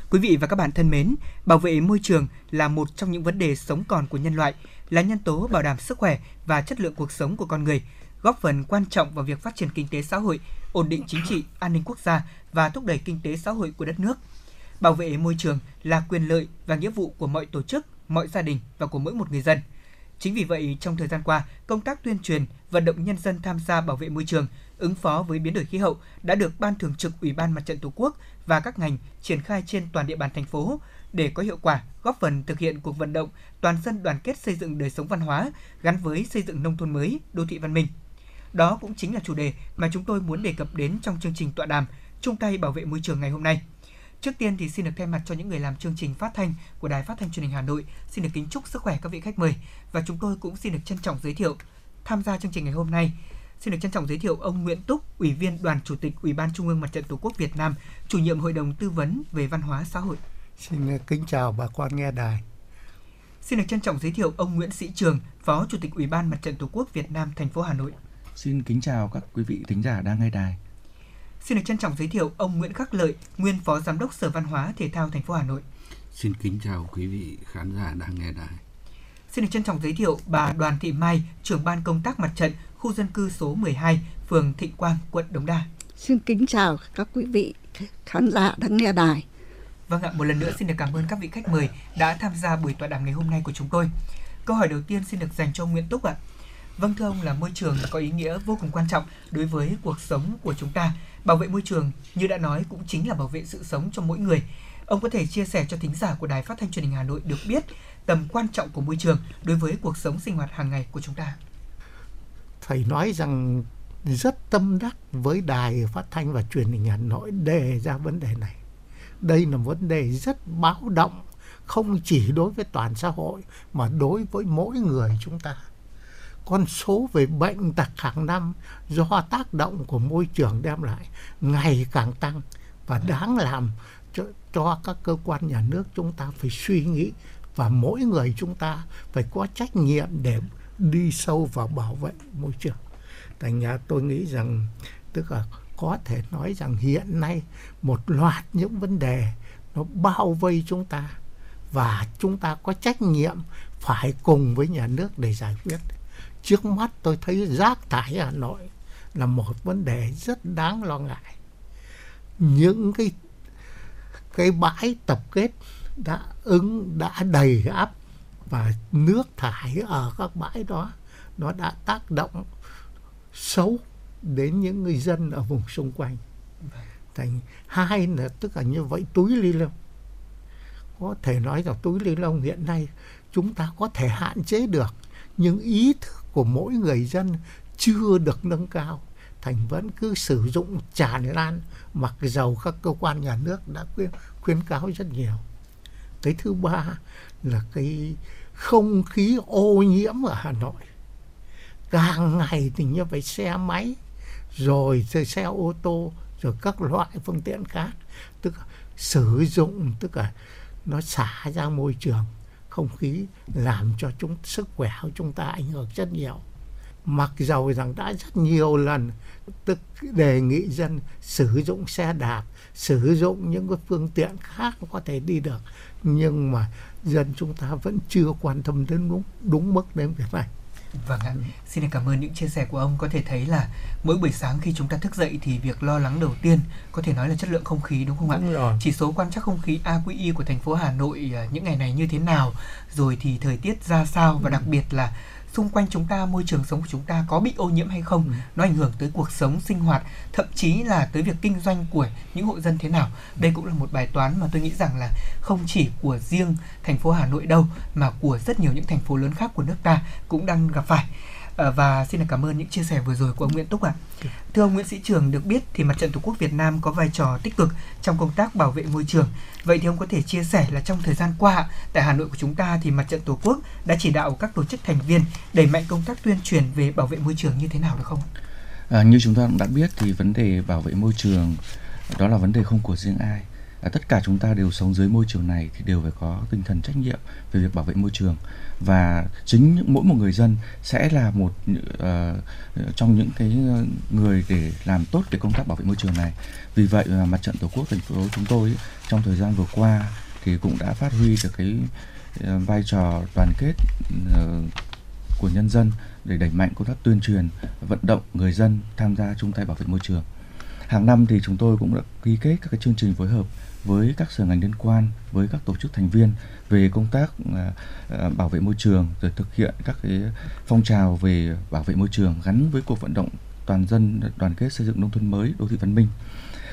Quý vị và các bạn thân mến, bảo vệ môi trường là một trong những vấn đề sống còn của nhân loại, là nhân tố bảo đảm sức khỏe và chất lượng cuộc sống của con người, góp phần quan trọng vào việc phát triển kinh tế xã hội, ổn định chính trị, an ninh quốc gia và thúc đẩy kinh tế xã hội của đất nước. Bảo vệ môi trường là quyền lợi và nghĩa vụ của mọi tổ chức, mọi gia đình và của mỗi một người dân. Chính vì vậy, trong thời gian qua, công tác tuyên truyền, vận động nhân dân tham gia bảo vệ môi trường, ứng phó với biến đổi khí hậu đã được Ban Thường trực Ủy ban Mặt trận Tổ quốc và các ngành triển khai trên toàn địa bàn thành phố để có hiệu quả góp phần thực hiện cuộc vận động toàn dân đoàn kết xây dựng đời sống văn hóa gắn với xây dựng nông thôn mới, đô thị văn minh. Đó cũng chính là chủ đề mà chúng tôi muốn đề cập đến trong chương trình tọa đàm chung tay bảo vệ môi trường ngày hôm nay. Trước tiên thì xin được thay mặt cho những người làm chương trình phát thanh của Đài Phát thanh Truyền hình Hà Nội, xin được kính chúc sức khỏe các vị khách mời và chúng tôi cũng xin được trân trọng giới thiệu tham gia chương trình ngày hôm nay. Xin được trân trọng giới thiệu ông Nguyễn Túc, Ủy viên Đoàn Chủ tịch Ủy ban Trung ương Mặt trận Tổ quốc Việt Nam, chủ nhiệm Hội đồng tư vấn về văn hóa xã hội. Xin kính chào bà con nghe đài. Xin được trân trọng giới thiệu ông Nguyễn Sĩ Trường, Phó Chủ tịch Ủy ban Mặt trận Tổ quốc Việt Nam thành phố Hà Nội. Xin kính chào các quý vị thính giả đang nghe đài. Xin được trân trọng giới thiệu ông Nguyễn Khắc Lợi, nguyên Phó Giám đốc Sở Văn hóa Thể thao thành phố Hà Nội. Xin kính chào quý vị khán giả đang nghe đài. Xin được trân trọng giới thiệu bà Đoàn Thị Mai, trưởng ban công tác mặt trận khu dân cư số 12, phường Thịnh Quang, quận Đống Đa. Xin kính chào các quý vị khán giả đang nghe đài. Vâng ạ, một lần nữa xin được cảm ơn các vị khách mời đã tham gia buổi tọa đàm ngày hôm nay của chúng tôi. Câu hỏi đầu tiên xin được dành cho Nguyễn Túc ạ. Vâng thưa ông là môi trường có ý nghĩa vô cùng quan trọng đối với cuộc sống của chúng ta. Bảo vệ môi trường, như đã nói, cũng chính là bảo vệ sự sống cho mỗi người. Ông có thể chia sẻ cho thính giả của Đài Phát thanh Truyền hình Hà Nội được biết tầm quan trọng của môi trường đối với cuộc sống sinh hoạt hàng ngày của chúng ta. Phải nói rằng rất tâm đắc với đài phát thanh và truyền hình Hà Nội đề ra vấn đề này. đây là vấn đề rất báo động, không chỉ đối với toàn xã hội, mà đối với mỗi người chúng ta con số về bệnh tật hàng năm do tác động của môi trường đem lại ngày càng tăng và đáng làm cho, cho các cơ quan nhà nước chúng ta phải suy nghĩ và mỗi người chúng ta phải có trách nhiệm để đi sâu vào bảo vệ môi trường. Thành ra tôi nghĩ rằng tức là có thể nói rằng hiện nay một loạt những vấn đề nó bao vây chúng ta và chúng ta có trách nhiệm phải cùng với nhà nước để giải quyết. Trước mắt tôi thấy rác thải Hà Nội là một vấn đề rất đáng lo ngại. Những cái cái bãi tập kết đã ứng, đã đầy áp và nước thải ở các bãi đó, nó đã tác động xấu đến những người dân ở vùng xung quanh thành hai là, tức là như vậy, túi ly lông có thể nói rằng túi ly lông hiện nay chúng ta có thể hạn chế được, nhưng ý thức của mỗi người dân chưa được nâng cao thành vẫn cứ sử dụng tràn lan mặc dầu các cơ quan nhà nước đã khuyên, khuyến cáo rất nhiều. Cái thứ ba là cái không khí ô nhiễm ở Hà Nội. Càng ngày thì như vậy xe máy rồi xe ô tô rồi các loại phương tiện khác tức là sử dụng tức là nó xả ra môi trường không khí làm cho chúng, sức khỏe của chúng ta ảnh hưởng rất nhiều. Mặc dầu rằng đã rất nhiều lần tức đề nghị dân sử dụng xe đạp, sử dụng những cái phương tiện khác có thể đi được, nhưng mà dân chúng ta vẫn chưa quan tâm đến đúng đúng mức đến việc này. Vâng ạ, xin cảm ơn những chia sẻ của ông. Có thể thấy là mỗi buổi sáng khi chúng ta thức dậy thì việc lo lắng đầu tiên có thể nói là chất lượng không khí đúng không ạ? Đúng rồi. Chỉ số quan trắc không khí AQI của thành phố Hà Nội à, những ngày này như thế nào, rồi thì thời tiết ra sao và đặc biệt là xung quanh chúng ta môi trường sống của chúng ta có bị ô nhiễm hay không nó ảnh hưởng tới cuộc sống sinh hoạt thậm chí là tới việc kinh doanh của những hộ dân thế nào. Đây cũng là một bài toán mà tôi nghĩ rằng là không chỉ của riêng thành phố Hà Nội đâu mà của rất nhiều những thành phố lớn khác của nước ta cũng đang gặp phải Ờ, và xin được cảm ơn những chia sẻ vừa rồi của ông Nguyễn Túc ạ. À. Thưa ông Nguyễn Sĩ Trường, được biết thì Mặt trận Tổ quốc Việt Nam có vai trò tích cực trong công tác bảo vệ môi trường. Vậy thì ông có thể chia sẻ là trong thời gian qua tại Hà Nội của chúng ta thì Mặt trận Tổ quốc đã chỉ đạo các tổ chức thành viên đẩy mạnh công tác tuyên truyền về bảo vệ môi trường như thế nào được không? À, như chúng ta cũng đã biết thì vấn đề bảo vệ môi trường đó là vấn đề không của riêng ai à, tất cả chúng ta đều sống dưới môi trường này thì đều phải có tinh thần trách nhiệm về việc bảo vệ môi trường. Và chính những mỗi một người dân sẽ là một uh, trong những cái ờ, người để làm tốt cái công tác bảo vệ môi trường này. Vì vậy mà mặt trận tổ quốc thành phố chúng tôi trong thời gian vừa qua thì cũng đã phát huy được cái ờ, vai trò đoàn kết uh, của nhân dân để đẩy mạnh công tác tuyên truyền vận động người dân tham gia chung tay bảo vệ môi trường. Hàng năm thì chúng tôi cũng đã ký kết các cái chương trình phối hợp với các sở ngành liên quan, với các tổ chức thành viên về công tác à, à, bảo vệ môi trường, rồi thực hiện các cái phong trào về bảo vệ môi trường gắn với cuộc vận động toàn dân, đoàn kết xây dựng nông thôn mới, đô thị văn minh.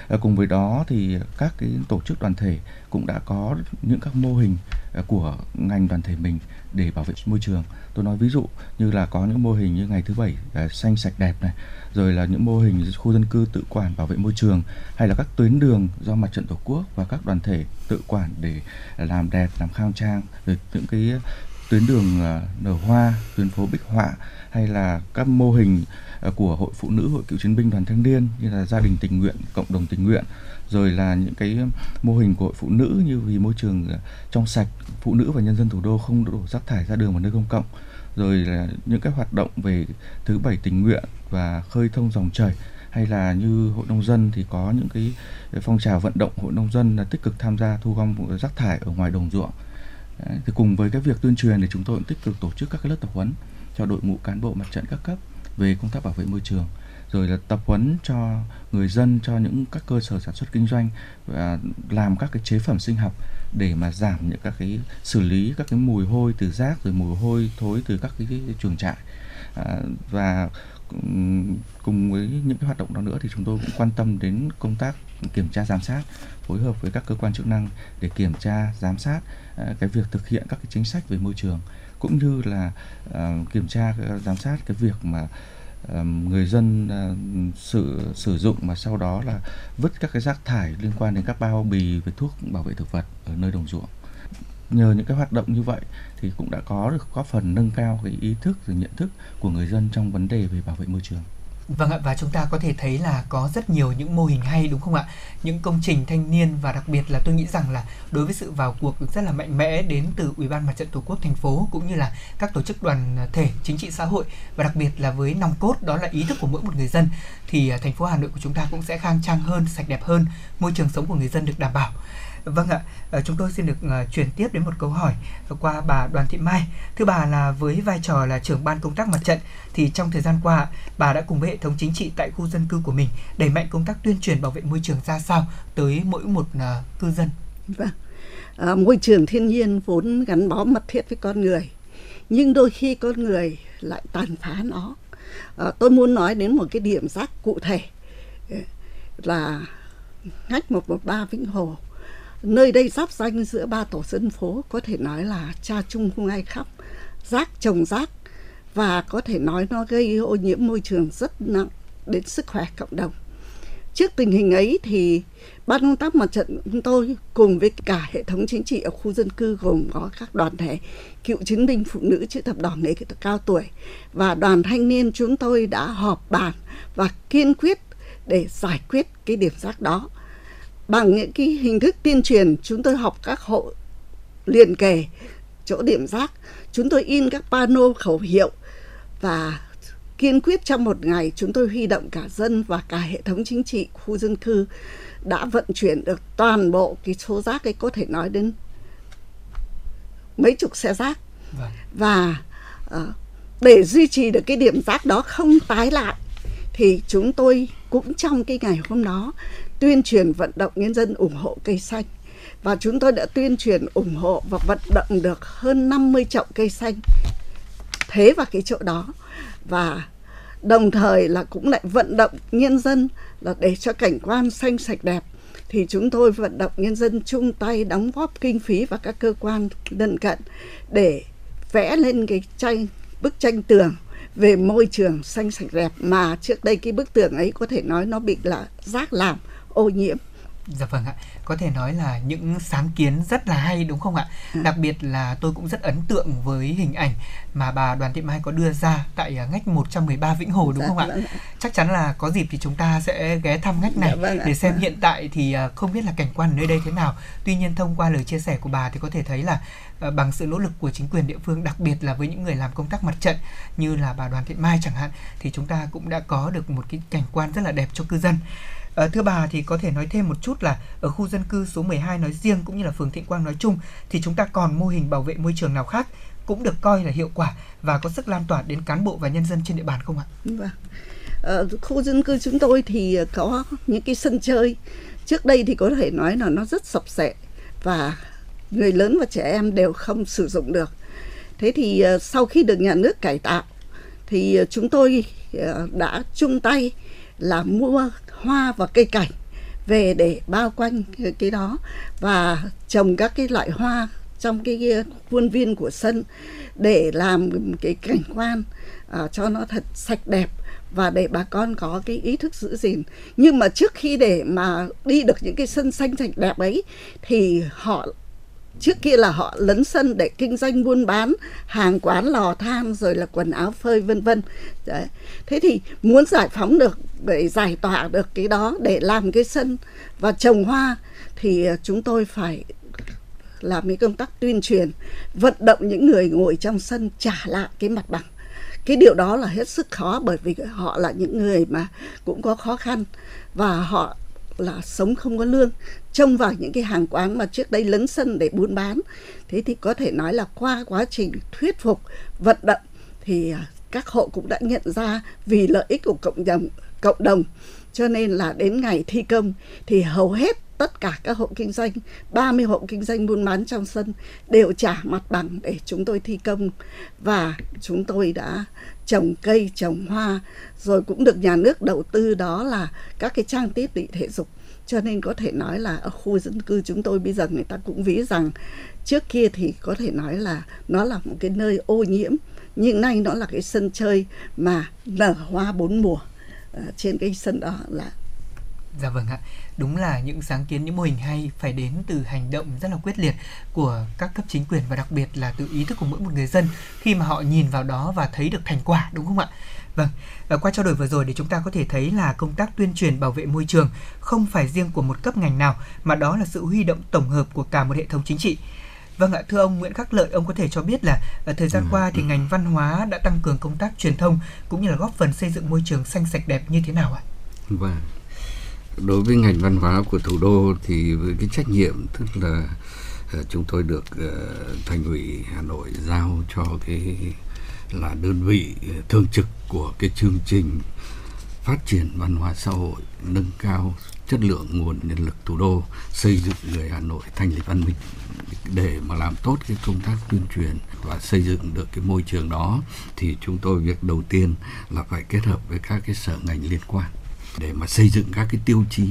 Ờ, cùng với đó thì các cái tổ chức đoàn thể cũng đã có những các mô hình ờ, của ngành đoàn thể mình để bảo vệ môi trường. Tôi nói ví dụ như là có những mô hình như ngày thứ bảy ờ, xanh sạch đẹp này, rồi là những mô hình khu dân cư tự quản bảo vệ môi trường, hay là các tuyến đường do mặt trận tổ quốc và các đoàn thể tự quản để làm đẹp, làm khang trang. Rồi những cái tuyến đường nở hoa, tuyến phố bích họa, hay là các mô hình Ờ, của hội phụ nữ hội cựu chiến binh đoàn thanh niên như là gia đình tình nguyện cộng đồng tình nguyện rồi là những cái mô hình của hội phụ nữ như vì môi trường ờ, trong sạch phụ nữ và nhân dân thủ đô không đổ rác thải ra đường và nơi công cộng rồi là những cái hoạt động về thứ bảy tình nguyện và khơi thông dòng chảy hay là như hội nông dân thì có những cái ờ, phong trào vận động hội nông dân là tích cực tham gia thu gom rác thải ở ngoài đồng ruộng. Đấy, thì cùng với cái việc tuyên truyền thì chúng tôi cũng tích cực tổ chức các cái lớp tập huấn cho đội ngũ cán bộ mặt trận các cấp về công tác bảo vệ môi trường rồi là tập huấn cho người dân cho những các cơ sở sản xuất kinh doanh và làm các cái chế phẩm sinh học để mà giảm những các cái xử lý các cái mùi hôi từ rác rồi mùi hôi thối từ các cái, cái chuồng trại. À, và cùng với những cái hoạt động đó nữa thì chúng tôi cũng quan tâm đến công tác kiểm tra giám sát phối hợp với các cơ quan chức năng để kiểm tra giám sát à, cái việc thực hiện các cái chính sách về môi trường cũng như là uh, kiểm tra giám sát cái việc mà ờ, người dân ờ, sử sử dụng mà sau đó là vứt các cái rác thải liên quan đến các bao bì về thuốc bảo vệ thực vật ở nơi đồng ruộng. Nhờ những cái hoạt động như vậy thì cũng đã có được góp phần nâng cao cái ý thức rồi nhận thức của người dân trong vấn đề về bảo vệ môi trường. Vâng ạ và chúng ta có thể thấy là có rất nhiều những mô hình hay đúng không ạ? Những công trình thanh niên và đặc biệt là tôi nghĩ rằng là đối với sự vào cuộc rất là mạnh mẽ đến từ Ủy ban Mặt trận Tổ quốc thành phố cũng như là các tổ chức đoàn thể chính trị xã hội và đặc biệt là với nòng cốt đó là ý thức của mỗi một người dân thì à, thành phố Hà Nội của chúng ta cũng sẽ khang trang hơn, sạch đẹp hơn, môi trường sống của người dân được đảm bảo. Vâng ạ, ờ, chúng tôi xin được ờ, chuyển tiếp đến một câu hỏi qua bà Đoàn Thị Mai. Thưa bà là với vai trò là trưởng ban công tác mặt trận thì trong thời gian qua bà đã cùng với hệ thống chính trị tại khu dân cư của mình đẩy mạnh công tác tuyên truyền bảo vệ môi trường ra sao tới mỗi một ờ, cư dân. Vâng. À, môi trường thiên nhiên vốn gắn bó mật thiết với con người nhưng đôi khi con người lại tàn phá nó à, tôi muốn nói đến một cái điểm rác cụ thể là ngách 113 Vĩnh Hồ nơi đây giáp danh giữa ba tổ dân phố, có thể nói là cha chung không ai khóc rác, trồng rác, và có thể nói nó gây ô nhiễm môi trường rất nặng đến sức khỏe cộng đồng. Trước tình hình ấy thì ban công tác mặt trận chúng tôi cùng với cả hệ thống chính trị ở khu dân cư gồm có các đoàn thể, cựu chiến binh phụ nữ chữ thập đỏ người cao tuổi và đoàn thanh niên chúng tôi đã họp bàn và kiên quyết để giải quyết cái điểm rác đó bằng những cái hình thức tuyên truyền chúng tôi học các hộ liền kề chỗ điểm rác chúng tôi in các pano khẩu hiệu và kiên quyết trong một ngày chúng tôi huy động cả dân và cả hệ thống chính trị khu dân cư đã vận chuyển được toàn bộ cái số rác ấy có thể nói đến mấy chục xe rác Vâng. và ờ, để duy trì được cái điểm rác đó không tái lại thì chúng tôi cũng trong cái ngày hôm đó tuyên truyền vận động nhân dân ủng hộ cây xanh. Và chúng tôi đã tuyên truyền ủng hộ và vận động được hơn 50 chậu cây xanh thế vào cái chỗ đó. Và đồng thời là cũng lại vận động nhân dân là để cho cảnh quan xanh sạch đẹp. Thì chúng tôi vận động nhân dân chung tay đóng góp kinh phí và các cơ quan lân cận để vẽ lên cái tranh, bức tranh tường về môi trường xanh sạch đẹp mà trước đây cái bức tường ấy có thể nói nó bị là rác làm ô nhiễm Dạ vâng ạ, có thể nói là những sáng kiến rất là hay đúng không ạ? Đặc biệt là tôi cũng rất ấn tượng với hình ảnh mà bà Đoàn Thị Mai có đưa ra tại à, ngách 113 Vĩnh Hồ đúng Dạ không ạ? vâng. Chắc chắn là có dịp thì chúng ta sẽ ghé thăm ngách này Dạ vâng để xem hiện tại thì à, không biết là cảnh quan ở nơi đây thế nào. Tuy nhiên thông qua lời chia sẻ của bà thì có thể thấy là à, bằng sự nỗ lực của chính quyền địa phương đặc biệt là với những người làm công tác mặt trận như là bà Đoàn Thị Mai chẳng hạn thì chúng ta cũng đã có được một cái cảnh quan rất là đẹp cho cư dân. À, thưa bà thì có thể nói thêm một chút là ở khu dân cư số 12 nói riêng cũng như là phường Thịnh Quang nói chung thì chúng ta còn mô hình bảo vệ môi trường nào khác cũng được coi là hiệu quả và có sức lan tỏa đến cán bộ và nhân dân trên địa bàn không ạ? Vâng. Ờ, khu dân cư chúng tôi thì có những cái sân chơi trước đây thì có thể nói là nó rất sập sệ và người lớn và trẻ em đều không sử dụng được thế thì ờ, sau khi được nhà nước cải tạo thì ờ, chúng tôi đã chung tay là mua hoa và cây cảnh về để bao quanh cái- đó và trồng các cái loại hoa trong cái khuôn viên của sân để làm cái cảnh quan à, cho nó thật sạch đẹp và để bà con có cái ý thức giữ gìn. Nhưng mà trước khi để mà đi được những cái sân xanh sạch đẹp ấy thì họ trước kia là họ lấn sân để kinh doanh buôn bán, hàng quán, lò than, rồi là quần áo phơi, vân vân Đấy. thế thì muốn giải phóng được, để giải tỏa được cái đó, để làm cái sân và trồng hoa, thì ờ, chúng tôi phải làm cái công tác tuyên truyền, vận động những người ngồi trong sân trả lại cái mặt bằng cái điều đó là hết sức khó bởi vì họ là những người mà cũng có khó khăn và họ là sống không có lương, trông vào những cái hàng quán mà trước đây lấn sân để buôn bán. Thế thì có thể nói là qua quá trình thuyết phục, vận động thì à, các hộ cũng đã nhận ra vì lợi ích của cộng đồng cộng đồng cho nên là đến ngày thi công thì hầu hết tất cả các hộ kinh doanh 30 hộ kinh doanh buôn bán trong sân đều trả mặt bằng để chúng tôi thi công. Và chúng tôi đã trồng cây, trồng hoa, rồi cũng được nhà nước đầu tư đó là các cái trang thiết bị thể dục. Cho nên có thể nói là ở khu dân cư chúng tôi bây giờ người ta cũng ví rằng trước kia thì có thể nói là nó là một cái nơi ô nhiễm, nhưng nay nó là cái sân chơi mà nở hoa bốn mùa. Ờ, trên cái sân đó là Dạ vâng ạ, đúng là những sáng kiến, những mô hình hay phải đến từ hành động rất là quyết liệt của các cấp chính quyền và đặc biệt là từ ý thức của mỗi một người dân khi mà họ nhìn vào đó và thấy được thành quả đúng không ạ? Vâng, và qua trao đổi vừa rồi thì chúng ta có thể thấy là công tác tuyên truyền bảo vệ môi trường không phải riêng của một cấp ngành nào mà đó là sự huy động tổng hợp của cả một hệ thống chính trị. Vâng ạ, thưa ông Nguyễn Khắc Lợi, ông có thể cho biết là ở thời gian qua thì ngành văn hóa đã tăng cường công tác truyền thông cũng như là góp phần xây dựng môi trường xanh sạch đẹp như thế nào ạ? Vâng. Đối với ngành văn hóa của thủ đô thì với cái trách nhiệm tức là ờ, chúng tôi được ờ, thành ủy Hà Nội giao cho cái là đơn vị thường trực của cái chương trình phát triển văn hóa xã hội nâng cao chất lượng nguồn nhân lực thủ đô, xây dựng người Hà Nội thành lịch văn minh để mà làm tốt cái công tác tuyên truyền và xây dựng được cái môi trường đó, thì chúng tôi việc đầu tiên là phải kết hợp với các cái sở ngành liên quan để mà xây dựng các cái tiêu chí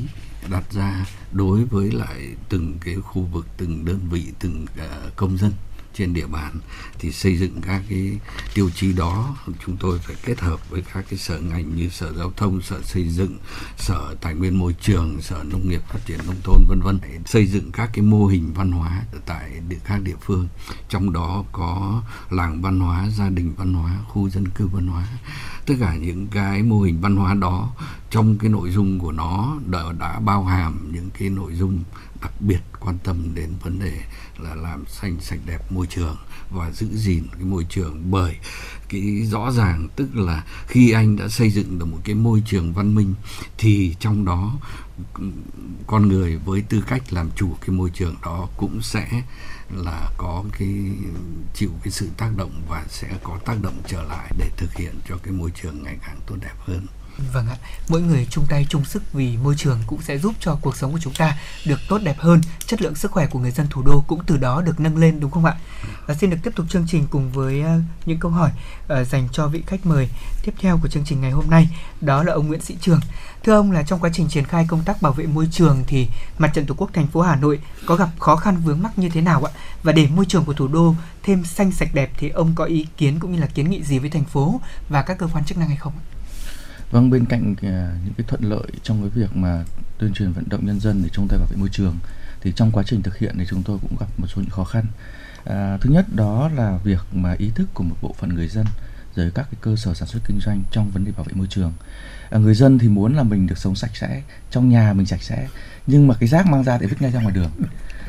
đặt ra đối với lại từng cái khu vực, từng đơn vị, từng ờ, công dân trên địa bàn thì xây dựng các cái tiêu chí đó. Chúng tôi phải kết hợp với các cái sở ngành như sở giao thông sở xây dựng sở tài nguyên môi trường sở nông nghiệp phát triển nông thôn vân vân. Để xây dựng các cái mô hình văn hóa tại địa các địa phương. Trong đó có làng văn hóa gia đình văn hóa khu dân cư văn hóa. Tất cả những cái mô hình văn hóa đó trong cái nội dung của nó đã, đã bao hàm những cái nội dung đặc biệt quan tâm đến vấn đề là làm xanh sạch đẹp môi trường và giữ gìn cái môi trường bởi cái rõ ràng, tức là khi anh đã xây dựng được một cái môi trường văn minh thì trong đó con người với tư cách làm chủ cái môi trường đó cũng sẽ là có cái, chịu cái sự tác động và sẽ có tác động trở lại để thực hiện cho cái môi trường ngày càng tốt đẹp hơn. Vâng ạ, mỗi người chung tay chung sức vì môi trường cũng sẽ giúp cho cuộc sống của chúng ta được tốt đẹp hơn, chất lượng sức khỏe của người dân thủ đô cũng từ đó được nâng lên đúng không ạ? Và xin được tiếp tục chương trình cùng với ờ, những câu hỏi ờ, dành cho vị khách mời tiếp theo của chương trình ngày hôm nay, đó là ông Nguyễn Sĩ Trường. Thưa ông là trong quá trình triển khai công tác bảo vệ môi trường thì Mặt trận Tổ quốc thành phố Hà Nội có gặp khó khăn vướng mắc như thế nào ạ? Và để môi trường của thủ đô thêm xanh sạch đẹp thì ông có ý kiến cũng như là kiến nghị gì với thành phố và các cơ quan chức năng hay không ạ? Vâng, bên cạnh ờ, những cái thuận lợi trong cái việc mà tuyên truyền vận động nhân dân để chung tay bảo vệ môi trường thì trong quá trình thực hiện thì chúng tôi cũng gặp một số những khó khăn. À, thứ nhất đó là việc mà ý thức của một bộ phận người dân rồi các cái cơ sở sản xuất kinh doanh trong vấn đề bảo vệ môi trường. À, người dân thì muốn là mình được sống sạch sẽ, trong nhà mình sạch sẽ, nhưng mà cái rác mang ra để vứt ngay ra ngoài đường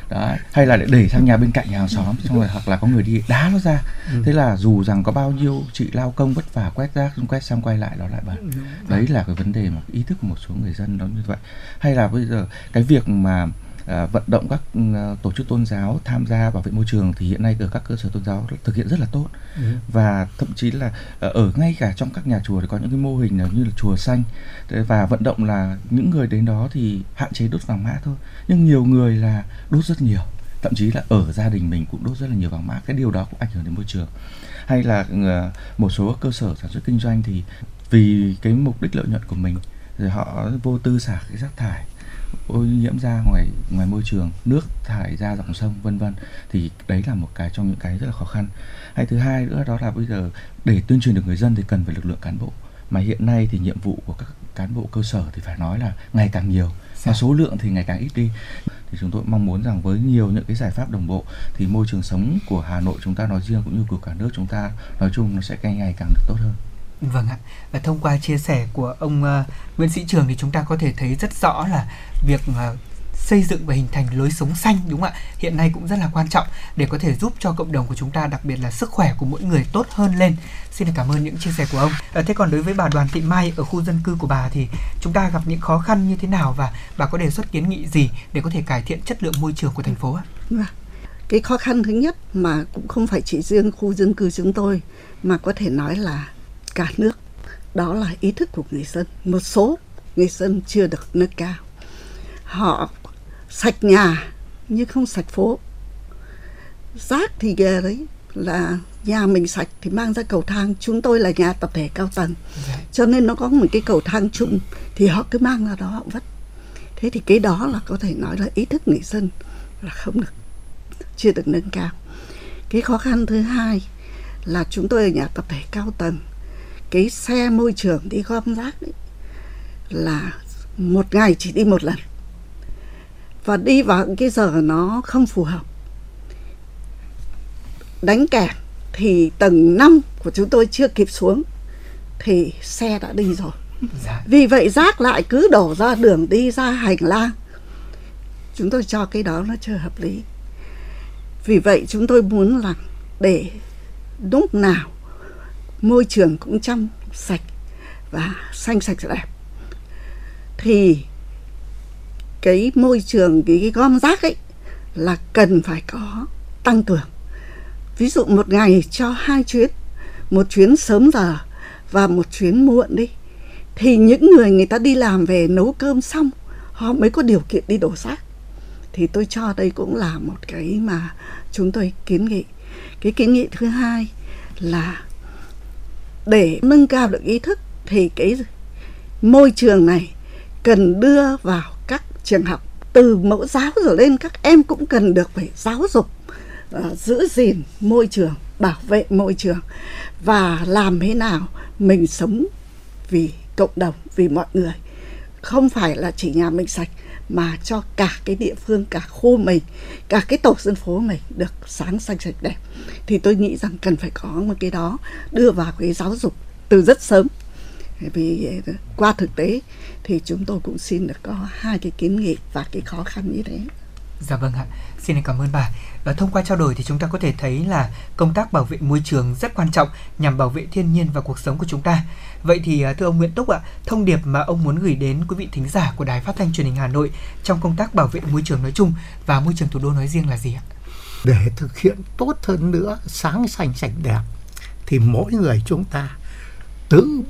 đó hay là để để sang nhà bên cạnh nhà hàng xóm xong rồi hoặc là có người đi đá nó ra ừ. thế là dù rằng có bao nhiêu chị lao công vất vả quét rác quét xong quay lại đó lại bẩn ừ. đấy là cái vấn đề mà ý thức của một số người dân đó như vậy hay là bây giờ cái việc mà À, vận động các à, tổ chức tôn giáo tham gia bảo vệ môi trường thì hiện nay ở các cơ sở tôn giáo thực hiện rất là tốt. Ừ. và thậm chí là à, ở ngay cả trong các nhà chùa thì có những cái mô hình như là chùa xanh. Và vận động là những người đến đó thì hạn chế đốt vàng mã thôi. Nhưng nhiều người là đốt rất nhiều. Thậm chí là ở gia đình mình cũng đốt rất là nhiều vàng mã. Cái điều đó cũng ảnh hưởng đến môi trường. Hay là một số cơ sở sản xuất kinh doanh thì vì cái mục đích lợi nhuận của mình rồi họ vô tư xả cái rác thải ô nhiễm ra ngoài ngoài môi trường nước thải ra dòng sông vân vân. Thì đấy là một cái trong những cái rất là khó khăn. Hay thứ hai nữa đó là bây giờ để tuyên truyền được người dân thì cần phải lực lượng cán bộ. Mà hiện nay thì nhiệm vụ của các cán bộ cơ sở thì phải nói là ngày càng nhiều. Và số lượng thì ngày càng ít đi. Thì chúng tôi mong muốn rằng với nhiều những cái giải pháp đồng bộ thì môi trường sống của Hà Nội chúng ta nói riêng cũng như của cả nước chúng ta nói chung nó sẽ ngày càng được tốt hơn. Vâng ạ. Và thông qua chia sẻ của ông uh, Nguyễn Sĩ Trường thì chúng ta có thể thấy rất rõ là việc à, xây dựng và hình thành lối sống xanh đúng không ạ? Hiện nay cũng rất là quan trọng để có thể giúp cho cộng đồng của chúng ta đặc biệt là sức khỏe của mỗi người tốt hơn lên. Xin cảm ơn những chia sẻ của ông. À, thế còn đối với bà đoàn thị mai ở khu dân cư của bà thì chúng ta gặp những khó khăn như thế nào và bà có đề xuất kiến nghị gì để có thể cải thiện chất lượng môi trường của thành phố ạ. Vâng Cái khó khăn thứ nhất mà cũng không phải chỉ riêng khu dân cư chúng tôi mà có thể nói là cả nước. Đó là ý thức của người dân. Một số người dân chưa được nâng cao họ sạch nhà nhưng không sạch phố. Rác thì ghê đấy là nhà mình sạch thì mang ra cầu thang. Chúng tôi là nhà tập thể cao tầng. Cho nên nó có một cái cầu thang chung thì họ cứ mang ra đó họ vứt thế thì cái đó là có thể nói là ý thức người dân là không được chưa được nâng cao. Cái khó khăn thứ hai là chúng tôi ở nhà tập thể cao tầng cái xe môi trường đi gom rác ấy, là một ngày chỉ đi một lần và đi vào những cái giờ nó không phù hợp. Đánh kẻ thì tầng 5 của chúng tôi chưa kịp xuống thì xe đã đi rồi. Dạ. vì vậy rác lại cứ đổ ra đường đi ra hành lang. Chúng tôi cho cái đó nó chưa hợp lý. Vì vậy chúng tôi muốn là để lúc nào môi trường cũng trong sạch và xanh sạch đẹp thì cái môi trường cái, cái gom rác ấy là cần phải có tăng cường. Ví dụ một ngày cho hai chuyến một chuyến sớm giờ và một chuyến muộn đi thì những người người ta đi làm về nấu cơm xong họ mới có điều kiện đi đổ rác. Thì tôi cho đây cũng là một cái mà chúng tôi kiến nghị. Cái kiến nghị thứ hai là để nâng cao được ý thức thì cái môi trường này cần đưa vào trường học từ mẫu giáo rồi lên các em cũng cần được phải giáo dục uh, giữ gìn môi trường bảo vệ môi trường và làm thế nào mình sống vì cộng đồng vì mọi người. Không phải là chỉ nhà mình sạch mà cho cả cái địa phương cả khu mình cả cái tổ dân phố mình được sáng xanh sạch đẹp. Thì tôi nghĩ rằng cần phải có một cái đó đưa vào cái giáo dục từ rất sớm vì qua thực tế thì chúng tôi cũng xin được có hai cái kiến nghị và cái khó khăn như thế Dạ vâng ạ, xin cảm ơn bà. Và thông qua trao đổi thì chúng ta có thể thấy là công tác bảo vệ môi trường rất quan trọng nhằm bảo vệ thiên nhiên và cuộc sống của chúng ta. Vậy thì à, thưa ông Nguyễn Túc ạ, thông điệp mà ông muốn gửi đến quý vị thính giả của Đài Phát thanh Truyền hình Hà Nội trong công tác bảo vệ môi trường nói chung và môi trường thủ đô nói riêng là gì ạ? để thực hiện tốt hơn nữa sáng xanh sạch đẹp thì mỗi người chúng ta tự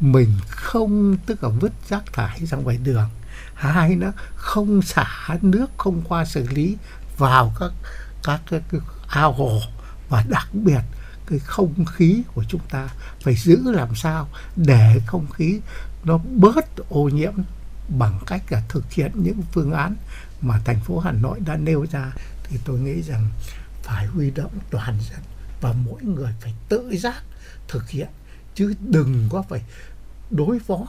mình không tức là vứt rác thải ra ngoài đường. Hai nữa không xả nước không qua xử lý vào các các cái, cái ao hồ. Và đặc biệt cái không khí của chúng ta phải giữ làm sao để không khí nó bớt ô nhiễm bằng cách là thực hiện những phương án mà thành phố Hà Nội đã nêu ra. Thì tôi nghĩ rằng phải huy động toàn dân và mỗi người phải tự giác thực hiện chứ đừng có phải đối phó.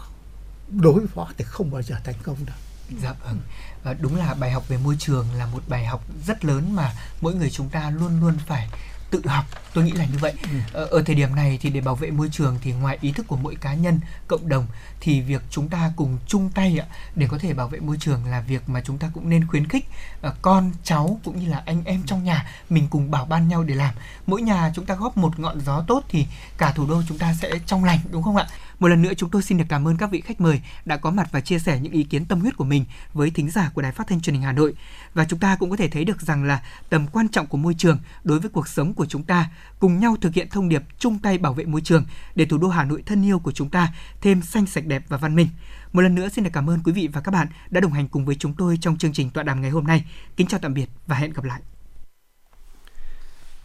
Đối phó thì không bao giờ thành công được. Dạ vâng. Và đúng là bài học về môi trường là một bài học rất lớn mà mỗi người chúng ta luôn luôn phải tự học. Tôi nghĩ là như vậy. Ở, ở thời điểm này thì để bảo vệ môi trường thì ngoài ý thức của mỗi cá nhân cộng đồng thì việc chúng ta cùng chung tay ạ để có thể bảo vệ môi trường là việc mà chúng ta cũng nên khuyến khích uh, con cháu cũng như là anh em trong nhà mình cùng bảo ban nhau để làm. Mỗi nhà chúng ta góp một ngọn gió tốt thì cả thủ đô chúng ta sẽ trong lành đúng không ạ một lần nữa chúng tôi xin được cảm ơn các vị khách mời đã có mặt và chia sẻ những ý kiến tâm huyết của mình với thính giả của Đài Phát thanh Truyền hình Hà Nội. Và chúng ta cũng có thể thấy được rằng là tầm quan trọng của môi trường đối với cuộc sống của chúng ta, cùng nhau thực hiện thông điệp chung tay bảo vệ môi trường để thủ đô Hà Nội thân yêu của chúng ta thêm xanh sạch đẹp và văn minh. Một lần nữa xin được cảm ơn quý vị và các bạn đã đồng hành cùng với chúng tôi trong chương trình tọa đàm ngày hôm nay. Kính chào tạm biệt và hẹn gặp lại.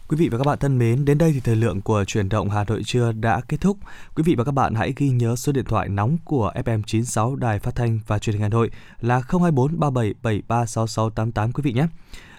Quý vị và các bạn thân mến, đến đây thì thời lượng của truyền động Hà Nội trưa đã kết thúc. Quý vị và các bạn hãy ghi nhớ số điện thoại nóng của FM96 Đài Phát thanh và Truyền hình Hà Nội là 024 3773 6688 quý vị nhé.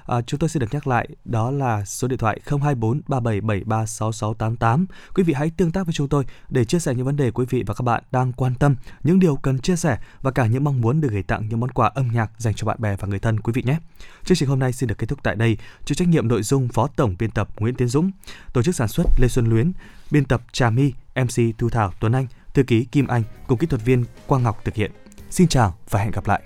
À, chúng tôi xin được nhắc lại đó là số điện thoại 024 3773 6688. Quý vị hãy tương tác với chúng tôi để chia sẻ những vấn đề quý vị và các bạn đang quan tâm, những điều cần chia sẻ và cả những mong muốn được gửi tặng những món quà âm nhạc dành cho bạn bè và người thân quý vị nhé. Chương trình hôm nay xin được kết thúc tại đây. Chịu trách nhiệm nội dung Phó Tổng biên tập Nguyễn Tiến Dũng, tổ chức sản xuất Lê Xuân Luyến, biên tập Trà My, MC Thu Thảo Tuấn Anh, thư ký Kim Anh cùng kỹ thuật viên Quang Ngọc thực hiện. Xin chào và hẹn gặp lại.